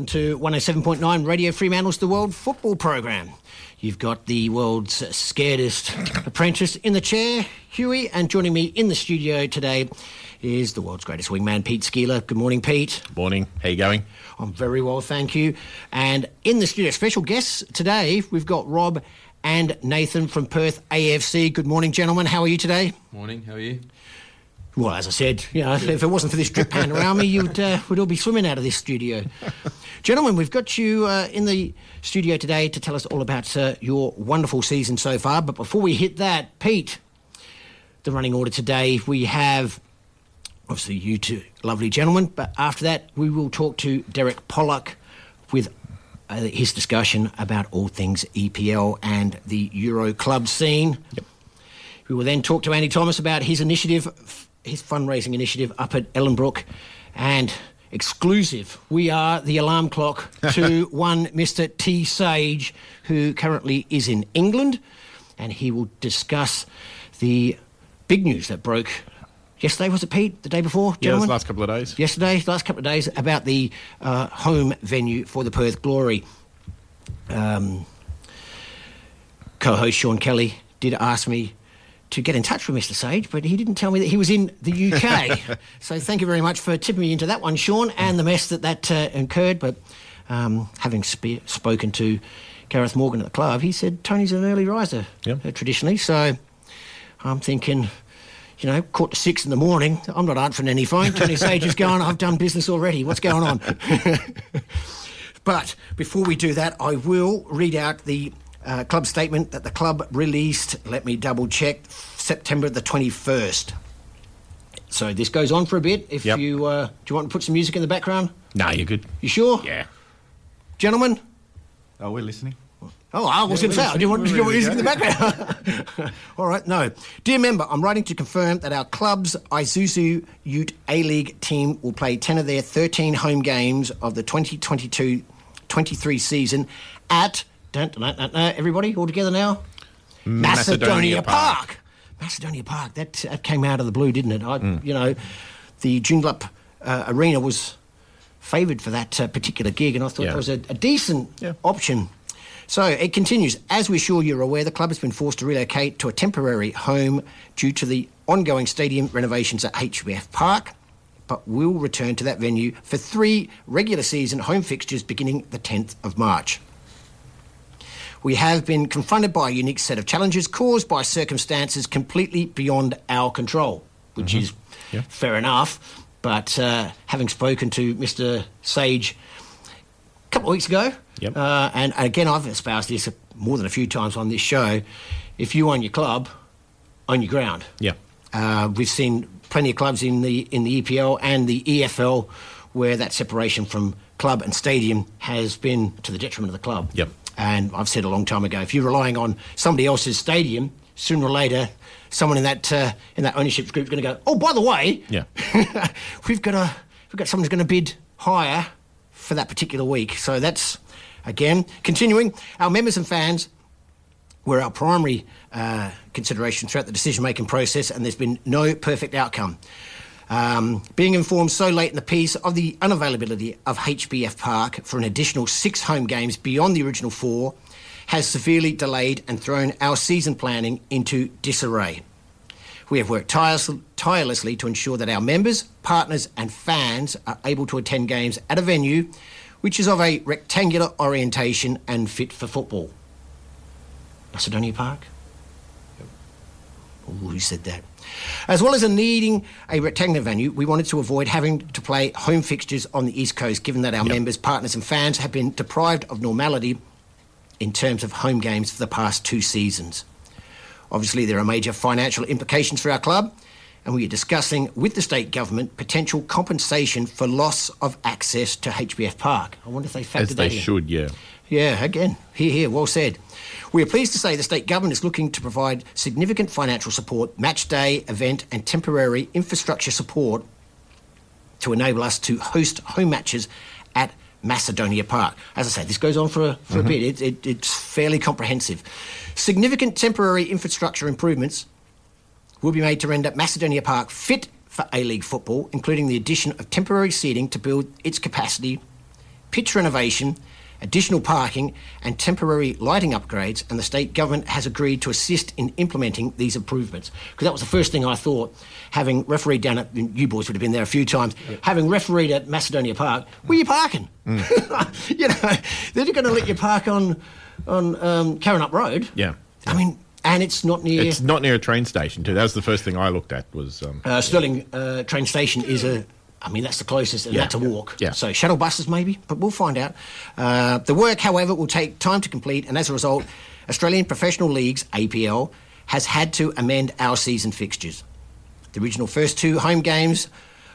Welcome to 107.9 Radio Fremantle's The World Football Program. You've got the world's scaredest apprentice in the chair, Huey, and joining me in the studio today is the world's greatest wingman, Pete Szkiela. Good morning, Pete. Morning. How you going? I'm very well, thank you. And in the studio, special guests today, we've got Rob and Nathan from Perth AFC. Good morning, gentlemen. How are you today? Morning, how are you? Well, as I said, you know, if it wasn't for this drip pan around me, you'd uh, would all be swimming out of this studio. Gentlemen, we've got you uh, in the studio today to tell us all about uh, your wonderful season so far. But before we hit that, Pete, the running order today, we have obviously you two lovely gentlemen. But after that, we will talk to Derek Pollock with uh, his discussion about all things EPL and the Euro club scene. Yep. We will then talk to Andy Thomas about his initiative, his fundraising initiative up at Ellenbrook, and exclusive. We are the alarm clock to one Mr. T. Sage, who currently is in England, and he will discuss the big news that broke yesterday. Was it Pete? The day before, Yeah, gentlemen? last couple of days. yesterday, last couple of days, about the uh, home venue for the Perth Glory. Um, co-host Sean Kelly did ask me to get in touch with Mr. Sage, but he didn't tell me that he was in the UK. so thank you very much for tipping me into that one, Sean, and the mess that that uh, incurred. But um, having spe- spoken to Gareth Morgan at the club, he said Tony's an early riser Yep. uh, traditionally. So I'm thinking. You know, quarter to six in the morning. I'm not answering any phone. Tony Sage is going. I've done business already. What's going on? But before we do that, I will read out the uh, club statement that the club released. Let me double check. September the 21st. So this goes on for a bit. If Yep. you uh, do, you want to put some music in the background? No, you're good. You sure? Yeah. gentlemen. Oh, we're listening. Oh, I was going to say, do you want, do you want music in the background? All right, no. Dear member, I'm writing to confirm that our club's Isuzu Ute A League team will play 10 of their 13 home games of the 2022 23 season at, dun, dun, everybody, all together now? Macedonia, Macedonia Park. Park. Macedonia Park. That, that came out of the blue, didn't it? I, You know, the Joondalup uh, Arena was favoured for that uh, particular gig, and I thought Yeah. that was a, a decent Yeah. option. So it continues. As we're sure you're aware, the club has been forced to relocate to a temporary home due to the ongoing stadium renovations at HBF Park, but will return to that venue for three regular season home fixtures beginning the 10th of March. We have been confronted by a unique set of challenges caused by circumstances completely beyond our control, which is Yeah. fair enough. But uh, having spoken to Mr. Sage a couple of weeks ago. Yep. Uh, and again, I've espoused this more than a few times on this show. If you own your club, own your ground. Yeah. Uh, we've seen plenty of clubs in the in the EPL and the EFL where that separation from club and stadium has been to the detriment of the club. Yep. And I've said a long time ago, if you're relying on somebody else's stadium, sooner or later, someone in that uh, in that ownership group is going to go, oh, by the way, Yeah. we've got a we've got someone who's going to bid higher for that particular week. So that's again continuing. Our members and fans were our primary uh, consideration throughout the decision making process, and there's been no perfect outcome. Um, being informed so late in the piece of the unavailability of HBF Park for an additional six home games beyond the original four has severely delayed and thrown our season planning into disarray. We have worked tirelessly to ensure that our members, partners, and fans are able to attend games at a venue which is of a rectangular orientation and fit for football. Macedonia Park? Ooh, who said that? As well as a needing a rectangular venue, we wanted to avoid having to play home fixtures on the East Coast, given that our members, partners, and fans have been deprived of normality in terms of home games for the past two seasons. Obviously, there are major financial implications for our club, and we are discussing with the state government potential compensation for loss of access to HBF Park. I wonder if they factored As that they in. should, yeah. Yeah, again, here, here, well said. We are pleased to say the state government is looking to provide significant financial support, match day, event, and temporary infrastructure support to enable us to host home matches at Macedonia Park. As I say, this goes on for a, for a mm-hmm. bit. It, it, it's fairly comprehensive. Significant temporary infrastructure improvements will be made to render Macedonia Park fit for A League football, including the addition of temporary seating to build its capacity, pitch renovation, additional parking, and temporary lighting upgrades. And the state government has agreed to assist in implementing these improvements. Because that was the first thing I thought, having refereed down at, you boys would have been there a few times, having refereed at Macedonia Park, where you parking? you know, they're going to let you park on, on um, Karrinyup Road. Yeah. I mean, and it's not near. It's not near a train station, too. That was the first thing I looked at was... Um, Uh, Stirling uh, train station is a. I mean, that's the closest, and Yeah. that's a walk. Yeah. So shuttle buses maybe, but we'll find out. Uh, the work, however, will take time to complete, and as a result, Australian Professional Leagues (APL) has had to amend our season fixtures. The original first two home games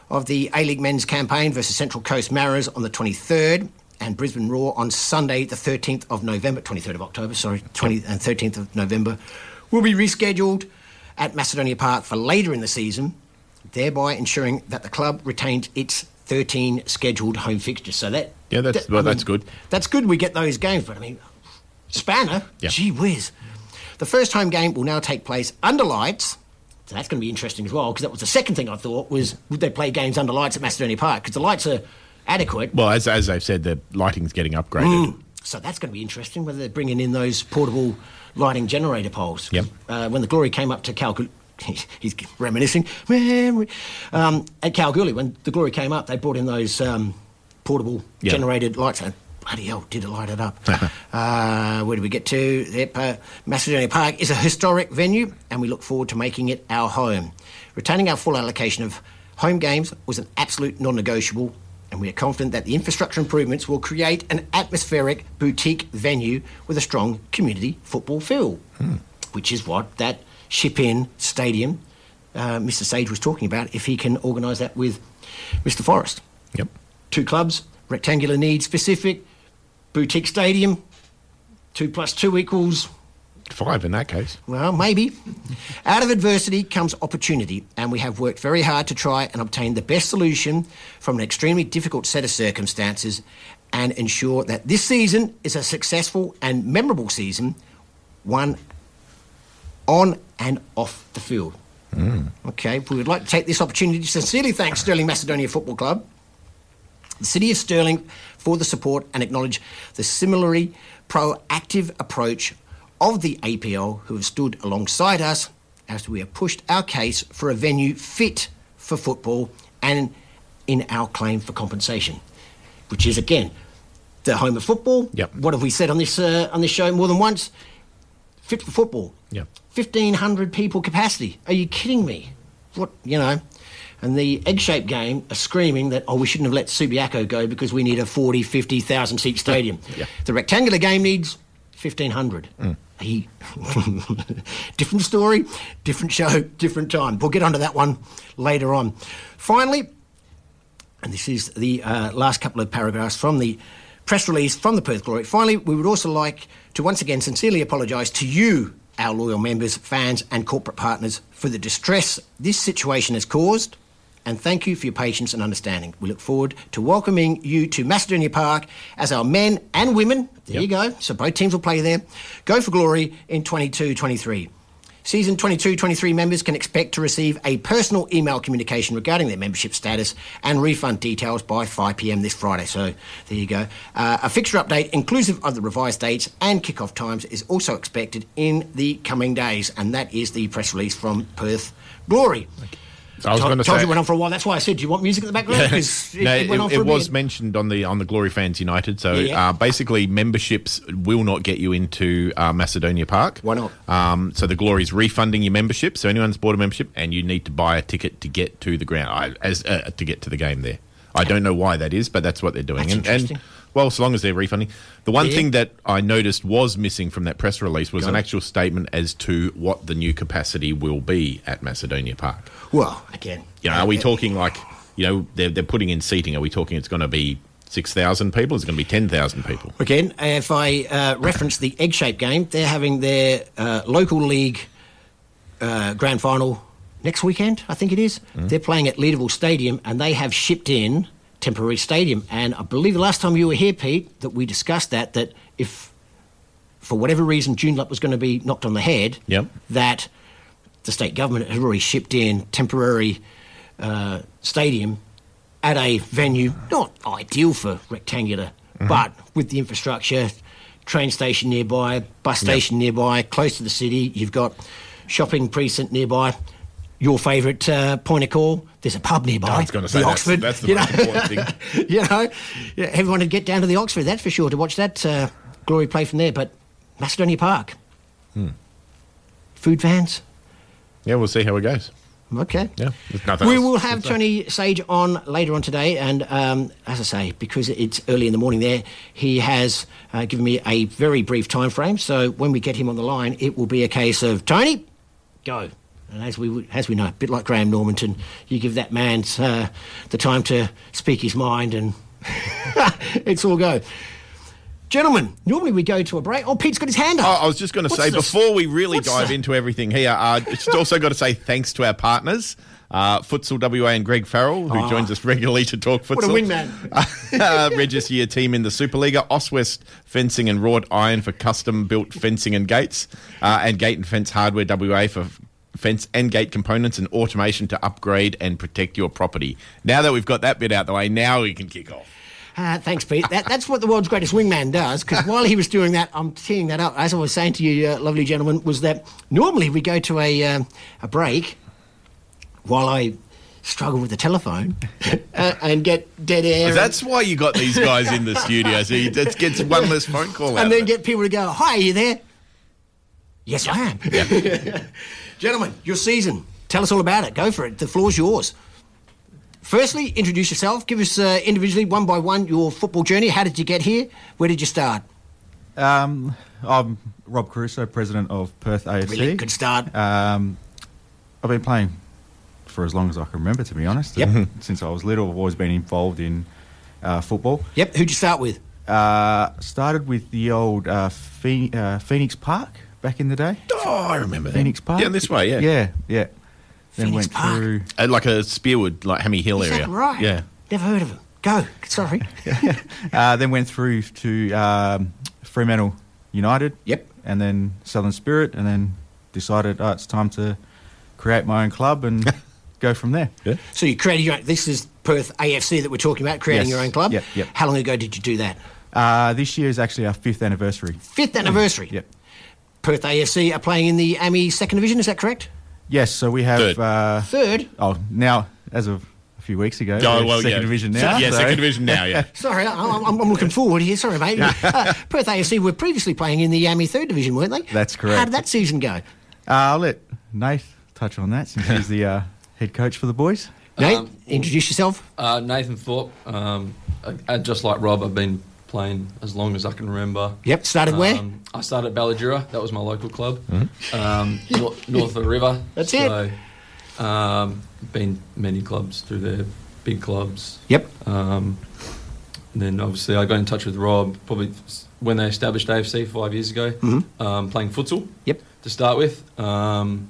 of the A League men's campaign versus Central Coast Mariners on the 23rd and Brisbane Roar on Sunday, the 13th of November, 23rd of October, sorry, 20th and 13th of November, will be rescheduled at Macedonia Park for later in the season, thereby ensuring that the club retains its 13 scheduled home fixtures. So that Yeah, that's- that- well, that's good. That's good. We get those games, but I mean, spanner, Yeah. gee whiz. The first home game will now take place under lights. So that's going to be interesting as well, because that was the second thing I thought was would they play games under lights at Macedonia Park? Because the lights are adequate. well, as, as they've said, the lighting's getting upgraded. Mm. So that's going to be interesting whether they're bringing in those portable lighting generator poles. Yep. Uh, when the Glory came up to Kalgoorlie, he's reminiscing, memory. Um, at Kalgoorlie, when the Glory came up, they brought in those um, portable Yeah. generated lights. And bloody hell, did it light it up? uh, where did we get to? Yep, uh, Macedonia Park is a historic venue, and we look forward to making it our home. Retaining our full allocation of home games was an absolute non-negotiable and we are confident that the infrastructure improvements will create an atmospheric boutique venue with a strong community football feel, which is what that ship in stadium uh, Mr. Sage was talking about if he can organise that with Mr. Forrest. Yep. Two clubs, rectangular need specific, boutique stadium, two plus two equals Five in that case. well, maybe. Out of adversity comes opportunity, and we have worked very hard to try and obtain the best solution from an extremely difficult set of circumstances and ensure that this season is a successful and memorable season, one on and off the field. Okay, we would like to take this opportunity to sincerely thank Stirling Macedonia Football Club, the City of Stirling, for the support and acknowledge the similarly proactive approach of the APL who have stood alongside us as we have pushed our case for a venue fit for football and in our claim for compensation, which is again the home of football. Yep. What have we said on this uh, on this show more than once? Fit for football. Yep. Fifteen hundred people capacity. Are you kidding me? What you know? and the egg-shaped game are screaming that, oh, we shouldn't have let Subiaco go because we need a 40, 50,000 seat stadium. Yeah. The rectangular game needs 1,500. He, different story, different show, different time. We'll get onto that one later on. Finally, and this is the uh, last couple of paragraphs from the press release from the Perth Glory. Finally, we would also like to once again sincerely apologise to you, our loyal members, fans, and corporate partners for the distress this situation has caused. And thank you for your patience and understanding. We look forward to welcoming you to Macedonia Park as our men and women, there you go, so both teams will play there, go for glory in 22 23. Season 22 23 members can expect to receive a personal email communication regarding their membership status and refund details by 5 pm this Friday. So there you go. Uh, a fixture update, inclusive of the revised dates and kickoff times, is also expected in the coming days, and that is the press release from Perth Glory. So I was Told- going to say you it went on for a while. That's why I said, do you want music in the background? 'Cause it, no, it went on for it a was mentioned on the on the Glory Fans United. So Yeah. uh, basically, memberships will not get you into uh, Macedonia Park. Why not? Um, so the Glory's refunding your membership. So anyone's bought a membership, and you need to buy a ticket to get to the ground, I, as uh, to get to the game there. I don't know why that is, but that's what they're doing. That's and, interesting. and well, so long as they're refunding. The one Yeah. thing that I noticed was missing from that press release was Go an on. actual statement as to what the new capacity will be at Macedonia Park. Well, again. You know, are we talking like, you know, they're, they're putting in seating? Are we talking it's going to be 6,000 people? Is it going to be 10,000 people? Again, if I uh, reference the egg shaped game, they're having their uh, local league uh, grand final next weekend, I think it is. They're playing at Leederville Stadium and they have shipped in temporary stadium. And I believe the last time you were here, Pete, that we discussed that, that if for whatever reason Joondalup was going to be knocked on the head, Yep. that the state government had already shipped in temporary uh, stadium at a venue not ideal for rectangular, but with the infrastructure, train station nearby, bus station nearby, close to the city. You've got shopping precinct nearby. Your favourite uh, point of call. There's a pub nearby. I was going to say the that's, Oxford. that's the you most know? important thing. you know, yeah, everyone would get down to the Oxford, that's for sure, to watch that uh, glory play from there. But Macedonia Park, Hmm. food fans, Yeah, we'll see how it goes. okay. Yeah, nothing We will have. Tony Sage on later on today, and um, as I say, because it's early in the morning there, he has uh, given me a very brief time frame. So when we get him on the line, it will be a case of Tony, go. And as we as we know, a bit like Graham Normanton, you give that man uh, the time to speak his mind, and it's all go. Gentlemen, normally we go to a break. Oh, Pete's got his hand up. Oh, I was just going to say this? before we really What's dive that? into everything here, uh, just also got to say thanks to our partners, uh, Futsal WA and Greg Farrell, who joins us regularly to talk futsal. What a wingman. uh, register your team in the Superliga, Oswest Fencing and Wrought Iron for custom built fencing and gates, uh, and Gate and Fence Hardware WA for fence and gate components and automation to upgrade and protect your property. Now that we've got that bit out the way, now we can kick off. Uh, thanks, Pete. That, that's what the world's greatest wingman does. Because while he was doing that, I'm teeing that up. As I was saying to you, uh, lovely gentlemen, was that normally we go to a um, a break while I struggle with the telephone uh, and get dead air. That's why you got these guys in the studio, so you just gets one less phone call and then get people to go, "Hi, are you there?" Yes, I am. Gentlemen, your season. Tell us all about it. Go for it. The floor's yours. Firstly, introduce yourself. Give us uh, individually, one by one, your football journey. How did you get here? Where did you start? Um, I'm Rob Caruso, president of Perth AFC. Brilliant. Good start. Um, I've been playing for as long as I can remember, to be honest. Yep. Since I was little, I've always been involved in uh, football. Yep. Who'd you start with? Uh, started with the old uh, uh, Phoenix Park back in the day. Oh, I remember that. Phoenix Park. Down this way, yeah. Yeah, yeah. Then Phoenix went Park. through. Uh, like a Spearwood, like Hammy Hill Is area. that right? Yeah. Never heard of him. Go. Sorry. Uh, then went through to um, Fremantle United. Yep. And then Southern Spirit, and then decided oh, it's time to create my own club and go from there. Yeah. So you created your own. This is Perth AFC that we're talking about, creating Yes. your own club. Yep, yep. How long ago did you do that? Uh, this year is actually our fifth anniversary. Fifth anniversary. Yep. Perth AFC are playing in the AMI second division. Is that correct? Yes, so we have. Third. Uh, Third. oh, now as of a few weeks ago, Oh, well, second yeah. division Se- now. yeah, so- second division now, yeah. Sorry, I- I'm, I'm looking forward here. Sorry, mate. Uh, Perth AFC were previously playing in the AMI third division, weren't they? That's correct. How did that season go? Uh, I'll let Nate touch on that since he's the uh, head coach for the boys. Nate, Um, introduce yourself. Uh, Nathan Thorp. Um, I, I- just like Rob, I've been playing as long as I can remember. Yep, started where? Um, I started at Ballajura. That was my local club, um, nor- north of the river. That's it. Um, been many clubs through there, big clubs. Yep. Um, and then obviously I got in touch with Rob probably when they established AFC five years ago, um, playing futsal Yep. to start with. Um,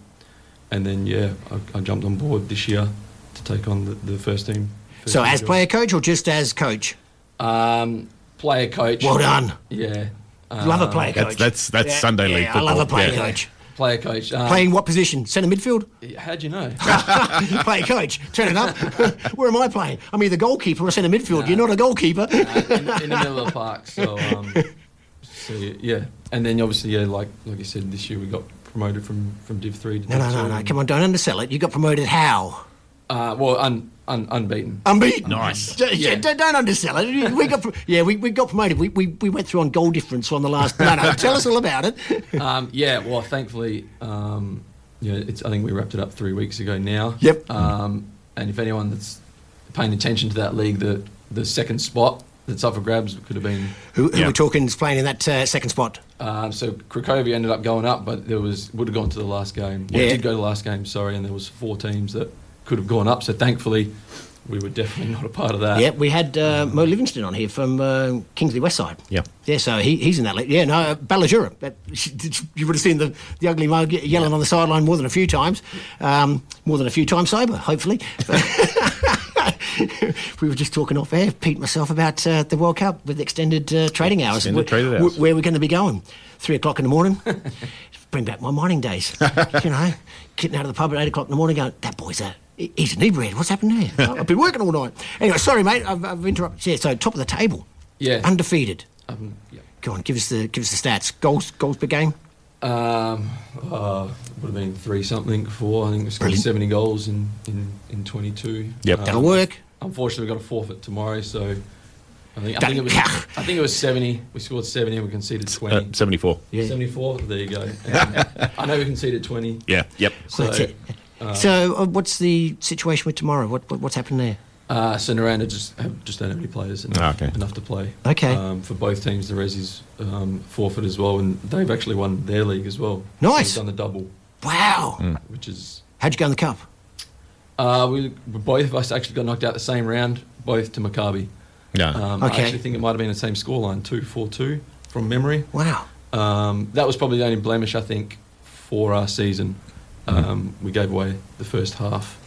and then, yeah, I, I jumped on board this year to take on the, the first team. first So team as job. player coach or just as coach? Um, player coach. Well done. Yeah. love a player coach. that's that's Yeah, Sunday yeah, league I love a player yeah. coach. Player coach. Um, Playing what position? Centre midfield? How'd you know? player coach. Turn it up. Where am I playing? I'm either goalkeeper or centre midfield. You're not a goalkeeper. in, in the middle of the park. So, um, so yeah, and then obviously, yeah, like like you said, this year we got promoted from from Div three to No, no, Div no, two no. Come on, don't undersell it. You got promoted how? Uh, well, un, un, unbeaten. Unbeaten. Nice. D- yeah. Yeah. Don't, don't undersell it. We got, pro- yeah, we, we got promoted. We, we, we went through on goal difference on the last. No, no. Tell us all about it. Um, yeah, well, thankfully, um, yeah, it's. I think we wrapped it up three weeks ago now. Yep. Um, and if anyone that's paying attention to that league, the the second spot that's up for grabs could have been. Who, who Yeah. we're talking is playing in that uh, second spot? Um, so Cracovia ended up going up, but there was would have gone to the last game. Well, Yeah. it did go to the last game, sorry, and there was four teams that could have gone up. So thankfully, we were definitely not a part of that. Yeah, we had uh, Mo Livingston on here from uh, Kingsley Westside. Yeah. Yeah, so he, he's in that league. Yeah, no, uh, Ballajura. That, you would have seen the, the ugly mug yelling on the sideline more than a few times. Um, more than a few times sober, hopefully. we were just talking off air, Pete and myself, about uh, the World Cup with extended uh, trading hours. Extended Where- trading hours. Where we're going to be going. Three o'clock in the morning. Bring back my mining days. you know, getting out of the pub at eight o'clock in the morning going, that boy's a... He's inebriated. What's happened there? I've been working all night. Anyway, sorry, mate. I've, I've interrupted. Yeah, so top of the table. Yeah. Undefeated. Um, yeah. Go on, give us the give us the stats. Goals goals per game. Um, uh, would have been three something, four. I think we scored Brilliant. 70 goals in, in, in 22. Yep. That'll work. Unfortunately, we have got a forfeit tomorrow, so I think, I think, it, was, I think it was 70. We scored 70 and we conceded 20. Uh, Seventy-four. Yeah. 74, there you go. I know we conceded 20. Yeah. Yep. So, That's it. so, uh, what's the situation with tomorrow? What, what what's happened there? Uh, so Noranda just have, just don't have any players enough, Ah, okay. enough to play. Okay. Um, for both teams, the Resi's um, forfeit as well, and they've actually won their league as well. Nice. So they've done the double, Wow. which is How'd you go in the cup? uh, we both of us actually got knocked out the same round, both to Maccabi. Yeah. Um, Okay. I actually think it might have been the same scoreline, two four two from memory. Wow. Um, that was probably the only blemish I think for our season. Um, we gave away the first half.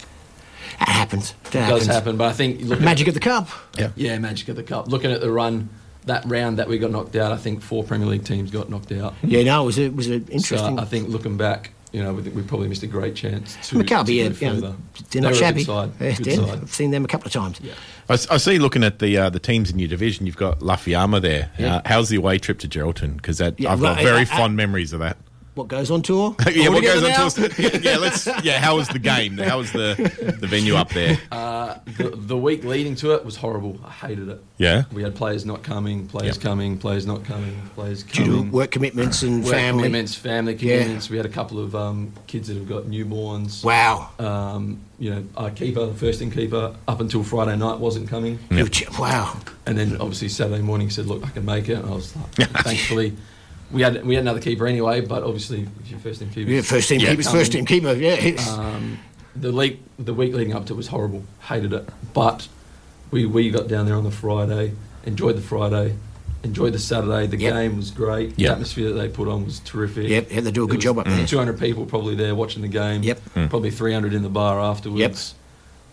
That happens. That It happens. does happen, but I think Magic at, of the cup. yeah. yeah, magic of the cup. Looking at the run, that round that we got knocked out, I think four Premier League teams got knocked out. Yeah, no, it was a, it was an interesting. So I think looking back, you know, we, we probably missed a great chance to, Maccabi, to yeah, go yeah, they're not were a shabby. Good side. Yeah, good side. I've seen them a couple of times. Yeah. I, s- I see. Looking at the uh, the teams in your division, you've got Lafiama there. Yeah. Uh, how's the away trip to Geraldton? Because that Yeah, I've got right, very uh, fond memories of that. What goes on tour? yeah, what goes together on now? to us? yeah, let's. Yeah, how was the game? How was the the venue up there? Uh, the, the week leading to it was horrible. I hated it. Yeah. We had players not coming, players Yep. coming, players not coming, players Due coming. to work commitments and Work family. commitments, family Yeah. commitments. We had a couple of um, kids that have got newborns. Wow. Um, you know, our keeper, the first in keeper, up until Friday night wasn't coming. Huge. Wow. And then obviously Saturday morning he said, "Look, I can make it." And I was like, thankfully, we had we had another keeper anyway. But obviously, if your first team keeper, Yeah, first team Yeah. keepers, first team keeper. Yeah. Um, the league, the week leading up to it was horrible. Hated it, but we we got down there on the Friday, enjoyed the Friday, enjoyed the Saturday. The Yep. game was great. The atmosphere that they put on was terrific. Yep, yeah, they do a There good job up there. 200 people probably there watching the game. Yep. Probably 300 in the bar afterwards.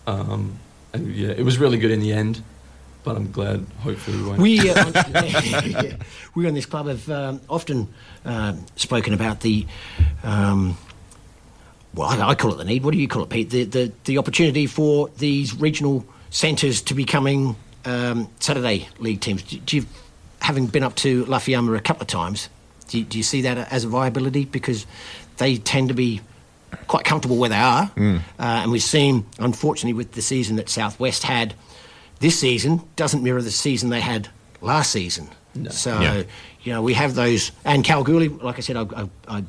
Um, and yeah, it was really good in the end. But I'm glad. Hopefully, we won't. We, uh, on, yeah, we on this club have um, often um, spoken about the, um, well, I, I call it the need. What do you call it, Pete? The the, the opportunity for these regional centres to becoming um, Saturday league teams. Do, do you, having been up to Lafiama a couple of times, do you, do you see that as a viability? Because they tend to be quite comfortable where they are, uh, and we've seen, unfortunately, with the season that Southwest had this season doesn't mirror the season they had last season. So, Yeah. you know, we have those. And Kalgoorlie, like I said, I, I, I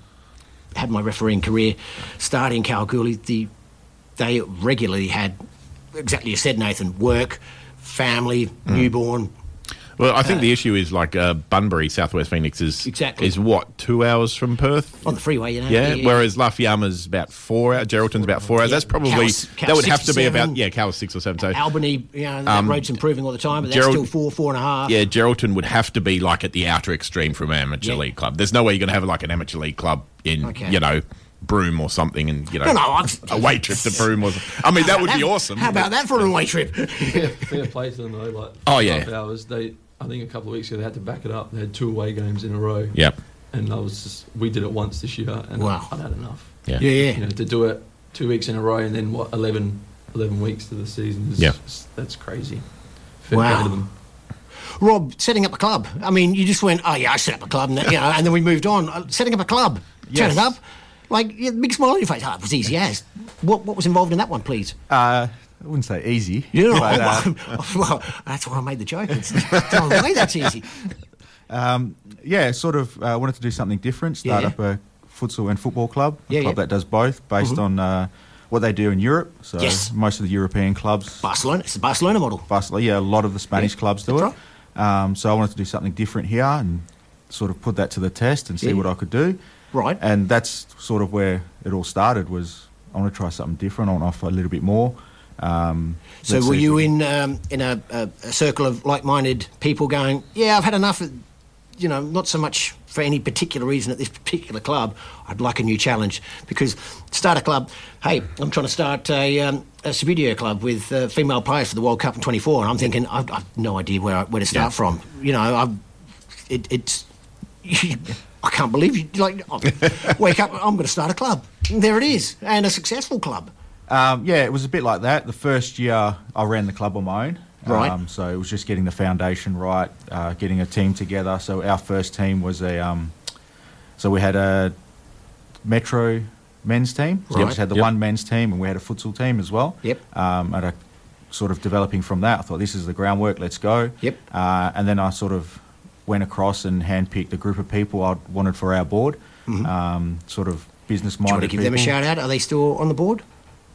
had my refereeing career starting Kalgoorlie. The, they regularly had exactly you said, Nathan. Work, family, Mm. newborn. Well, I think the issue is like uh, Bunbury, Southwest Phoenix is Exactly. is what two hours from Perth. On the freeway, you know. Yeah, whereas Lafayama's about four hours, Geraldton's about four hours. Yeah, That's probably Cow's- that would have six to be or about yeah, Cow's six or seven. So Albany, you know, that Um, road's improving all the time, but that's Gerald- still four, four and a half. yeah, Geraldton would have to be like at the outer extreme from an amateur Yeah. league club. There's no way you're going to have like an amateur league club in Okay. you know Broome or something, and you know No, no, I'm- away trip to Broome was. I mean, that would be How- awesome. How about that for an away trip? fair, fair play to them though. Like Oh, yeah. five hours. They, I think a couple of weeks ago they had to back it up. They had two away games in a row. Yep. And I was just, we did it once this year, and Wow. I'd had enough. Yeah. yeah, You know, to do it two weeks in a row and then what 11, 11 weeks to the season is Yeah. just- that's crazy. Fair Wow. them. Rob, setting up a club. I mean, you just went, oh yeah, I set up a club, and, then, you know, and then we moved on. Uh, Setting up a club, Yes. turning up, like yeah, big smile on your face. Oh, it was easy as. What what was involved in that one, please? Uh, I wouldn't say easy. You know, but, uh, well, that's why I made the joke. It's no way that's easy. Um, yeah, sort of uh, wanted to do something different. Start Yeah. up a futsal and football club, a Yeah, club yeah. that does both, based Mhm. on uh, what they do in Europe. So Yes. most of the European clubs, Barcelona, it's the Barcelona model. Barcelona, yeah, a lot of the Spanish Yeah, clubs do that's it. Um, so I wanted to do something different here and sort of put that to the test and see Yeah. what I could do. Right. And that's sort of where it all started. Was I want to try something different. I want to offer a little bit more. Um, So were you in um, in a, a, a circle of like-minded people going, yeah, I've had enough. Of, you know, not so much for any particular reason at this particular club. I'd like a new challenge because start a club. Hey, I'm trying to start a, um, a Subidio club with uh, female players for the World Cup in 24, and I'm thinking I've, I've no idea where I, where to start Yeah. from. You know, I've, it, it's. I can't believe you. Like, wake up. I'm going to start a club. And there it is, and a successful club. Um, yeah, it was a bit like that. The first year I ran the club on my own. Right. Um, so it was just getting the foundation right, uh, getting a team together. So our first team was a. Um, so we had a Metro men's team. So we just had the Yep. one men's team, and we had a futsal team as well. Yep. Um, and I sort of developing from that. I thought this is the groundwork. Let's go. Yep. Uh, and then I sort of went across and handpicked a group of people I wanted for our board. Um, sort of business Mm-hmm. Do you want minded. to give them a shout out? Are they still on the board?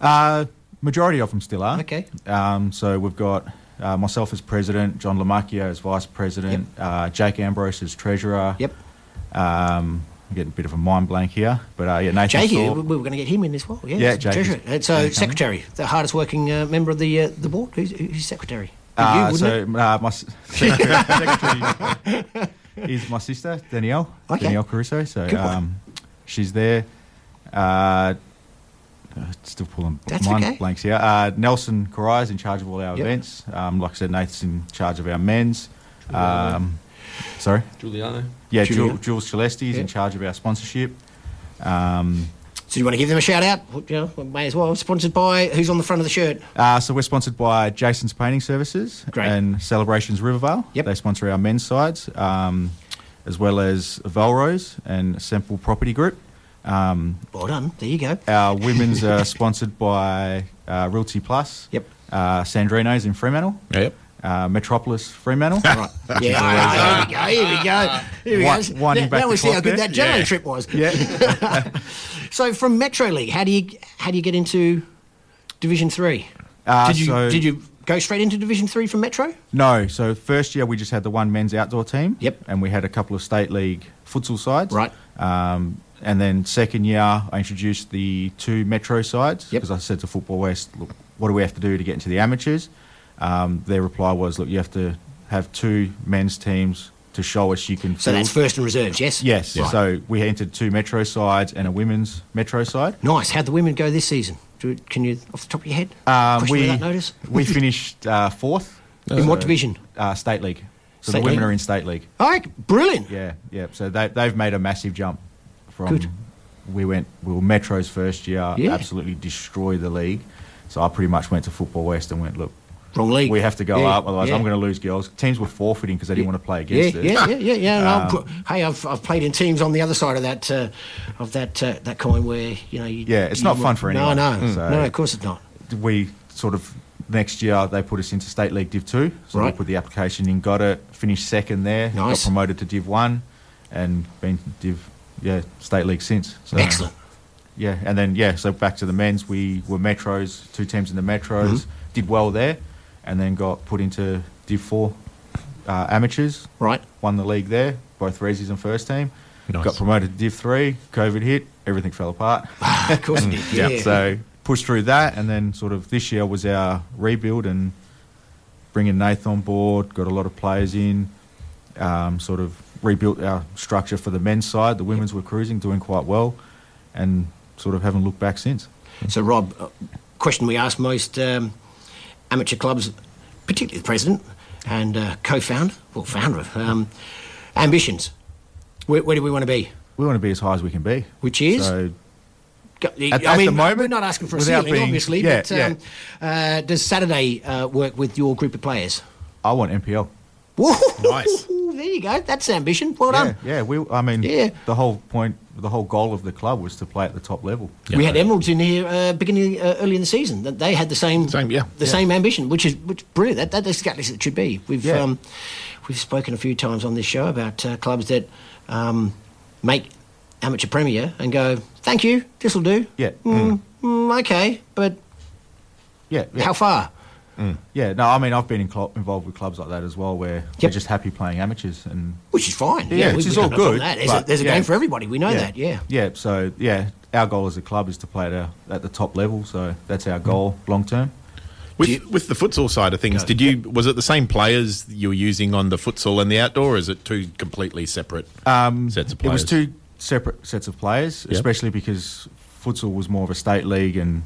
Uh, majority of them still are. Okay. Um, so we've got uh, myself as president, John Lamacchio as vice president, uh, Jake Ambrose as treasurer. Yep. Um, I'm getting a bit of a mind blank here, but uh, yeah, Nathan. Jakey, Thorp- we we were going to get him in as well. Yeah, Yeah, Jakey's- treasurer. Uh, coming. secretary, the hardest working uh, member of the uh, the board. Who's, who's secretary? You, so uh, my secretary is my sister Danielle, Okay. Danielle Caruso. So um, she's there. Uh, still pulling That's mind okay. blanks here. Uh, Nelson Corai is in charge of all our Yep. events. Um, like I said, Nathan's in charge of our men's. Um, sorry. Giuliano. Yeah, Julian. Jules, Jules Celeste is Yeah. in charge of our sponsorship. Um, So you want to give them a shout out? You know, may as well. Sponsored by who's on the front of the shirt? uh, so we're sponsored by Jason's Painting Services Great. and Celebrations Rivervale. Yep. They sponsor our men's sides, um, as well as Valrose and Semple Property Group. Um, Well done. There you go. our women's are sponsored by uh, Realty Plus. Yep. Uh, Sandrino's in Fremantle. Yep. Uh, Metropolis Fremantle. Right. Yeah. Here we go. Here we go. Here we Wi- go. winding Now, back now we see how clock good there. that jello Yeah. trip was. yeah. So from Metro League, how do you how do you get into Division Three? Uh, did you so- did you go straight into Division Three from Metro? No, so first year we just had the one men's outdoor team. Yep. And we had a couple of state league futsal sides. Right. Um, and then second year I introduced the two metro sides Yep. because I said to Football West, look, what do we have to do to get into the amateurs? Um, their reply was, look, you have to have two men's teams to show us you can. So that's first and reserves, yes. Yes. Right. So we entered two metro sides and a women's metro side. Nice. How'd the women go this season? Do, can you, off the top of your head, Um, we notice? we finished uh, fourth. In what division? Uh, state league. So State the women league? are in state league. All right, brilliant. Yeah, yeah. So they, they've made a massive jump from. Good. We went. We were Metro's first year. Yeah. Absolutely destroyed the league. So I pretty much went to Football West and went, look, Wrong league. we have to go Yeah, up, otherwise yeah. I'm going to lose girls. Teams were forfeiting because they didn't want to play Yeah, against us. yeah, yeah, yeah, yeah. Um, hey, I've, I've played in teams on the other side of that uh, of that uh, that coin where you know. You, Yeah, it's not fun for anyone. No, no, So- no. Of course it's not. We sort of next year they put us into State League Div Two. So Right. we put the application in, got it, finished second there, Nice. got promoted to Div One, and been Div yeah State League since. So, Excellent. Yeah, and then yeah, so back to the men's. We were metros, two teams in the metros. Mm-hmm. did well there, and then got put into Div Four uh, amateurs. Right. Won the league there, both Resis and first team. Nice. Got promoted to Div Three. COVID hit, everything fell apart. of course it did. Yeah. Yeah. So pushed through that, and then sort of this year was our rebuild and bringing Nathan on board. Got a lot of players in. Um, sort of rebuilt our structure for the men's side. The women's were cruising, doing quite well, and sort of haven't looked back since. So, Rob, uh, question we ask most um, amateur clubs, particularly the president and uh, co-founder, well, founder of um, ambitions. Where, where do we want to be? We want to be as high as we can be. Which is? So At- I at mean, the moment, we're not asking for a ceiling, being- obviously. yeah, but um, Uh, does Saturday uh, work with your group of players? I want NPL. Woo! Nice. There you go. That's ambition. Well Yeah, done. yeah. We, I mean, Yeah. the whole point, the whole goal of the club was to play at the top level. We had Emeralds in here uh, beginning uh, early in the season. That They had the same, Same, yeah. the Yeah. same ambition, which is which is brilliant. That, that, that's exactly as it should be. We've Yeah. um, we've spoken a few times on this show about uh, clubs that um, make amateur premier and go, "Thank you, this will do." Yeah. Mm, mm, okay, but Yeah, yeah. how far? Yeah, no, I mean, I've been in cl- involved with clubs like that as well, where they're just happy playing amateurs, and Which is fine. Yeah, we- which is all no problem with good, that. There's, a, but, there's a yeah. game for everybody. We know yeah. that. Yeah. yeah. So yeah, our goal as a club is to play at, a, at the top level. So that's our goal long term. With, you- with the futsal side of things, did you was it the same players you were using on the futsal and the outdoor, or is it two completely separate Um, sets of players? It was two separate sets of players, Yep. especially because futsal was more of a state league and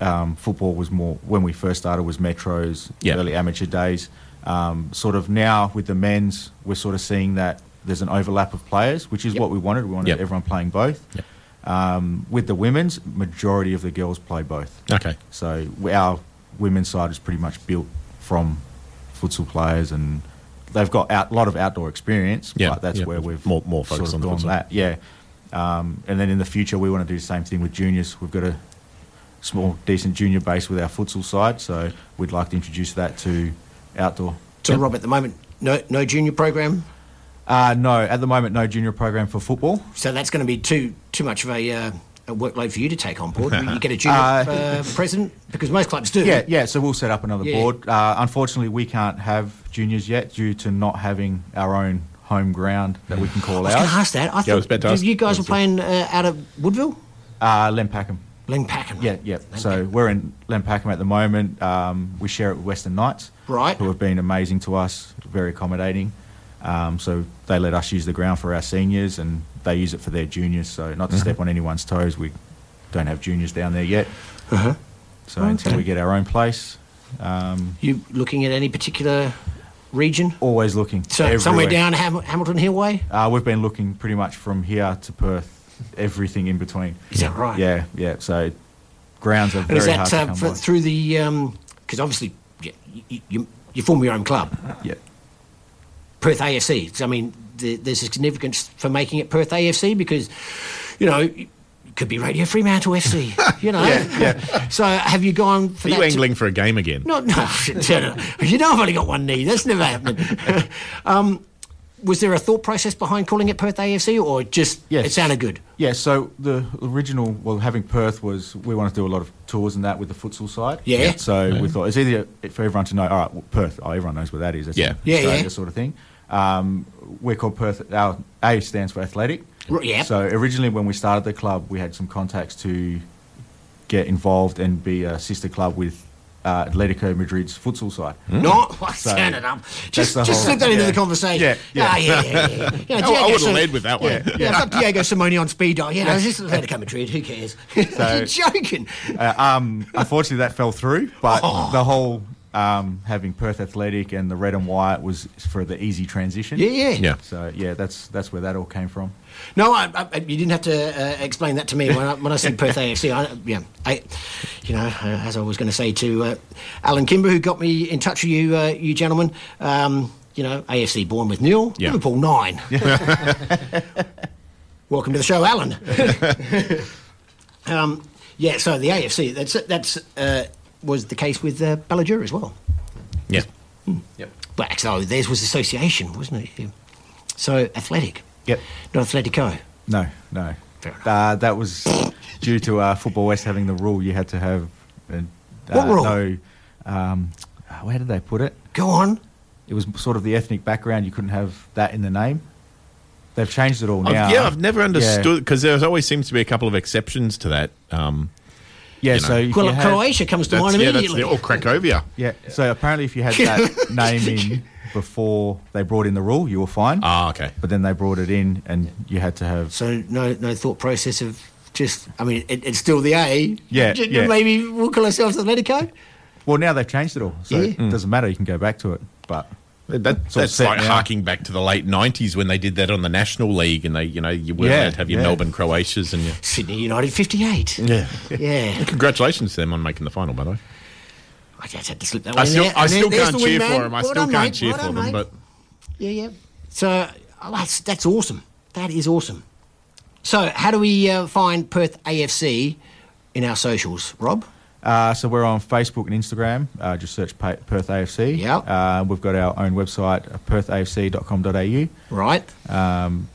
um, football was more when we first started was metros, Yep. early amateur days. Um, sort of now with the men's, we're sort of seeing that there's an overlap of players, which is Yep. what we wanted. We wanted Yep. everyone playing both. Um, with the women's, majority of the girls play both. Okay. So our women's side is pretty much built from futsal players, and they've got a lot of outdoor experience. Yeah, but that's where we've More- more sort of on the gone futsal. that. Yeah, um, and then in the future we want to do the same thing with juniors. We've got a small, decent junior base with our futsal side, so we'd like to introduce that to outdoor. So, Rob, at the moment, no no junior program. Uh, no, at the moment, no junior program for football. So that's going to be too too much of a, uh, a workload for you to take on board. you get a junior Uh, uh, president because most clubs do. Yeah, yeah. So we'll set up another Yeah. board. Uh, unfortunately, we can't have juniors yet due to not having our own home ground that we can call out. I call was going to ask that. I I thought was about to ask- you guys were playing uh, out of Woodville, Uh, Len Packham. Len Packham. Yeah, yeah. So we're in Len Packham at the moment. Um, we share it with Western Knights, Right. Who have been amazing to us, very accommodating. Um, so they let us use the ground for our seniors, and they use it for their juniors. So not to step on anyone's toes, we don't have juniors down there yet. Uh-huh. So until we get our own place, um, You looking at any particular region? always looking. So somewhere down Ham- Hamilton Hill way. Uh, we've been looking pretty much from here to Perth, everything in between. Is that right? Yeah, yeah. So grounds are And very is hard that to uh, for, by. through the because obviously you, you, you, you form your own club, yeah. Perth AFC. I mean, the, there's a significance for making it Perth AFC because you know. Could be Radio Fremantle FC, you know. Yeah, So, have you gone for Are you that? to- angling for a game again? No, no, you know I've only got one knee. That's never happening. um, was there a thought process behind calling it Perth AFC, or just Yes. it sounded good? Yeah, so the original, well, having Perth was we wanted to do a lot of tours and that with the futsal side. Yeah. So we thought it's either for everyone to know, all right, well, Perth, oh, everyone knows where that is. That's Yeah. in Yeah, Australia yeah. sort of thing. Um, we're called Perth, our A stands for athletic. R- yep. So originally when we started the club, we had some contacts to get involved and be a sister club with uh, Atletico Madrid's futsal side. Not So, turn it up. Just, just whole- slip that into the conversation. Yeah, yeah. Ah, yeah, yeah, yeah. yeah. I- I would've led with that one. Yeah, yeah. I've got Diego Simeone on speed dial. You know, it's just Atletico Madrid. Who cares? You're joking. Uh, um, unfortunately, that fell through, but Oh. the whole um, having Perth Athletic and the red and white was for the easy transition. Yeah, yeah. Yeah. So yeah, that's that's where that all came from. No, I, I, you didn't have to uh, explain that to me when I, when I said Perth AFC. I, yeah, I, you know, uh, as I was going to say to uh, Alan Kimber, who got me in touch with you, uh, you gentlemen. Um, you know, AFC Bournemouth nil, Yeah. Liverpool nine. Welcome to the show, Alan. um, yeah, so the AFC that's that's uh, was the case with uh, Ballajur as well. Yeah. Yep. But actually, theirs was association, wasn't it? Yeah. So athletic, Yep. not Atletico. No, no. Fair. Uh, that was due to uh, Football West having the rule you had to have uh, What rule? no um, where did they put it? Go on. It was sort of the ethnic background. You couldn't have that in the name. They've changed it all I've- now. yeah, I've never understood because there always seems to be a couple of exceptions to that. Um, Yeah, you know. so Well, you had- Croatia comes to that's, mind yeah, that's immediately. the, or Cracovia. Yeah. So apparently, if you had that name in before they brought in the rule, you were fine. Ah, okay. But then they brought it in, and you had to have. So no, no thought process of just. I mean, it, it's still the A. Yeah, J- yeah. Maybe we'll call ourselves the Atletico. Well, now they've changed it all, so Yeah. it doesn't matter. You can go back to it. But That, Sort of that's like now. harking back to the late '90s when they did that on the National League, and they, you know, you weren't Yeah, allowed to have your yeah. Melbourne Croatias and your. Sydney United '58. Yeah. Yeah. Congratulations to them on making the final, by the way. I just had to slip that I one still, in there. I And still there- there's can't the cheer wingman. for them. I Well still done, can't mate. cheer Well for done, them, mate. but Yeah, yeah. So oh, that's that's awesome. That is awesome. So how do we uh, find Perth AFC in our socials, Rob? uh, so we're on Facebook and Instagram. Uh, just search Pa- Perth AFC. Yeah. Uh, we've got our own website, uh, perthafc.com.au. Right. Um,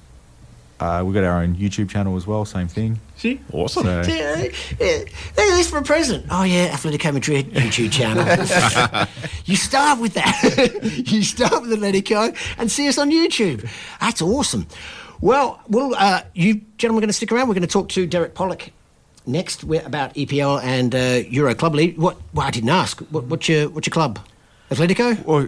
uh, we've got our own YouTube channel as well. Same thing. See, awesome. So, Yeah, yeah. Look at this for a present. Oh yeah, Atletico Madrid YouTube channel. you start with that. you start with Atletico and see us on YouTube. That's awesome. Well, well, uh, you gentlemen are going to stick around. We're going to talk to Derek Pollock next wi- about EPL and uh, Euro Club League. What? Well, I didn't ask. What, what's your what's your club? Atletico. well,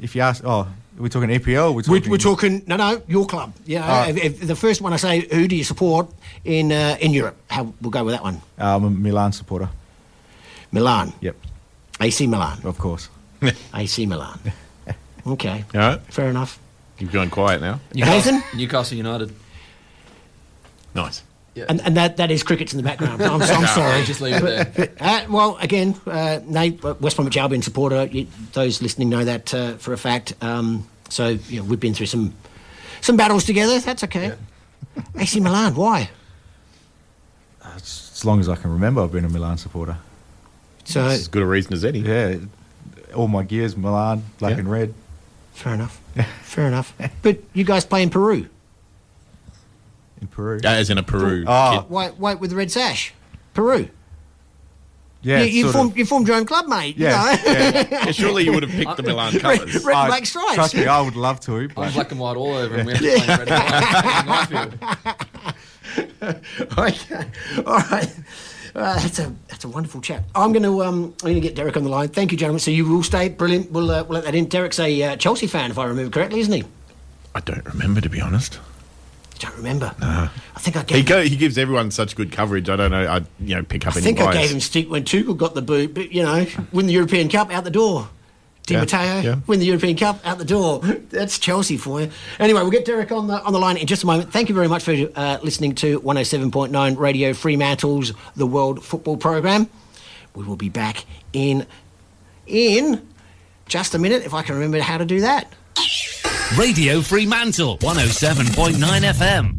if you ask, oh, are we talking EPL? We're We're, we're talking no, no, your club. Yeah, Ah. if, if the first one I say, who do you support in uh, in Europe? How we'll go with that one. Uh, I'm a Milan supporter. Milan. Yep, AC Milan. of course. AC Milan. Okay, All right, fair enough. you've gone quiet now. Nathan? Newcastle United. Nice. And, and that, that is crickets in the background. I'm, I'm sorry. Just leave it there. Uh, well, again, uh, Nate, uh, West Bromwich Albion supporter. You, those listening know that uh, for a fact. Um, so you know, we've been through some some battles together. That's okay. AC Milan. Why? As as long as I can remember, I've been a Milan supporter. So That's as good a reason as any. Yeah, all my gears, Milan, black Yeah. and red. fair enough. Fair enough. But you guys play in Peru. In Peru. As in a Peru. Oh. kid. White, white with the red sash. Peru. yeah, you, you sort formed of. you formed your own club, mate. you Yeah, know? yeah. Yeah, surely you would have picked the Milan colours. red and I- black stripes. Trust me, I would love to. But... I'm black and white all over, and we have to play red and white. in Highfield. okay. All right. Uh, that's a that's a wonderful chat. I'm going to um I'm going to get Derek on the line. Thank you, gentlemen. So you will stay. Brilliant. We'll, uh, we'll let that in. Derek's a uh, Chelsea fan, if I remember correctly, isn't he? I don't remember, to be honest. You don't remember? I think I He gave. go, he gives everyone such good coverage. I don't know. I you know pick up I any think I gave him stick when Tuchel got the boot, but you know, win the European Cup out the door. Di Yeah, Matteo, yeah. win the European Cup out the door. That's Chelsea for you. Anyway, we'll get Derek on the on the line in just a moment. Thank you very much for uh, listening to 107.9 Radio Fremantle's The World Football Program. We will be back in in just a minute if I can remember how to do that. Radio Fremantle, 107.9 FM.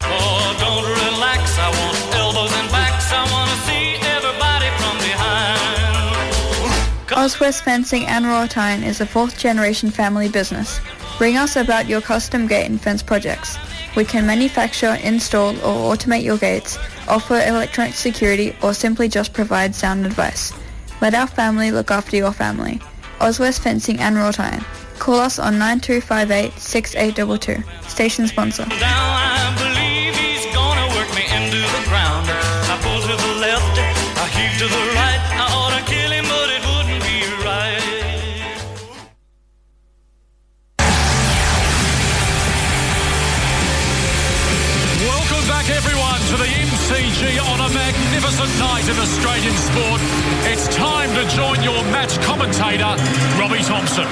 Oh, don't relax. I want elbows and backs. I want to see everybody from behind. Oswest Fencing and Wroughtyne is a fourth generation family business. Ring us about your custom gate and fence projects. We can manufacture, install or automate your gates, offer electronic security or simply just provide sound advice. Let our family look after your family. Oswest Fencing and Wroughtyne. Call us on 9258 6822. Station sponsor. Down, I believe he's gonna work me into the ground. I pull to the left, I heave to the right. I ought to kill him, but it wouldn't be right. Welcome back, everyone, to the MCG on a magnificent night in Australian sport. It's time to join your match commentator, Robbie Thompson.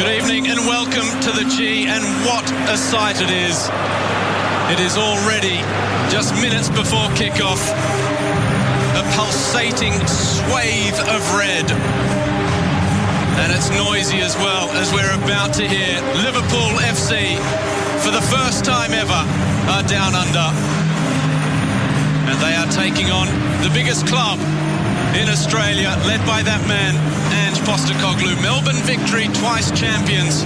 Good evening and welcome to the G, and what a sight it is. It is already just minutes before kickoff. A pulsating swathe of red. And it's noisy as well as we're about to hear Liverpool FC for the first time ever are down under. And they are taking on the biggest club in Australia, led by that man, Ange Postecoglou. Melbourne victory, twice champions.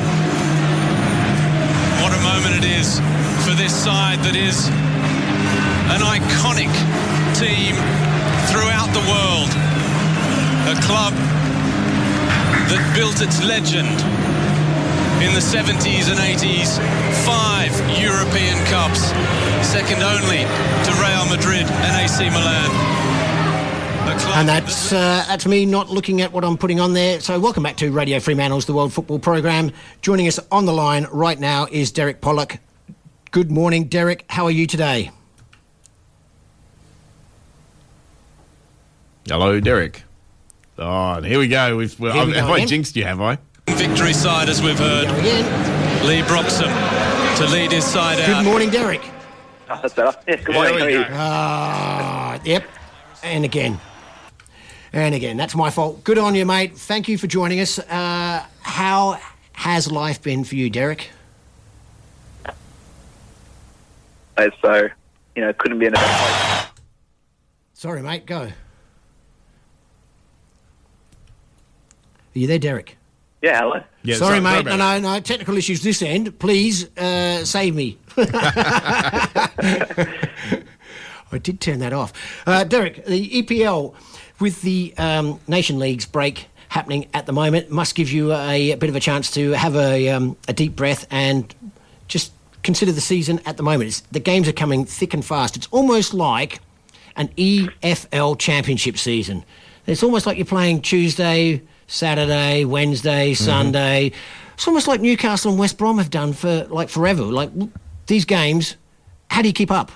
What a moment it is for this side that is an iconic team throughout the world. A club that built its legend in the 70s and 80s. Five European Cups, second only to Real Madrid and AC Milan. And that's uh, that's me not looking at what I'm putting on there. So welcome back to Radio Fremantle's The World Football Program. Joining us on the line right now is Derek Pollock. Good morning, Derek. How are you today? Hello, Derek. Oh, here we go. We've, well, Here we have go I again. jinxed you, have I? Victory side, as we've heard. Leigh Broxham to lead his side Good out. morning, Derek. Oh, that's better. Yes, good morning. How are you? go. Ah, yep. And again. And again. That's my fault. Good on you, mate. Thank you for joining us. Uh, how has life been for you, Derek? So, you know, couldn't be in a better place. Sorry, mate. Go. Are you there, Derek? Yeah, hello. Yeah, sorry, mate. about no, no, no. Technical issues this end. Please uh, save me. I did turn that off. Uh, Derek, the EPL with the um, Nation Leagues break happening at the moment must give you a, bit of a chance to have a, um, a deep breath and just consider the season at the moment. It's, the games are coming thick and fast. It's almost like an EFL championship season. It's almost like you're playing Tuesday, Saturday, Wednesday, Sunday. It's almost like Newcastle and West Brom have done for like forever. Like these games, how do you keep up?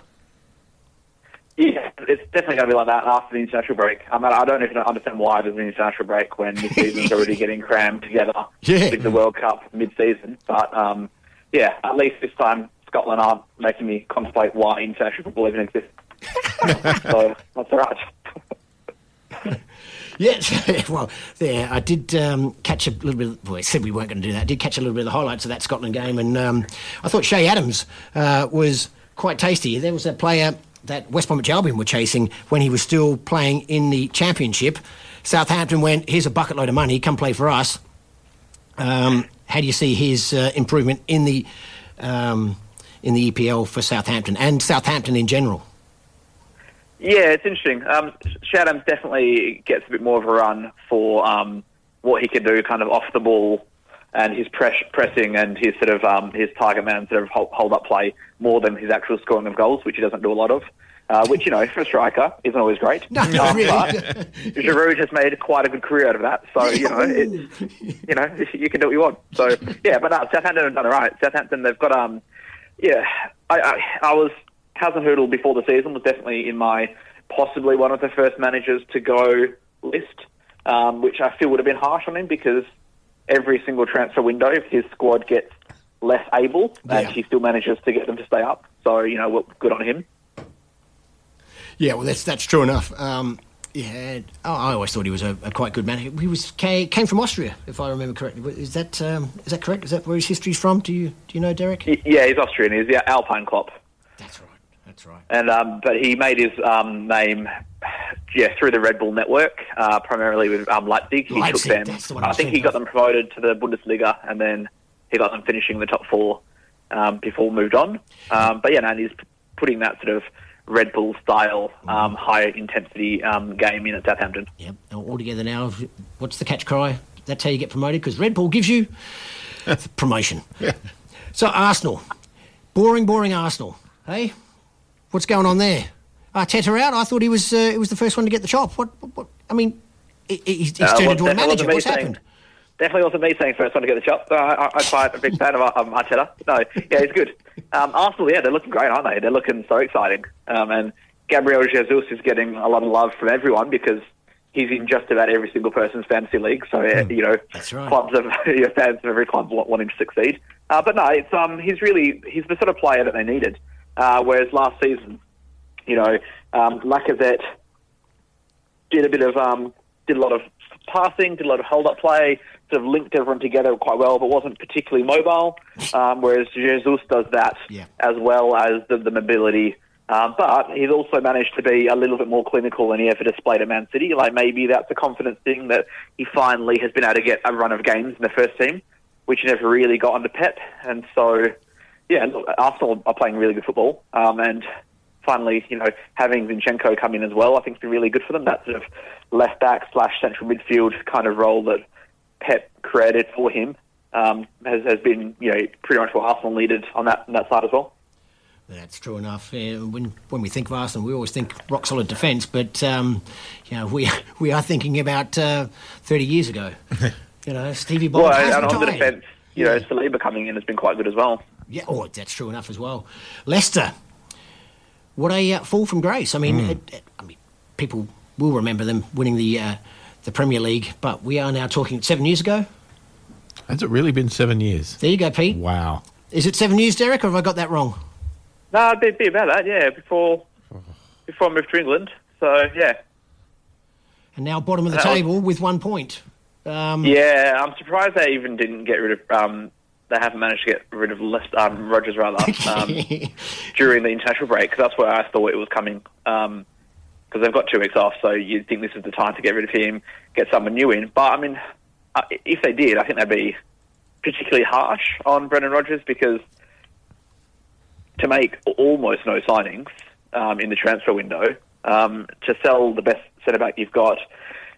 Yeah, it's definitely going to be like that after the international break. I mean, I don't even understand why there's an international break when the season's already getting crammed together Yeah. with the World Cup mid-season. But um, yeah, at least this time Scotland aren't making me contemplate why international football even exists. so that's all right. Yes, well, there I did um, catch a little bit. Well, I said we weren't going to do that. I did catch a little bit of the highlights of that Scotland game, and um, I thought Che Adams uh, was quite tasty. There was a player that West Bromwich Albion were chasing when he was still playing in the Championship. Southampton went, "Here's a bucket load of money. Come play for us." Um, how do you see his uh, improvement in the um, in the EPL for Southampton and Southampton in general? Yeah, it's interesting. Um, Che Adams definitely gets a bit more of a run for um, what he can do, kind of off the ball, and his press, pressing and his sort of um, his target man sort of hold, hold up play more than his actual scoring of goals, which he doesn't do a lot of. Uh, which you know, for a striker, isn't always great. No, Um, really. But Giroud has made quite a good career out of that. So you know, it, you know, you can do what you want. So yeah, but no, Southampton have done it right. Southampton, they've got um, yeah, I, I, I was Hasenhüttl before the season was definitely in my possibly one of the first managers to go list, um, which I feel would have been harsh on him because every single transfer window, his squad gets less able, and he still manages to get them to stay up. So you know, well, good on him. Yeah, well, that's that's true enough. Um, yeah, oh, I always thought he was a, a quite good man. He was came, came from Austria, if I remember correctly. Is that um, is that correct? Is that where his history's from? Do you do you know, Derek? Yeah, he's Austrian. He's the Alpine Klopp. That's right. That's right. And um, but he made his um, name, yeah, through the Red Bull network, uh, primarily with um, Leipzig. He Leipzig, took them. that's the one I I think he got them promoted to the Bundesliga, and then he got them finishing the top four um, before moved on. Um, but yeah, no, and he's putting that sort of Red Bull style, um, higher intensity um, game in at Southampton. Yep. All together now. What's the catch cry? That's how you get promoted because Red Bull gives you promotion. Yeah. So Arsenal, boring, boring Arsenal. Hey, what's going on there? Arteta out. I thought he was uh, he was the first one to get the chop. What? what, what I mean, he- he's, he's Uh, turned well, into a manager. What's saying- happened? Definitely wasn't me saying first one to get the chop. Uh, I, I'm quite a big fan of um, Arteta. No, yeah, he's good. Um, Arsenal, yeah, they're looking great, aren't they? They're looking so exciting. Um, and Gabriel Jesus is getting a lot of love from everyone because he's in just about every single person's fantasy league. So, uh, you know, That's right. clubs of your fans of every club want, want him to succeed. Uh, but no, it's um, he's really he's the sort of player that they needed. Uh, whereas last season, you know, um, Lacazette did a bit of um, did a lot of passing, did a lot of hold up play, sort of linked everyone together quite well, but wasn't particularly mobile. Um, whereas Jesus does that Yeah. as well as the, the mobility. Um, but he's also managed to be a little bit more clinical than he ever displayed at Man City. Like maybe that's a confidence thing that he finally has been able to get a run of games in the first team, which he never really got under Pep. And so, yeah, look, Arsenal are playing really good football. Um, and finally, you know, having Zinchenko come in as well, I think has been really good for them. That sort of left back slash central midfield kind of role that Pep created for him um, has, has been, you know, pretty much what Arsenal needed on that on that side as well. That's true enough. Uh, when when we think of Arsenal, we always think rock solid defence, but um, you know we we are thinking about uh, thirty years ago. you know, Stevie Bould Well, has and on the defence, you know, Saliba coming in has been quite good as well. Yeah, oh, that's true enough as well. Leicester, what a uh, fall from grace. I mean, it, it- I mean, people will remember them winning the uh, the Premier League, but we are now talking seven years ago. Has it really been seven years? There you go, Pete. Wow. Is it seven years, Derek, or have I got that wrong? No, it'd be, be about that, yeah. Before before I moved to England, so yeah, And now bottom of the That was- table with one point. Um, yeah. I'm surprised they even didn't get rid of. Um, they haven't managed to get rid of List, um, Rodgers rather um, during the international break because that's where I thought it was coming. Because they've got two weeks off, so you'd think this is the time to get rid of him, get someone new in. But I mean, uh, if they did, I think they'd be particularly harsh on Brendan Rodgers because to make almost no signings um, in the transfer window, um, to sell the best centre back you've got,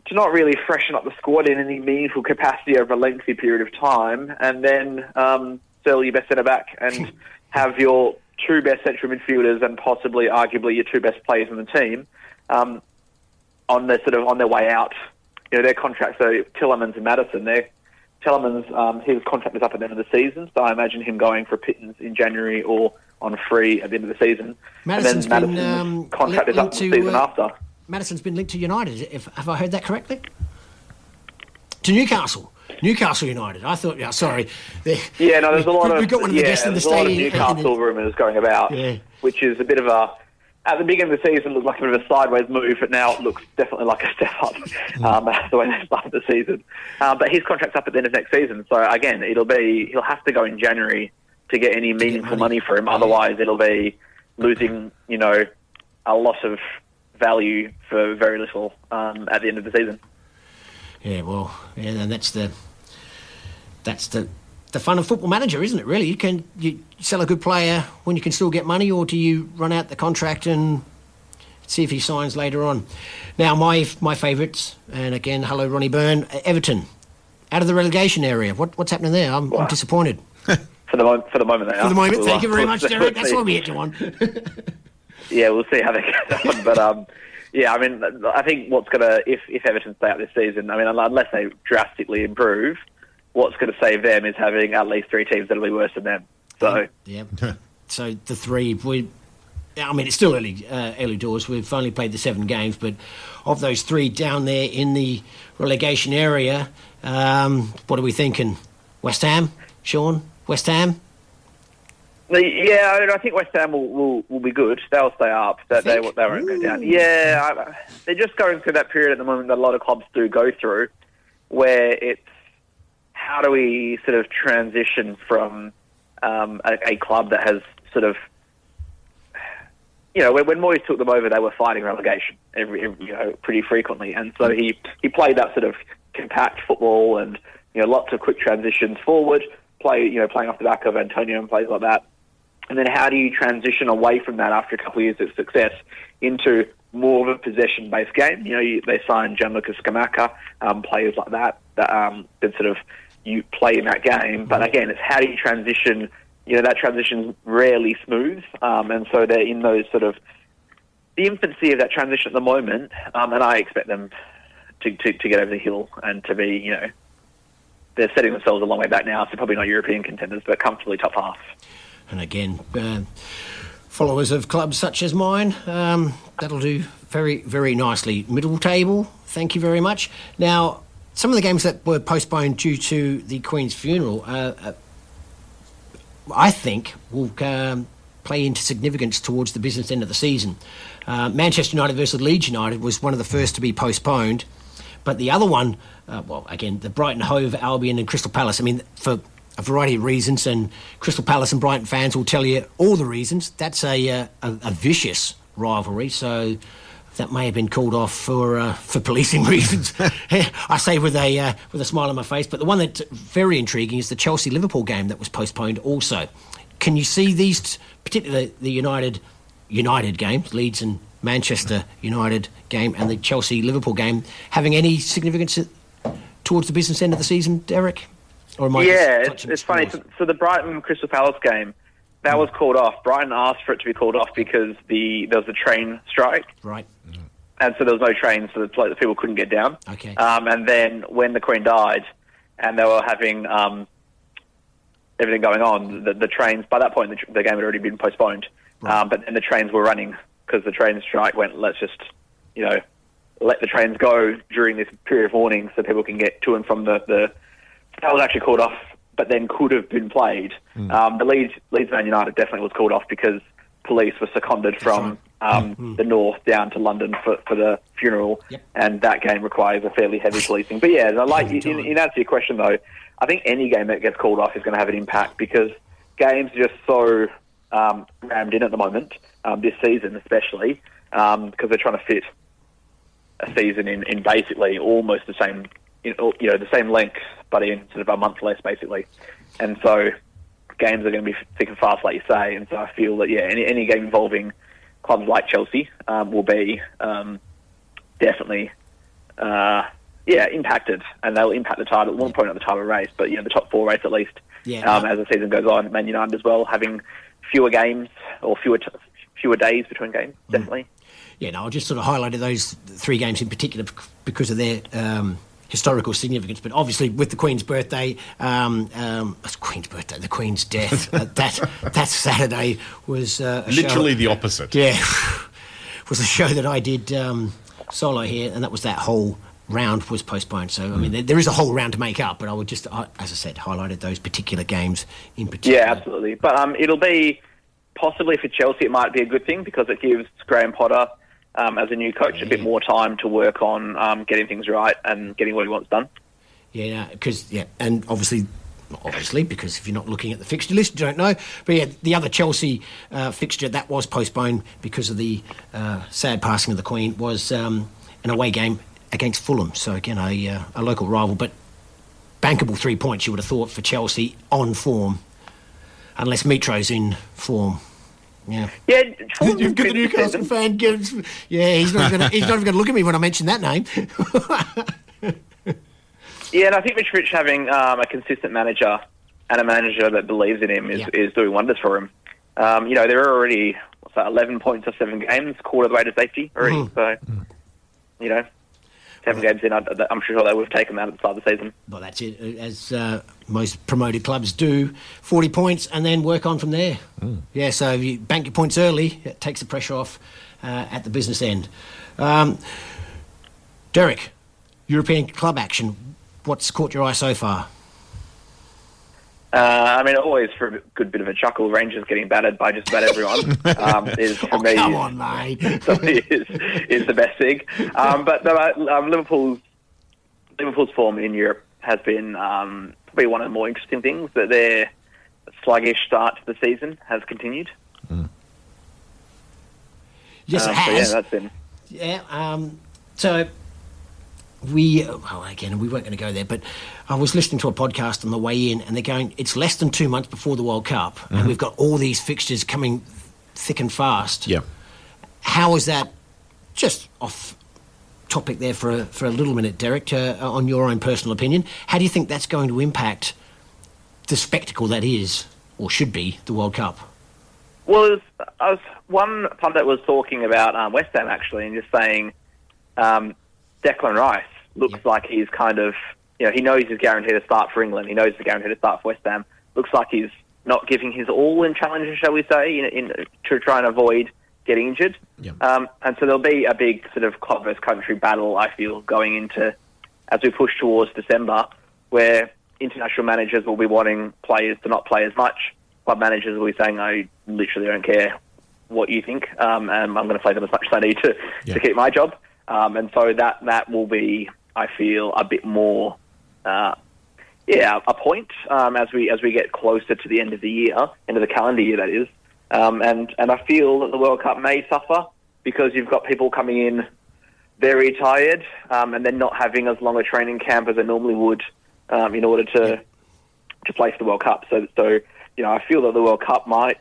to not really freshen up the squad in any meaningful capacity over a lengthy period of time, and then um, sell your best centre back and have your two best central midfielders and possibly, arguably, your two best players in the team um, on their sort of on their way out. You know, their contracts. So Tielemans and Maddison, their Tielemans um, his contract is up at the end of the season, so I imagine him going for pittance in January or on free at the end of the season. Maddison's and then been, Maddison's um, contract is up the season uh, after. Maddison's been linked to United. If, have I heard that correctly? To Newcastle. Newcastle United. I thought, yeah, sorry. They- Yeah, no, there's a lot we- of We've got one of the yeah, guests in the there's a lot of stadium. Newcastle rumours going about, Yeah. which is a bit of a. At the beginning of the season, it looked like a bit of a sideways move, but now it looks definitely like a step up. Um, the way they started the season, um, but his contract's up at the end of next season, so again, it'll be he'll have to go in January to get any meaningful money. for him. Otherwise, it'll be losing, you know, a lot of value for very little um, at the end of the season. Yeah, well, yeah, and that's the that's the the fun of football manager, isn't it? Really, you can you sell a good player when you can still get money, or do you run out the contract and see if he signs later on? Now, my my favourites, and again, hello, Ronnie Byrne, Everton, out of the relegation area. What what's happening there? I'm, I'm disappointed. For the mo- for the moment, they For are. the moment, thank you very much, Derek. That's why we hit you on. Yeah, we'll see how they get on. But um, yeah, I mean, I think what's going to, if, if Everton stay out this season, I mean, unless they drastically improve, what's going to save them is having at least three teams that'll be worse than them. So, Yeah. so the three we. I mean, it's still early, uh, early doors. We've only played the seven games, but of those three down there in the relegation area, um, what are we thinking? West Ham, Sean, West Ham. Yeah, I, mean, I think West Ham will, will, will be good. They'll stay up. That they, they won't go down. Yeah, I, they're just going through that period at the moment that a lot of clubs do go through, where it's how do we sort of transition from um, a, a club that has sort of you know, when, when Moyes took them over, they were fighting relegation every, every you know pretty frequently, and so he he played that sort of compact football and you know lots of quick transitions forward, play you know playing off the back of Antonio and plays like that. And then how do you transition away from that after a couple of years of success into more of a possession-based game? You know, you, they signed Gianluca Scamacca, um, players like that that um, that sort of you play in that game. But again, it's how do you transition? You know, that transition's rarely smooth, um, and so they're in those sort of the infancy of that transition at the moment. Um, and I expect them to, to to get over the hill and to be, you know, they're setting themselves a long way back now. So probably not European contenders, but comfortably top half. And again, uh, followers of clubs such as mine, um, that'll do very, very nicely. Middle table, thank you very much. Now, some of the games that were postponed due to the Queen's funeral, uh, uh, I think, will um, play into significance towards the business end of the season. Uh, Manchester United versus Leeds United was one of the first to be postponed. But the other one, uh, well, again, the Brighton Hove, Albion, and Crystal Palace. I mean, for a variety of reasons, and Crystal Palace and Brighton fans will tell you all the reasons. That's a uh, a, a vicious rivalry. So that may have been called off for uh, for policing reasons. I say with a uh, with a smile on my face. But the one that's very intriguing is the Chelsea Liverpool game that was postponed. Also, can you see these, particularly the United United games, Leeds and Manchester United game, and the Chelsea Liverpool game, having any significance towards the business end of the season, Derek? Or yeah, it's, it's funny. So, so the Brighton Crystal Palace game that Hmm. was called off. Brighton asked for it to be called off because the there was a train strike, Right. and so there was no trains, so the, the people couldn't get down. Okay. Um, and then when the Queen died, and they were having um, everything going on, the, the trains. By that point, the, the game had already been postponed. Um, but then the trains were running because the train strike went. Let's just, you know, let the trains go during this period of warning so people can get to and from the. the that was actually called off, but then could have been played. Um, the Leeds Leeds Man United definitely was called off because police were seconded from um, the north down to London for, for the funeral, and that game requires a fairly heavy policing. But yeah, I like in, in answer to your question though, I think any game that gets called off is going to have an impact because games are just so um, rammed in at the moment, um, this season especially, um, because they're trying to fit a season in, in basically almost the same, you know, you know, the same length, but in sort of a month less, basically. And so games are going to be thick and fast, like you say. And so I feel that yeah, any any game involving clubs like Chelsea um, will be um, definitely. Uh, yeah, impacted, and they'll impact the title. At one point at the title race, but you know the top four race at least. Yeah. Um, as the season goes on, Man United as well having fewer games or fewer t- fewer days between games. Definitely. Yeah, no, I just sort of highlighted those three games in particular because of their um, historical significance. But obviously, with the Queen's birthday, um, um, it's Queen's birthday, the Queen's death, uh, that that Saturday was uh, a show- Literally the opposite. Yeah, was a show that I did um, solo here, and that was that whole round was postponed. So I mean, there, there is a whole round to make up, but I would just, I, as I said, highlighted those particular games in particular. Yeah, absolutely. But um, it'll be possibly for Chelsea. It might be a good thing because it gives Graham Potter, um, as a new coach, a bit more time to work on um, getting things right and getting what he wants done. Yeah, because yeah, and obviously, obviously, because if you're not looking at the fixture list, you don't know. But yeah, the other Chelsea uh, fixture that was postponed because of the uh, sad passing of the Queen was um, an away game against Fulham. So again, a, uh, a local rival, but bankable three points. You would have thought for Chelsea on form, unless Mitro's in form. Yeah. Yeah, You've got the Newcastle fan. Gives, yeah, he's not going to. He's not even going to look at me when I mention that name. Yeah, and I think Mitrovic having um, a consistent manager and a manager that believes in him is, is doing wonders for him. Um, you know, there are already what's that, 11 points of seven games, quarter of the way to safety already. Mhm. So, you know, seven games in, I- I'm sure they would have taken that at the start of the season. Well, that's it. As uh, most promoted clubs do, 40 points and then work on from there. Yeah, so if you bank your points early, it takes the pressure off uh, at the business end. Um, Derek, European club action. What's caught your eye so far? Uh, I mean, always for a good bit of a chuckle, Rangers getting battered by just about everyone um, is for me. Oh, come on, mate. so is, is the best thing. Um, but no, uh, um, Liverpool's Liverpool's form in Europe has been um, probably one of the more interesting things. That their sluggish start to the season has continued. Yes, Um, it so has. yeah, that's been. Yeah. Um, so we, oh, again, we weren't going to go there, but I was listening to a podcast on the way in, and they're going, it's less than two months before the World Cup, and Mhm. we've got all these fixtures coming thick and fast. Yeah. How is that, just off topic there for a, for a little minute, Derek, uh, on your own personal opinion, how do you think that's going to impact the spectacle that is, or should be, the World Cup? Well, it was, I was one pundit was talking about um, West Ham actually, and just saying um, Declan Rice looks like he's kind of you know he knows he's guaranteed to start for England. He knows he's guaranteed to start for West Ham. Looks like he's not giving his all in challenges, shall we say, in, in to try and avoid getting injured. Um, and so there'll be a big sort of club versus country battle. I feel going into as we push towards December, where international managers will be wanting players to not play as much. Club managers will be saying, "I literally don't care what you think, um, and I'm going to play them as much as I need to to keep my job." Um, and so that that will be, I feel, a bit more, uh, yeah, a point um, as we as we get closer to the end of the year, end of the calendar year, that is. Um, and and I feel that the World Cup may suffer because you've got people coming in very tired, um, and then not having as long a training camp as they normally would um, in order to to play for the World Cup. So, so you know, I feel that the World Cup might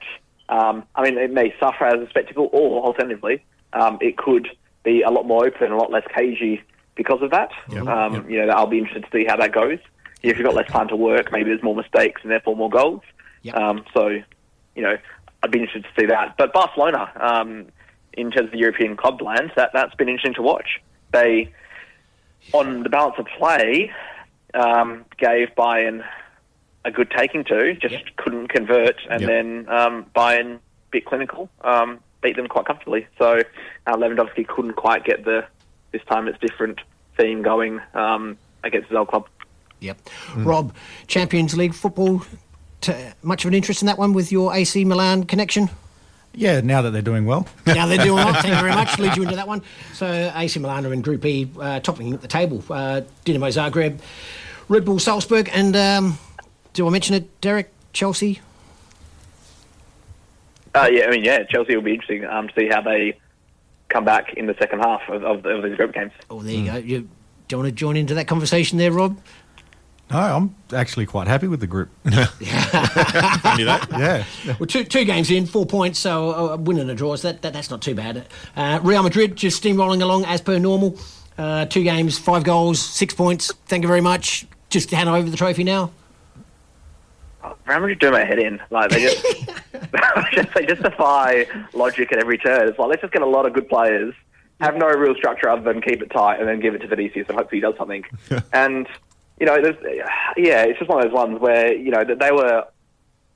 Um, I mean, it may suffer as a spectacle, or alternatively, um, it could be a lot more open, a lot less cagey because of that. Um, You know, I'll be interested to see how that goes. If you've got less time to work, maybe there's more mistakes and therefore more goals. Um, so, you know, I'd be interested to see that. But Barcelona, um, in terms of the European club plans, that that's been interesting to watch. They, on the balance of play, um, gave Bayern a good taking to, just couldn't convert, and Yep. then um, Bayern, bit clinical, um, beat them quite comfortably. So uh, Lewandowski couldn't quite get the this time it's different theme going um, against his old club. Yep. Rob, Champions League football, t- much of an interest in that one with your AC Milan connection? Yeah, now that they're doing well. Now they're doing well. Thank you very much. Lead you into that one. So AC Milan are in Group E, uh, topping at the table. Uh, Dinamo Zagreb, Red Bull Salzburg, and um, do I mention it, Derek? Chelsea. Uh, yeah, I mean, yeah, Chelsea will be interesting um, to see how they come back in the second half of, of, of these group games. Oh, there you go. You do you want to join into that conversation there, Rob? No, I'm actually quite happy with the group. Yeah. Well, two, two games in, four points, so a win and a draw. So that, that, that's not too bad. Uh, Real Madrid just steamrolling along as per normal. Uh, two games, five goals, six points. Thank you very much. Just hand over the trophy now. Real Madrid do my head in. Like they just, just they just defy logic at every turn. It's like let's just get a lot of good players, have no real structure other than keep it tight, and then give it to Vinicius and hopefully he does something. and you know, there's, yeah, it's just one of those ones where you know that they were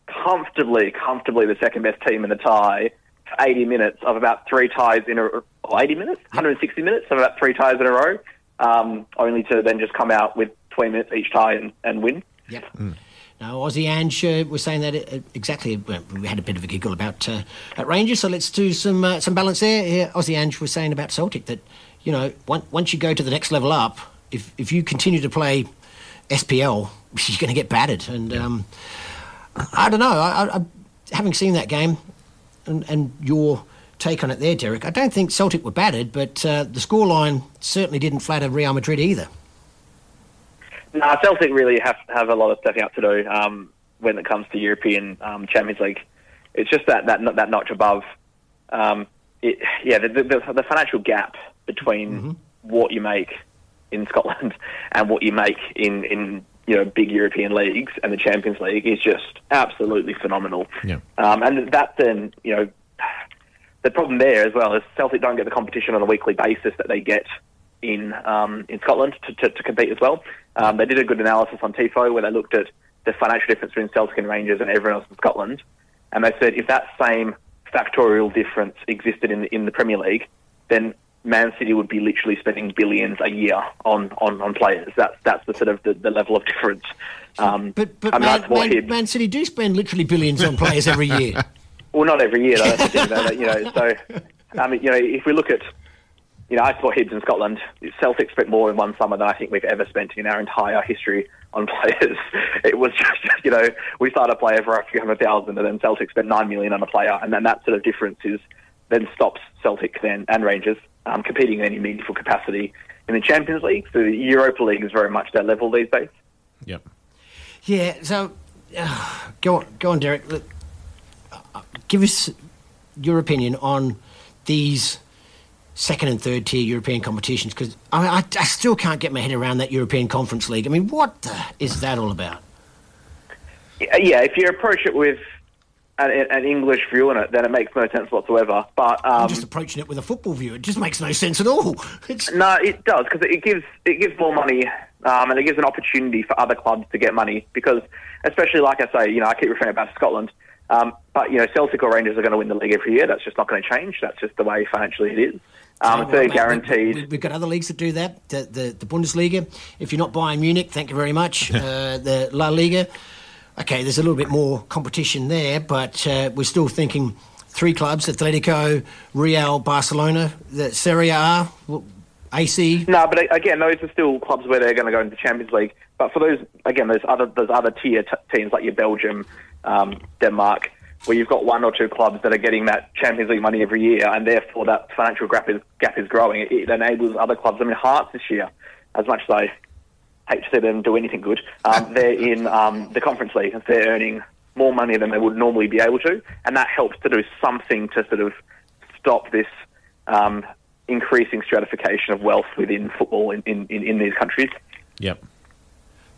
comfortably, comfortably the second best team in the tie for 80 minutes of about three ties in a or 80 minutes, 160 minutes of about three ties in a row, um, only to then just come out with 20 minutes each tie and, and win. Yep. Now, Aussie Ange uh, was saying that uh, exactly. Well, we had a bit of a giggle about uh, at Rangers, so let's do some uh, some balance there. Here, Aussie Ange was saying about Celtic that you know once, once you go to the next level up, if if you continue to play SPL, you're going to get battered. And um, I don't know. I, I, I, having seen that game, and, and your take on it there, Derek, I don't think Celtic were battered, but uh, the scoreline certainly didn't flatter Real Madrid either. No, Celtic really have have a lot of stepping up to do um, when it comes to European um, Champions League. It's just that that that notch above. Um, it, yeah, the, the, the financial gap between what you make in Scotland and what you make in in you know big European leagues and the Champions League is just absolutely phenomenal. Yeah. Um, and that then, you know, the problem there as well is Celtic don't get the competition on a weekly basis that they get in um, in Scotland to, to, to compete as well. Um, they did a good analysis on TIFO where they looked at the financial difference between Celtic and Rangers and everyone else in Scotland, and they said if that same factorial difference existed in the, in the Premier League, then Man City would be literally spending billions a year on, on, on players. That's that's the sort of the, the level of difference. Um, But but I mean, Man, Man, Man City do spend literally billions on players every year. Well, not every year, though. That's the thing, though, that, you know, so, I mean, you know, if we look at, you know, I support Hibs in Scotland. Celtic spent more in one summer than I think we've ever spent in our entire history on players. It was just, you know, we started a player for a few hundred thousand, and then Celtic spent nine million on a player, and then that sort of difference is then stops Celtic then and Rangers um, competing in any meaningful capacity in the Champions League. So the Europa League is very much that level these days. Yep. Yeah. So uh, go on, go on, Derek. Look, uh, give us your opinion on these second and third tier European competitions because I, mean, I, I still can't get my head around that European Conference League. I mean, what the, is that all about? Yeah, if you approach it with an, an English view on it, then it makes no sense whatsoever. But um, I'm just approaching it with a football view. It just makes no sense at all. It's, No, it does because it gives it gives more money um, and it gives an opportunity for other clubs to get money because, especially like I say, you know, I keep referring back to Scotland, um, but you know, Celtic or Rangers are going to win the league every year. That's just not going to change. That's just the way financially it is. Um, so well, mate, guaranteed. we- We've got other leagues that do that. The, the, the Bundesliga. If you're not Bayern Munich, thank you very much. uh, the La Liga. Okay, there's a little bit more competition there, but uh, we're still thinking three clubs: Atletico, Real, Barcelona, the Serie A, AC. No, but again, those are still clubs where they're going to go into the Champions League. But for those, again, those other those other tier t- teams like your Belgium, um, Denmark, where you've got one or two clubs that are getting that Champions League money every year, and therefore that financial gap is gap is growing. It, it enables other clubs. I mean, Hearts this year, as much as I hate to see them do anything good, um, they're in um, the Conference League. and They're earning more money than they would normally be able to, and that helps to do something to sort of stop this um, increasing stratification of wealth within football in, in, in, in these countries. Yep.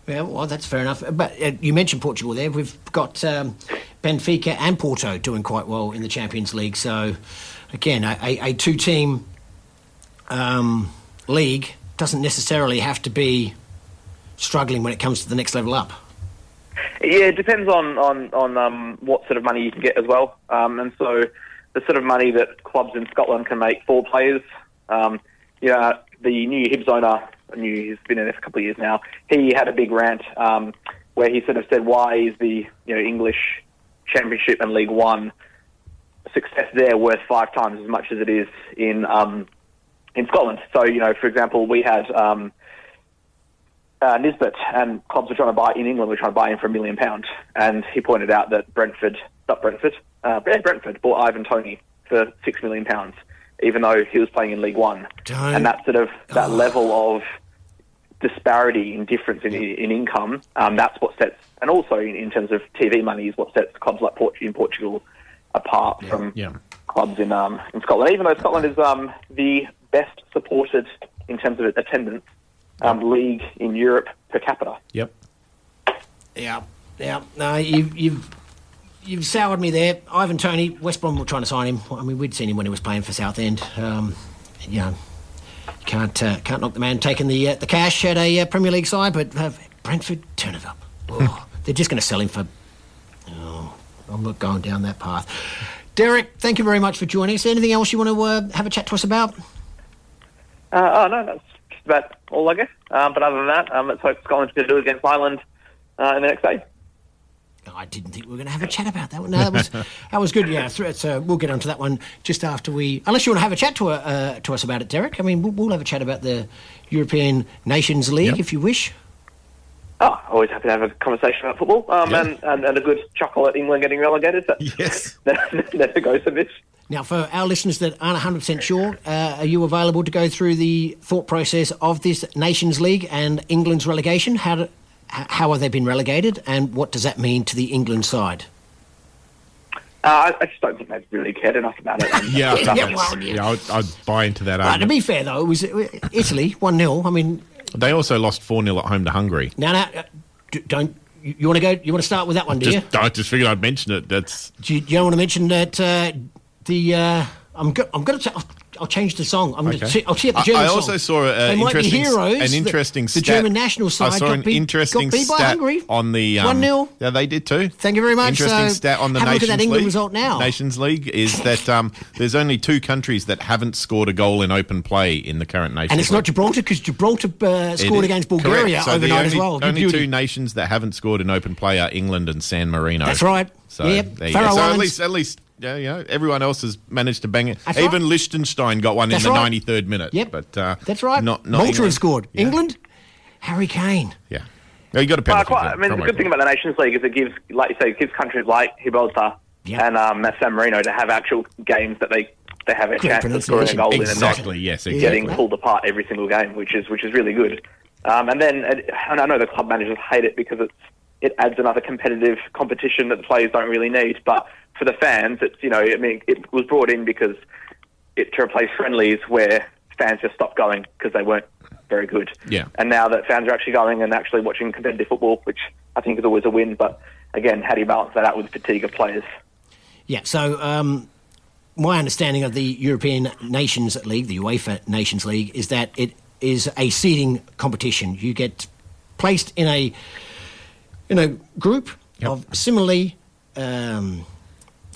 Yeah, well, that's fair enough. But uh, you mentioned Portugal there. We've got um, Benfica and Porto doing quite well in the Champions League. So, again, a, a, two team um, league doesn't necessarily have to be struggling when it comes to the next level up. Yeah, it depends on on on um, what sort of money you can get as well. Um, and so, the sort of money that clubs in Scotland can make for players. Um, yeah, the new Hibs owner, new he's been in there for a couple of years now. He had a big rant um, where he sort of said, "Why is the you know English Championship and League One success there worth five times as much as it is in um, in Scotland?" So, you know, for example, we had. Um, uh, Nisbet and clubs were trying to buy in England we were trying to buy him for a million pounds, and he pointed out that Brentford, not Brentford, uh, yeah, Brentford bought Ivan Toney for six million pounds, even though he was playing in League One, Don't- and that sort of that level of disparity in difference in, in income, um, that's what sets, and also in, in terms of TV money, is what sets clubs like Port- in Portugal apart from Yeah. clubs in um, in Scotland. Even though Scotland is um, the best supported in terms of attendance um, league in Europe per capita. Yep. Yeah, yeah. No, you've you've you've soured me there. Ivan Toney, West Brom were trying to sign him. I mean, we'd seen him when he was playing for Southend. Um, you know, you can't uh, can't knock the man taking the uh, the cash at a uh, Premier League side, but uh, Brentford turn it up. Oh, they're just going to sell him for. Oh, I'm not going down that path. Derek, thank you very much for joining us. Anything else you want to uh, have a chat to us about? Uh, oh no, that's just about all I guess. Um, but other than that, um, let's hope Scotland can do against Ireland uh, in the next day. I didn't think we were going to have a chat about that one. No, that was that was good. Yeah, so it's, we'll get onto that one just after we. Unless you want to have a chat to uh, uh, to us about it, Derek. I mean, we'll, we'll have a chat about the European Nations League Yep. if you wish. Oh, always happy to have a conversation about football um, Yeah. and, and, and a good chuckle at England getting relegated. That yes. never goes amiss. Now, for our listeners that aren't 100% sure, uh, are you available to go through the thought process of this Nations League and England's relegation? How, do, h- how have they been relegated, and what does that mean to the England side? Uh, I, I just don't think they've really cared enough about it. Yeah, Yeah, well, yeah. yeah, I'd, I'd buy into that Uh, to be fair, though, it was uh, Italy 1 0. I mean, They also lost 4 0 at home to Hungary. now, now uh, don't. You, you want to go? You want to start with that one, do you? I just figured I'd mention it. That's Do you, you don't want to mention that uh, the uh, I'm go- I'm going to I'll, change the song. I'm going Okay. to I'll see the I- German I song. also saw a- They might be interesting- heroes. an interesting The, stat. The German national side I saw got an beat, interesting got beat by Hungary on the um, one 0 Yeah, they did too. Thank you very much. Interesting So, stat on the have a look Nations at that England League. result now. Nations League is that um, there's only two countries that haven't scored a goal in open play in the current Nations League. And it's League. not Gibraltar because Gibraltar uh, scored against Bulgaria. So overnight only, as well. Good Only beauty. two nations that haven't scored in open play are England and San Marino. That's right. So, Yep. there you Faroe go. so at least, at least, yeah, you know, everyone else has managed to bang it. That's Even right. Liechtenstein got one That's in the right. 93rd minute. Yep. But uh, That's right. Not, not Malta have scored. Yeah. England, Harry Kane. Yeah. No, you got a Well, penalty. quite, I mean, the good thing about the Nations League is it gives, like you say, it gives countries like Gibraltar and um, San Marino to have actual games that they they have a Great chance of scoring a pronunciation. goal in and not yes, getting pulled apart every single game, which is which is really good. Um, and then, and I know the club managers hate it because it's it adds another competitive competition that the players don't really need. But for the fans, it's you know, I mean, it was brought in because it to replace friendlies where fans just stopped going because they weren't very good. Yeah. And now that fans are actually going and actually watching competitive football, which I think is always a win. But again, how do you balance that out with fatigue of players? Yeah, so um, my understanding of the European Nations League, the UEFA Nations League, is that it is a seeding competition. You get placed in a in a group of similarly um,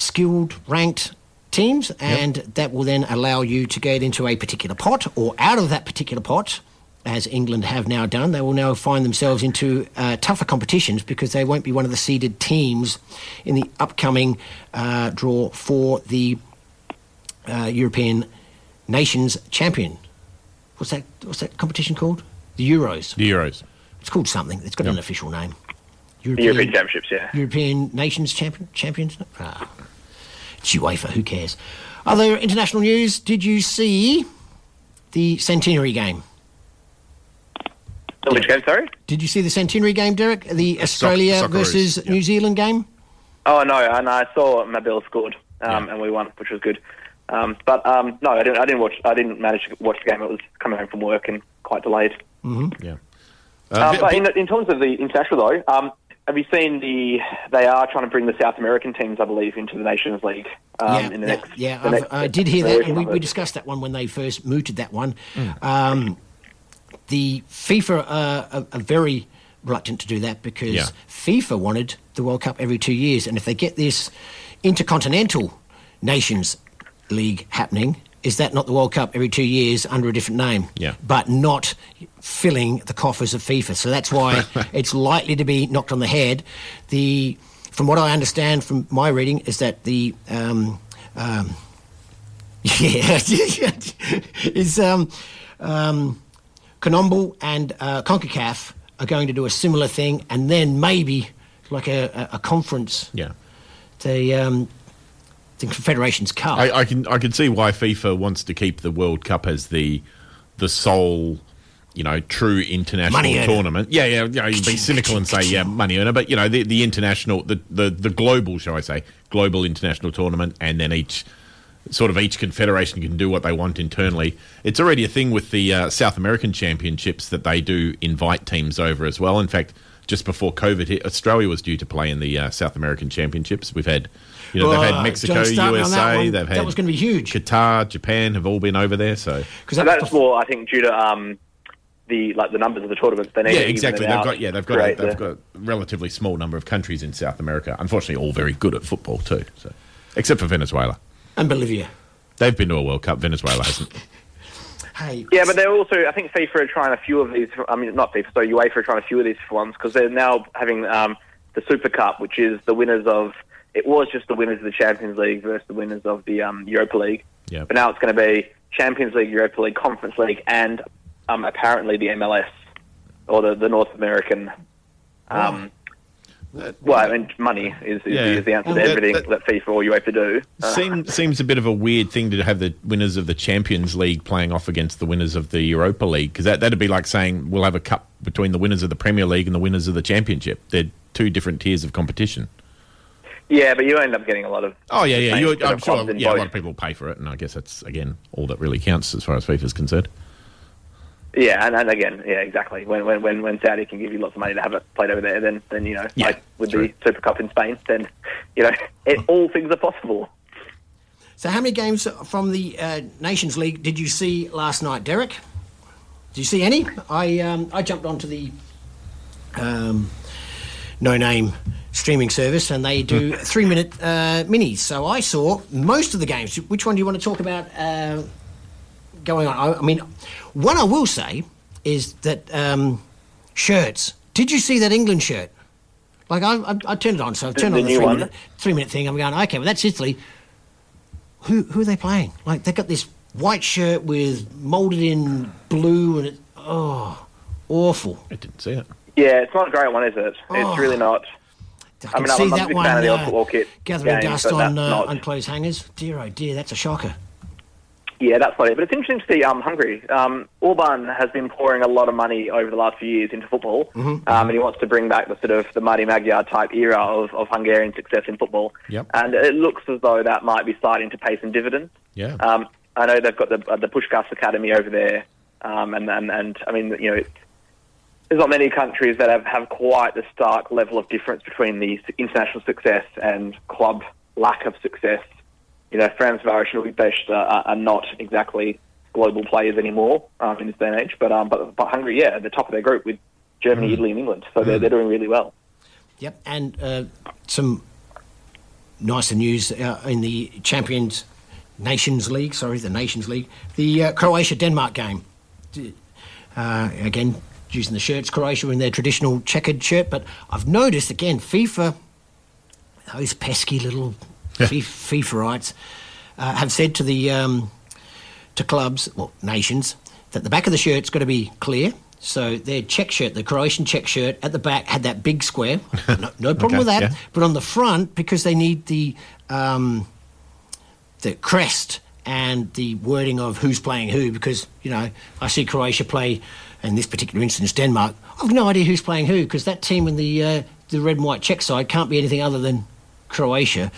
skilled, ranked teams, and that will then allow you to get into a particular pot or out of that particular pot. As England have now done, they will now find themselves into uh, tougher competitions because they won't be one of the seeded teams in the upcoming uh, draw for the uh, European Nations Champion. What's that? What's that competition called? The Euros. The Euros. It's called something. It's got an official name. The European Championships, yeah. European Nations Champion, Champions. Ah, it's UEFA. Who cares? Other international news. Did you see the centenary game? Which game, sorry? Did you see the centenary game, Derek? The Australia Socceroos, versus New Zealand game. Oh no, and I saw Mabil scored, um, and we won, which was good. Um, but um, no, I didn't. I didn't watch. I didn't manage to watch the game. It was coming home from work and quite delayed. Mm-hmm. Yeah. Uh, vi- but in, in terms of the international though, um, have you seen the? They are trying to bring the South American teams, I believe, into the Nations League. Um, yeah, in the yeah, next, yeah, the I've- next I did hear that, and we, we discussed that one when they first mooted that one. Um, the FIFA are, are, are very reluctant to do that because Yeah. FIFA wanted the World Cup every two years, and if they get this intercontinental Nations League happening, is that not the World Cup every two years under a different name? Yeah. But not filling the coffers of FIFA. So that's why it's likely to be knocked on the head. The, from what I understand from my reading, is that the um, um, yeah, is um, um, and uh, Concacaf are going to do a similar thing, and then maybe like a, a, a conference. Yeah. The um, the Confederations Cup. I, I can I can see why FIFA wants to keep the World Cup as the the sole, you know, true international tournament. Yeah, yeah, yeah. You'd be cynical and say, yeah, money earner, but you know, the, the international, the, the the global, shall I say, global international tournament, and then each sort of each confederation can do what they want internally. It's already a thing with the uh, South American Championships that they do invite teams over as well. In fact. Just before COVID hit, Australia was due to play in the uh, South American Championships. We've had, you know, they've had Mexico, don't start me on that USA, one. they've had That was gonna be huge. Qatar, Japan have all been over there. So So that's more, I think, due to um, the like the numbers of the tournaments. They need yeah, exactly. They've out, got yeah, they've got a, they've the- got a relatively small number of countries in South America. Unfortunately, all very good at football too. So, except for Venezuela, and Bolivia. they've been to a World Cup. Venezuela hasn't. Hey, Yeah, but they're also, I think FIFA are trying a few of these. I mean, not FIFA, so UEFA are trying a few of these ones because they're now having um, the Super Cup, which is the winners of. It was just the winners of the Champions League versus the winners of the um, Europa League. Yeah. But now it's going to be Champions League, Europa League, Conference League, and um, apparently the MLS or the, the North American. Um, well, I mean, money is, is, Yeah. is the answer to That- everything that- that, FIFA or UEFA do. Uh, Seems seems a bit of a weird thing to have the winners of the Champions League playing off against the winners of the Europa League because that that'd be like saying we'll have a cup between the winners of the Premier League and the winners of the Championship. They're two different tiers of competition. Yeah, but you end up getting a lot of. Oh yeah, yeah. You, I'm sure. clubs in Yeah, a lot of people will pay for it, and I guess that's again all that really counts as far as FIFA is concerned. Yeah, and, and again, yeah, exactly. When, when when when Saudi can give you lots of money to have it played over there, then then you know, Yeah, like with the Super Cup in Spain, then you know, it, all things are possible. So, how many games from the uh, Nations League did you see last night, Derek? Did you see any? I um, I jumped onto the um, no name streaming service, and they do three minute uh, minis. So I saw most of the games. Which one do you want to talk about uh, going on? I, I mean, one I will say is that um, shirts. Did you see that England shirt? Like I, I, I turned it on, so I've turned the on the three one? minute, three minute thing. I'm going, okay, well that's Italy. Who who are they playing? Like they've got this white shirt with moulded in blue, and it, oh, awful. I didn't see it. Yeah, it's not a great one, is it? Oh. It's really not. I I can mean, see that one fan of the old uh, gathering games, dust on uh, not- on hangers. Dear oh dear, that's a shocker. Yeah, that's not it. But it's interesting to see um, Hungary. Um, Orban has been pouring a lot of money over the last few years into football, Mhm. um, and he wants to bring back the sort of the Mighty Magyar type era of, of Hungarian success in football. Yep. And it looks as though that might be starting to pay some dividends. Yeah. Um, I know they've got the uh, the Puskás Academy over there, um, and, and and I mean, you know, it's, there's not many countries that have, have quite the stark level of difference between the international success and club lack of success. You know, Ferencváros and Budapest are, are, are not exactly global players anymore um, in this day and age, but um, but, but Hungary, yeah, at the top of their group with Germany, Italy, and England, so they're, they're doing really well. Yep, and uh, some nicer news uh, in the Champions Nations League. Sorry, the Nations League. The uh, Croatia Denmark game. Uh, again, using the shirts, Croatia in their traditional checkered shirt. But I've noticed again, FIFA, those pesky little FIFA, FIFAites, uh, have said to the um, to clubs, well, nations, that the back of the shirt's got to be clear. So their check shirt, the Croatian check shirt, at the back had that big square. No, no problem Okay, with that. yeah. But on the front, because they need the um, the crest and the wording of who's playing who, because you know I see Croatia play, in this particular instance Denmark. I've no idea who's playing who because that team in the uh, the red and white check side can't be anything other than Croatia.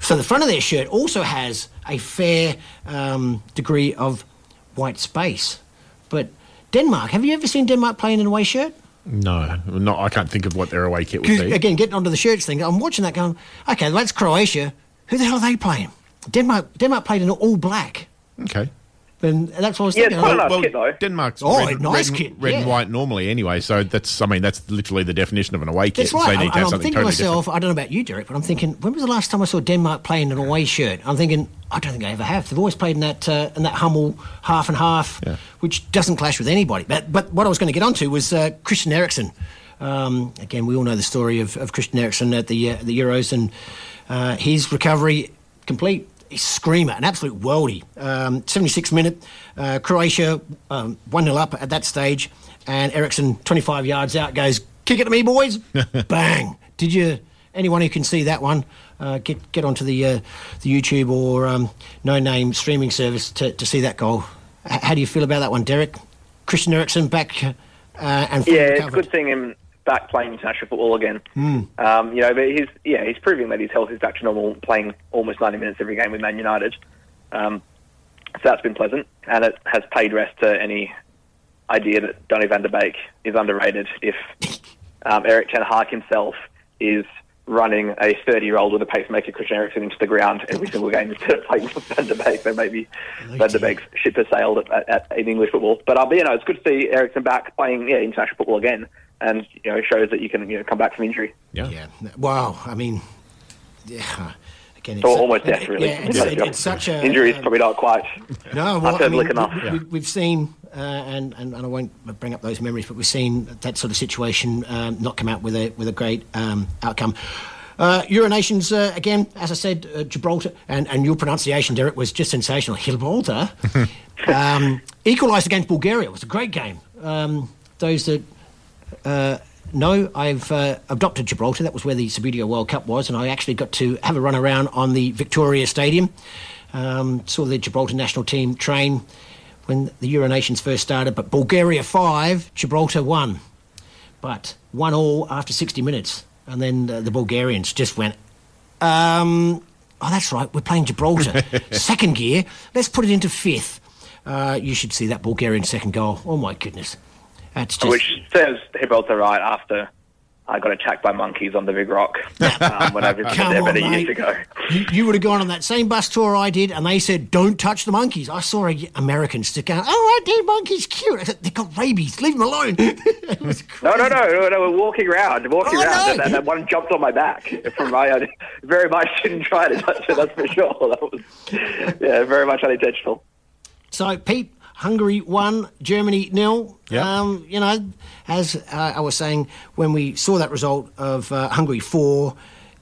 So the front of their shirt also has a fair um, degree of white space. But Denmark, have you ever seen Denmark playing in an away shirt? No, not. I can't think of what their away kit would be. again, getting onto the shirts thing, I'm watching that going, okay, that's Croatia. Who the hell are they playing? Denmark. Denmark played in all black. Okay. And that's what I was Yeah, thinking. it's quite nice like, kit though. Denmark's Oh, red, nice red, kit, red and white normally anyway. So that's, I mean, that's literally the definition of an away kit. That's So right. they need And to have I'm something thinking totally myself, I don't know about you, Derek, but I'm thinking, when was the last time I saw Denmark play in an away shirt? I'm thinking, I don't think I ever have. They've always played in that uh, in that Hummel half and half, which doesn't clash with anybody. But but what I was going to get onto was uh, Christian Eriksen. Um, again, we all know the story of, of Christian Eriksen at the uh, the Euros and uh, his recovery complete. He's a screamer, an absolute worldie. Um, 76 minute, uh, Croatia um, 1 0 up at that stage, and Eriksen 25 yards out goes, kick it to me, boys. Bang. Did you, anyone who can see that one, uh, get get onto the uh, the YouTube or um, no name streaming service to, to see that goal? H- how do you feel about that one, Derek? Christian Eriksen back uh, and Yeah, it's a good thing him back playing international football again. Hmm. Um, you know, but he's yeah, he's proving that his health is back to normal, playing almost 90 minutes every game with Man United. Um, so that's been pleasant, and it has paid rest to any idea that Donny van der Beek is underrated. If um, Erik Ten Hag himself is running a 30-year-old with a pacemaker, Christian Eriksen, into the ground every single game instead of playing with Van der Beek, then maybe Van der Beek's ship has sailed at, at, at, in English football. But uh, but, you know, it's good to see Eriksen back playing yeah, international football again, and you know, shows that you can you know come back from injury. Yeah. Yeah. Wow. I mean, yeah. Again, Or almost death, really. Yeah, it's, it- it's such a injury is um, probably not quite No, well, I hyperbolic mean, enough. we, we, we've seen, uh, and, and and I won't bring up those memories, but we've seen that sort of situation um, not come out with a with a great um, outcome. Uh, Euro Nations, uh, again, as I said, uh, Gibraltar, and, and your pronunciation, Derek, was just sensational. Gibraltar um, equalised against Bulgaria. It was a great game. Um, those that uh, know, I've uh, adopted Gibraltar. That was where the Subbuteo World Cup was, and I actually got to have a run around on the Victoria Stadium. Um, saw the Gibraltar national team train when the Euro Nations first started, but Bulgaria 5, Gibraltar 1. But 1 all after 60 minutes. And then uh, the Bulgarians just went, um, oh, that's right, we're playing Gibraltar. second gear, let's put it into fifth. Uh, you should see that Bulgarian second goal. Oh, my goodness. That's just. Which serves Gibraltar right after I got attacked by monkeys on the Big Rock um, when I visited there mate. years ago. You, you would have gone on that same bus tour I did, and they said, "Don't touch the monkeys." I saw a American stick out. Oh, I did. Monkeys cute. I said, They've got rabies. Leave them alone. It was No, no, no, no, no, we're walking around, walking Oh, around, no. and, and that one jumped on my back from my. I very much didn't try to touch it. That's for sure. That was, yeah, very much unintentional. So, Pete, Hungary one, Germany nil. Yeah. Um, you know, as uh, I was saying, when we saw that result of uh, Hungary four,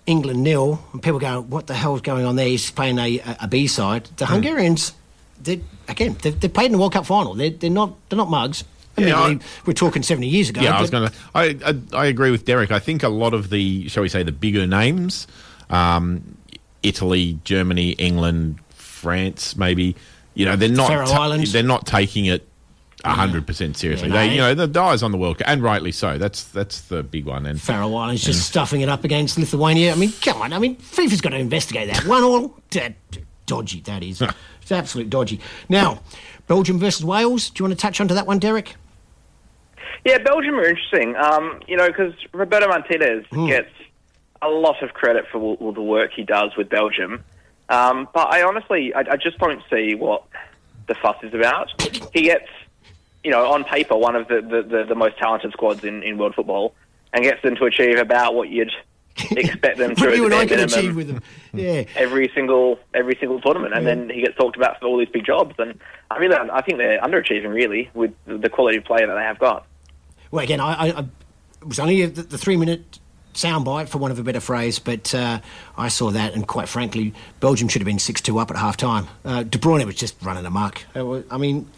England nil, and people go, "What the hell's going on there?" He's playing a, a, a B side. The Hungarians, they again, they've, they played in the World Cup final. They're, they're not they're not mugs. Yeah, Admittedly, we're talking seventy years ago. Yeah, I was going to. I, I I agree with Derek. I think a lot of the, shall we say, the bigger names, um, Italy, Germany, England, France, maybe. You know, they're not. Faroe ta- Islands. they're not taking it hundred percent seriously. Yeah, they, no. you know, the guys on the World Cup, and rightly so. That's that's the big one. And Faroe Islands just stuffing it up against Lithuania. I mean, come on. I mean, FIFA's got to investigate that. One all, d- d- dodgy that is. it's absolute dodgy. Now, Belgium versus Wales. Do you want to touch onto that one, Derek? Yeah, Belgium are interesting. Um, you know, because Roberto Martinez Hmm. gets a lot of credit for all, all the work he does with Belgium. Um, but I honestly, I, I just don't see what the fuss is about. He gets, you know, on paper, one of the, the, the, the most talented squads in, in world football and gets them to achieve about what you'd expect them to you and I can achieve with them. Yeah. every single every single tournament, and then he gets talked about for all these big jobs. And I really, I think they're underachieving really with the quality of player that they have got. Well, again, I, I, I it was only the, the three minute soundbite, for want of a better phrase, but uh, I saw that, and quite frankly, Belgium should have been 6 2 up at half time. Uh, De Bruyne was just running amok. Was- I mean,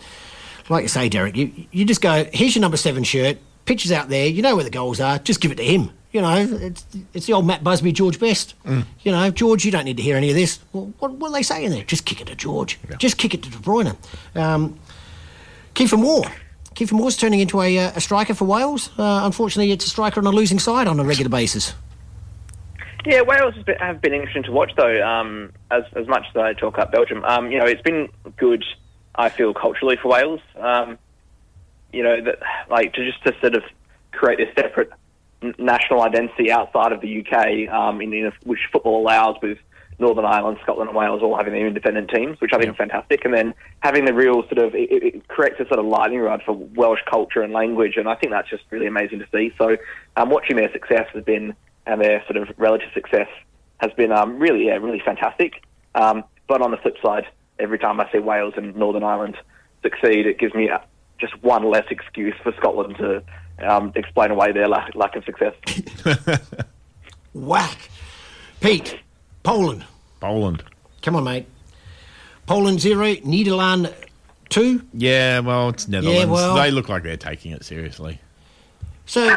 like you say, Derek, you, you just go, here's your number seven shirt, pictures out there, you know where the goals are, just give it to him. You know, it's, it's the old Matt Busby, George Best. You know, George, you don't need to hear any of this. Well, what, what are they saying there? Just kick it to George. Just kick it to De Bruyne. Um, Kiefer Moore. Kiefer Moore's turning into a, uh, a striker for Wales. Uh, unfortunately, it's a striker on a losing side on a regular basis. Yeah, Wales have been interesting to watch, though. Um, as as much as I talk about Belgium, um, you know, it's been good. I feel culturally for Wales. Um, you know, that like to just to sort of create this separate national identity outside of the UK, um, in, in which football allows, with Northern Ireland, Scotland, and Wales all having their independent teams, which I think is fantastic. And then having the real sort of it, it it creates a sort of lightning rod for Welsh culture and language, and I think that's just really amazing to see. So, um, watching their success has been and their sort of relative success has been um, really, yeah, really fantastic. Um, but on the flip side, every time I see Wales and Northern Ireland succeed, it gives me uh, just one less excuse for Scotland to um, explain away their lack, lack of success. Whack. Pete, Poland. Poland. Come on, mate. Poland zero, Nederland two. Yeah, well, it's Netherlands. well- they look like they're taking it seriously. So,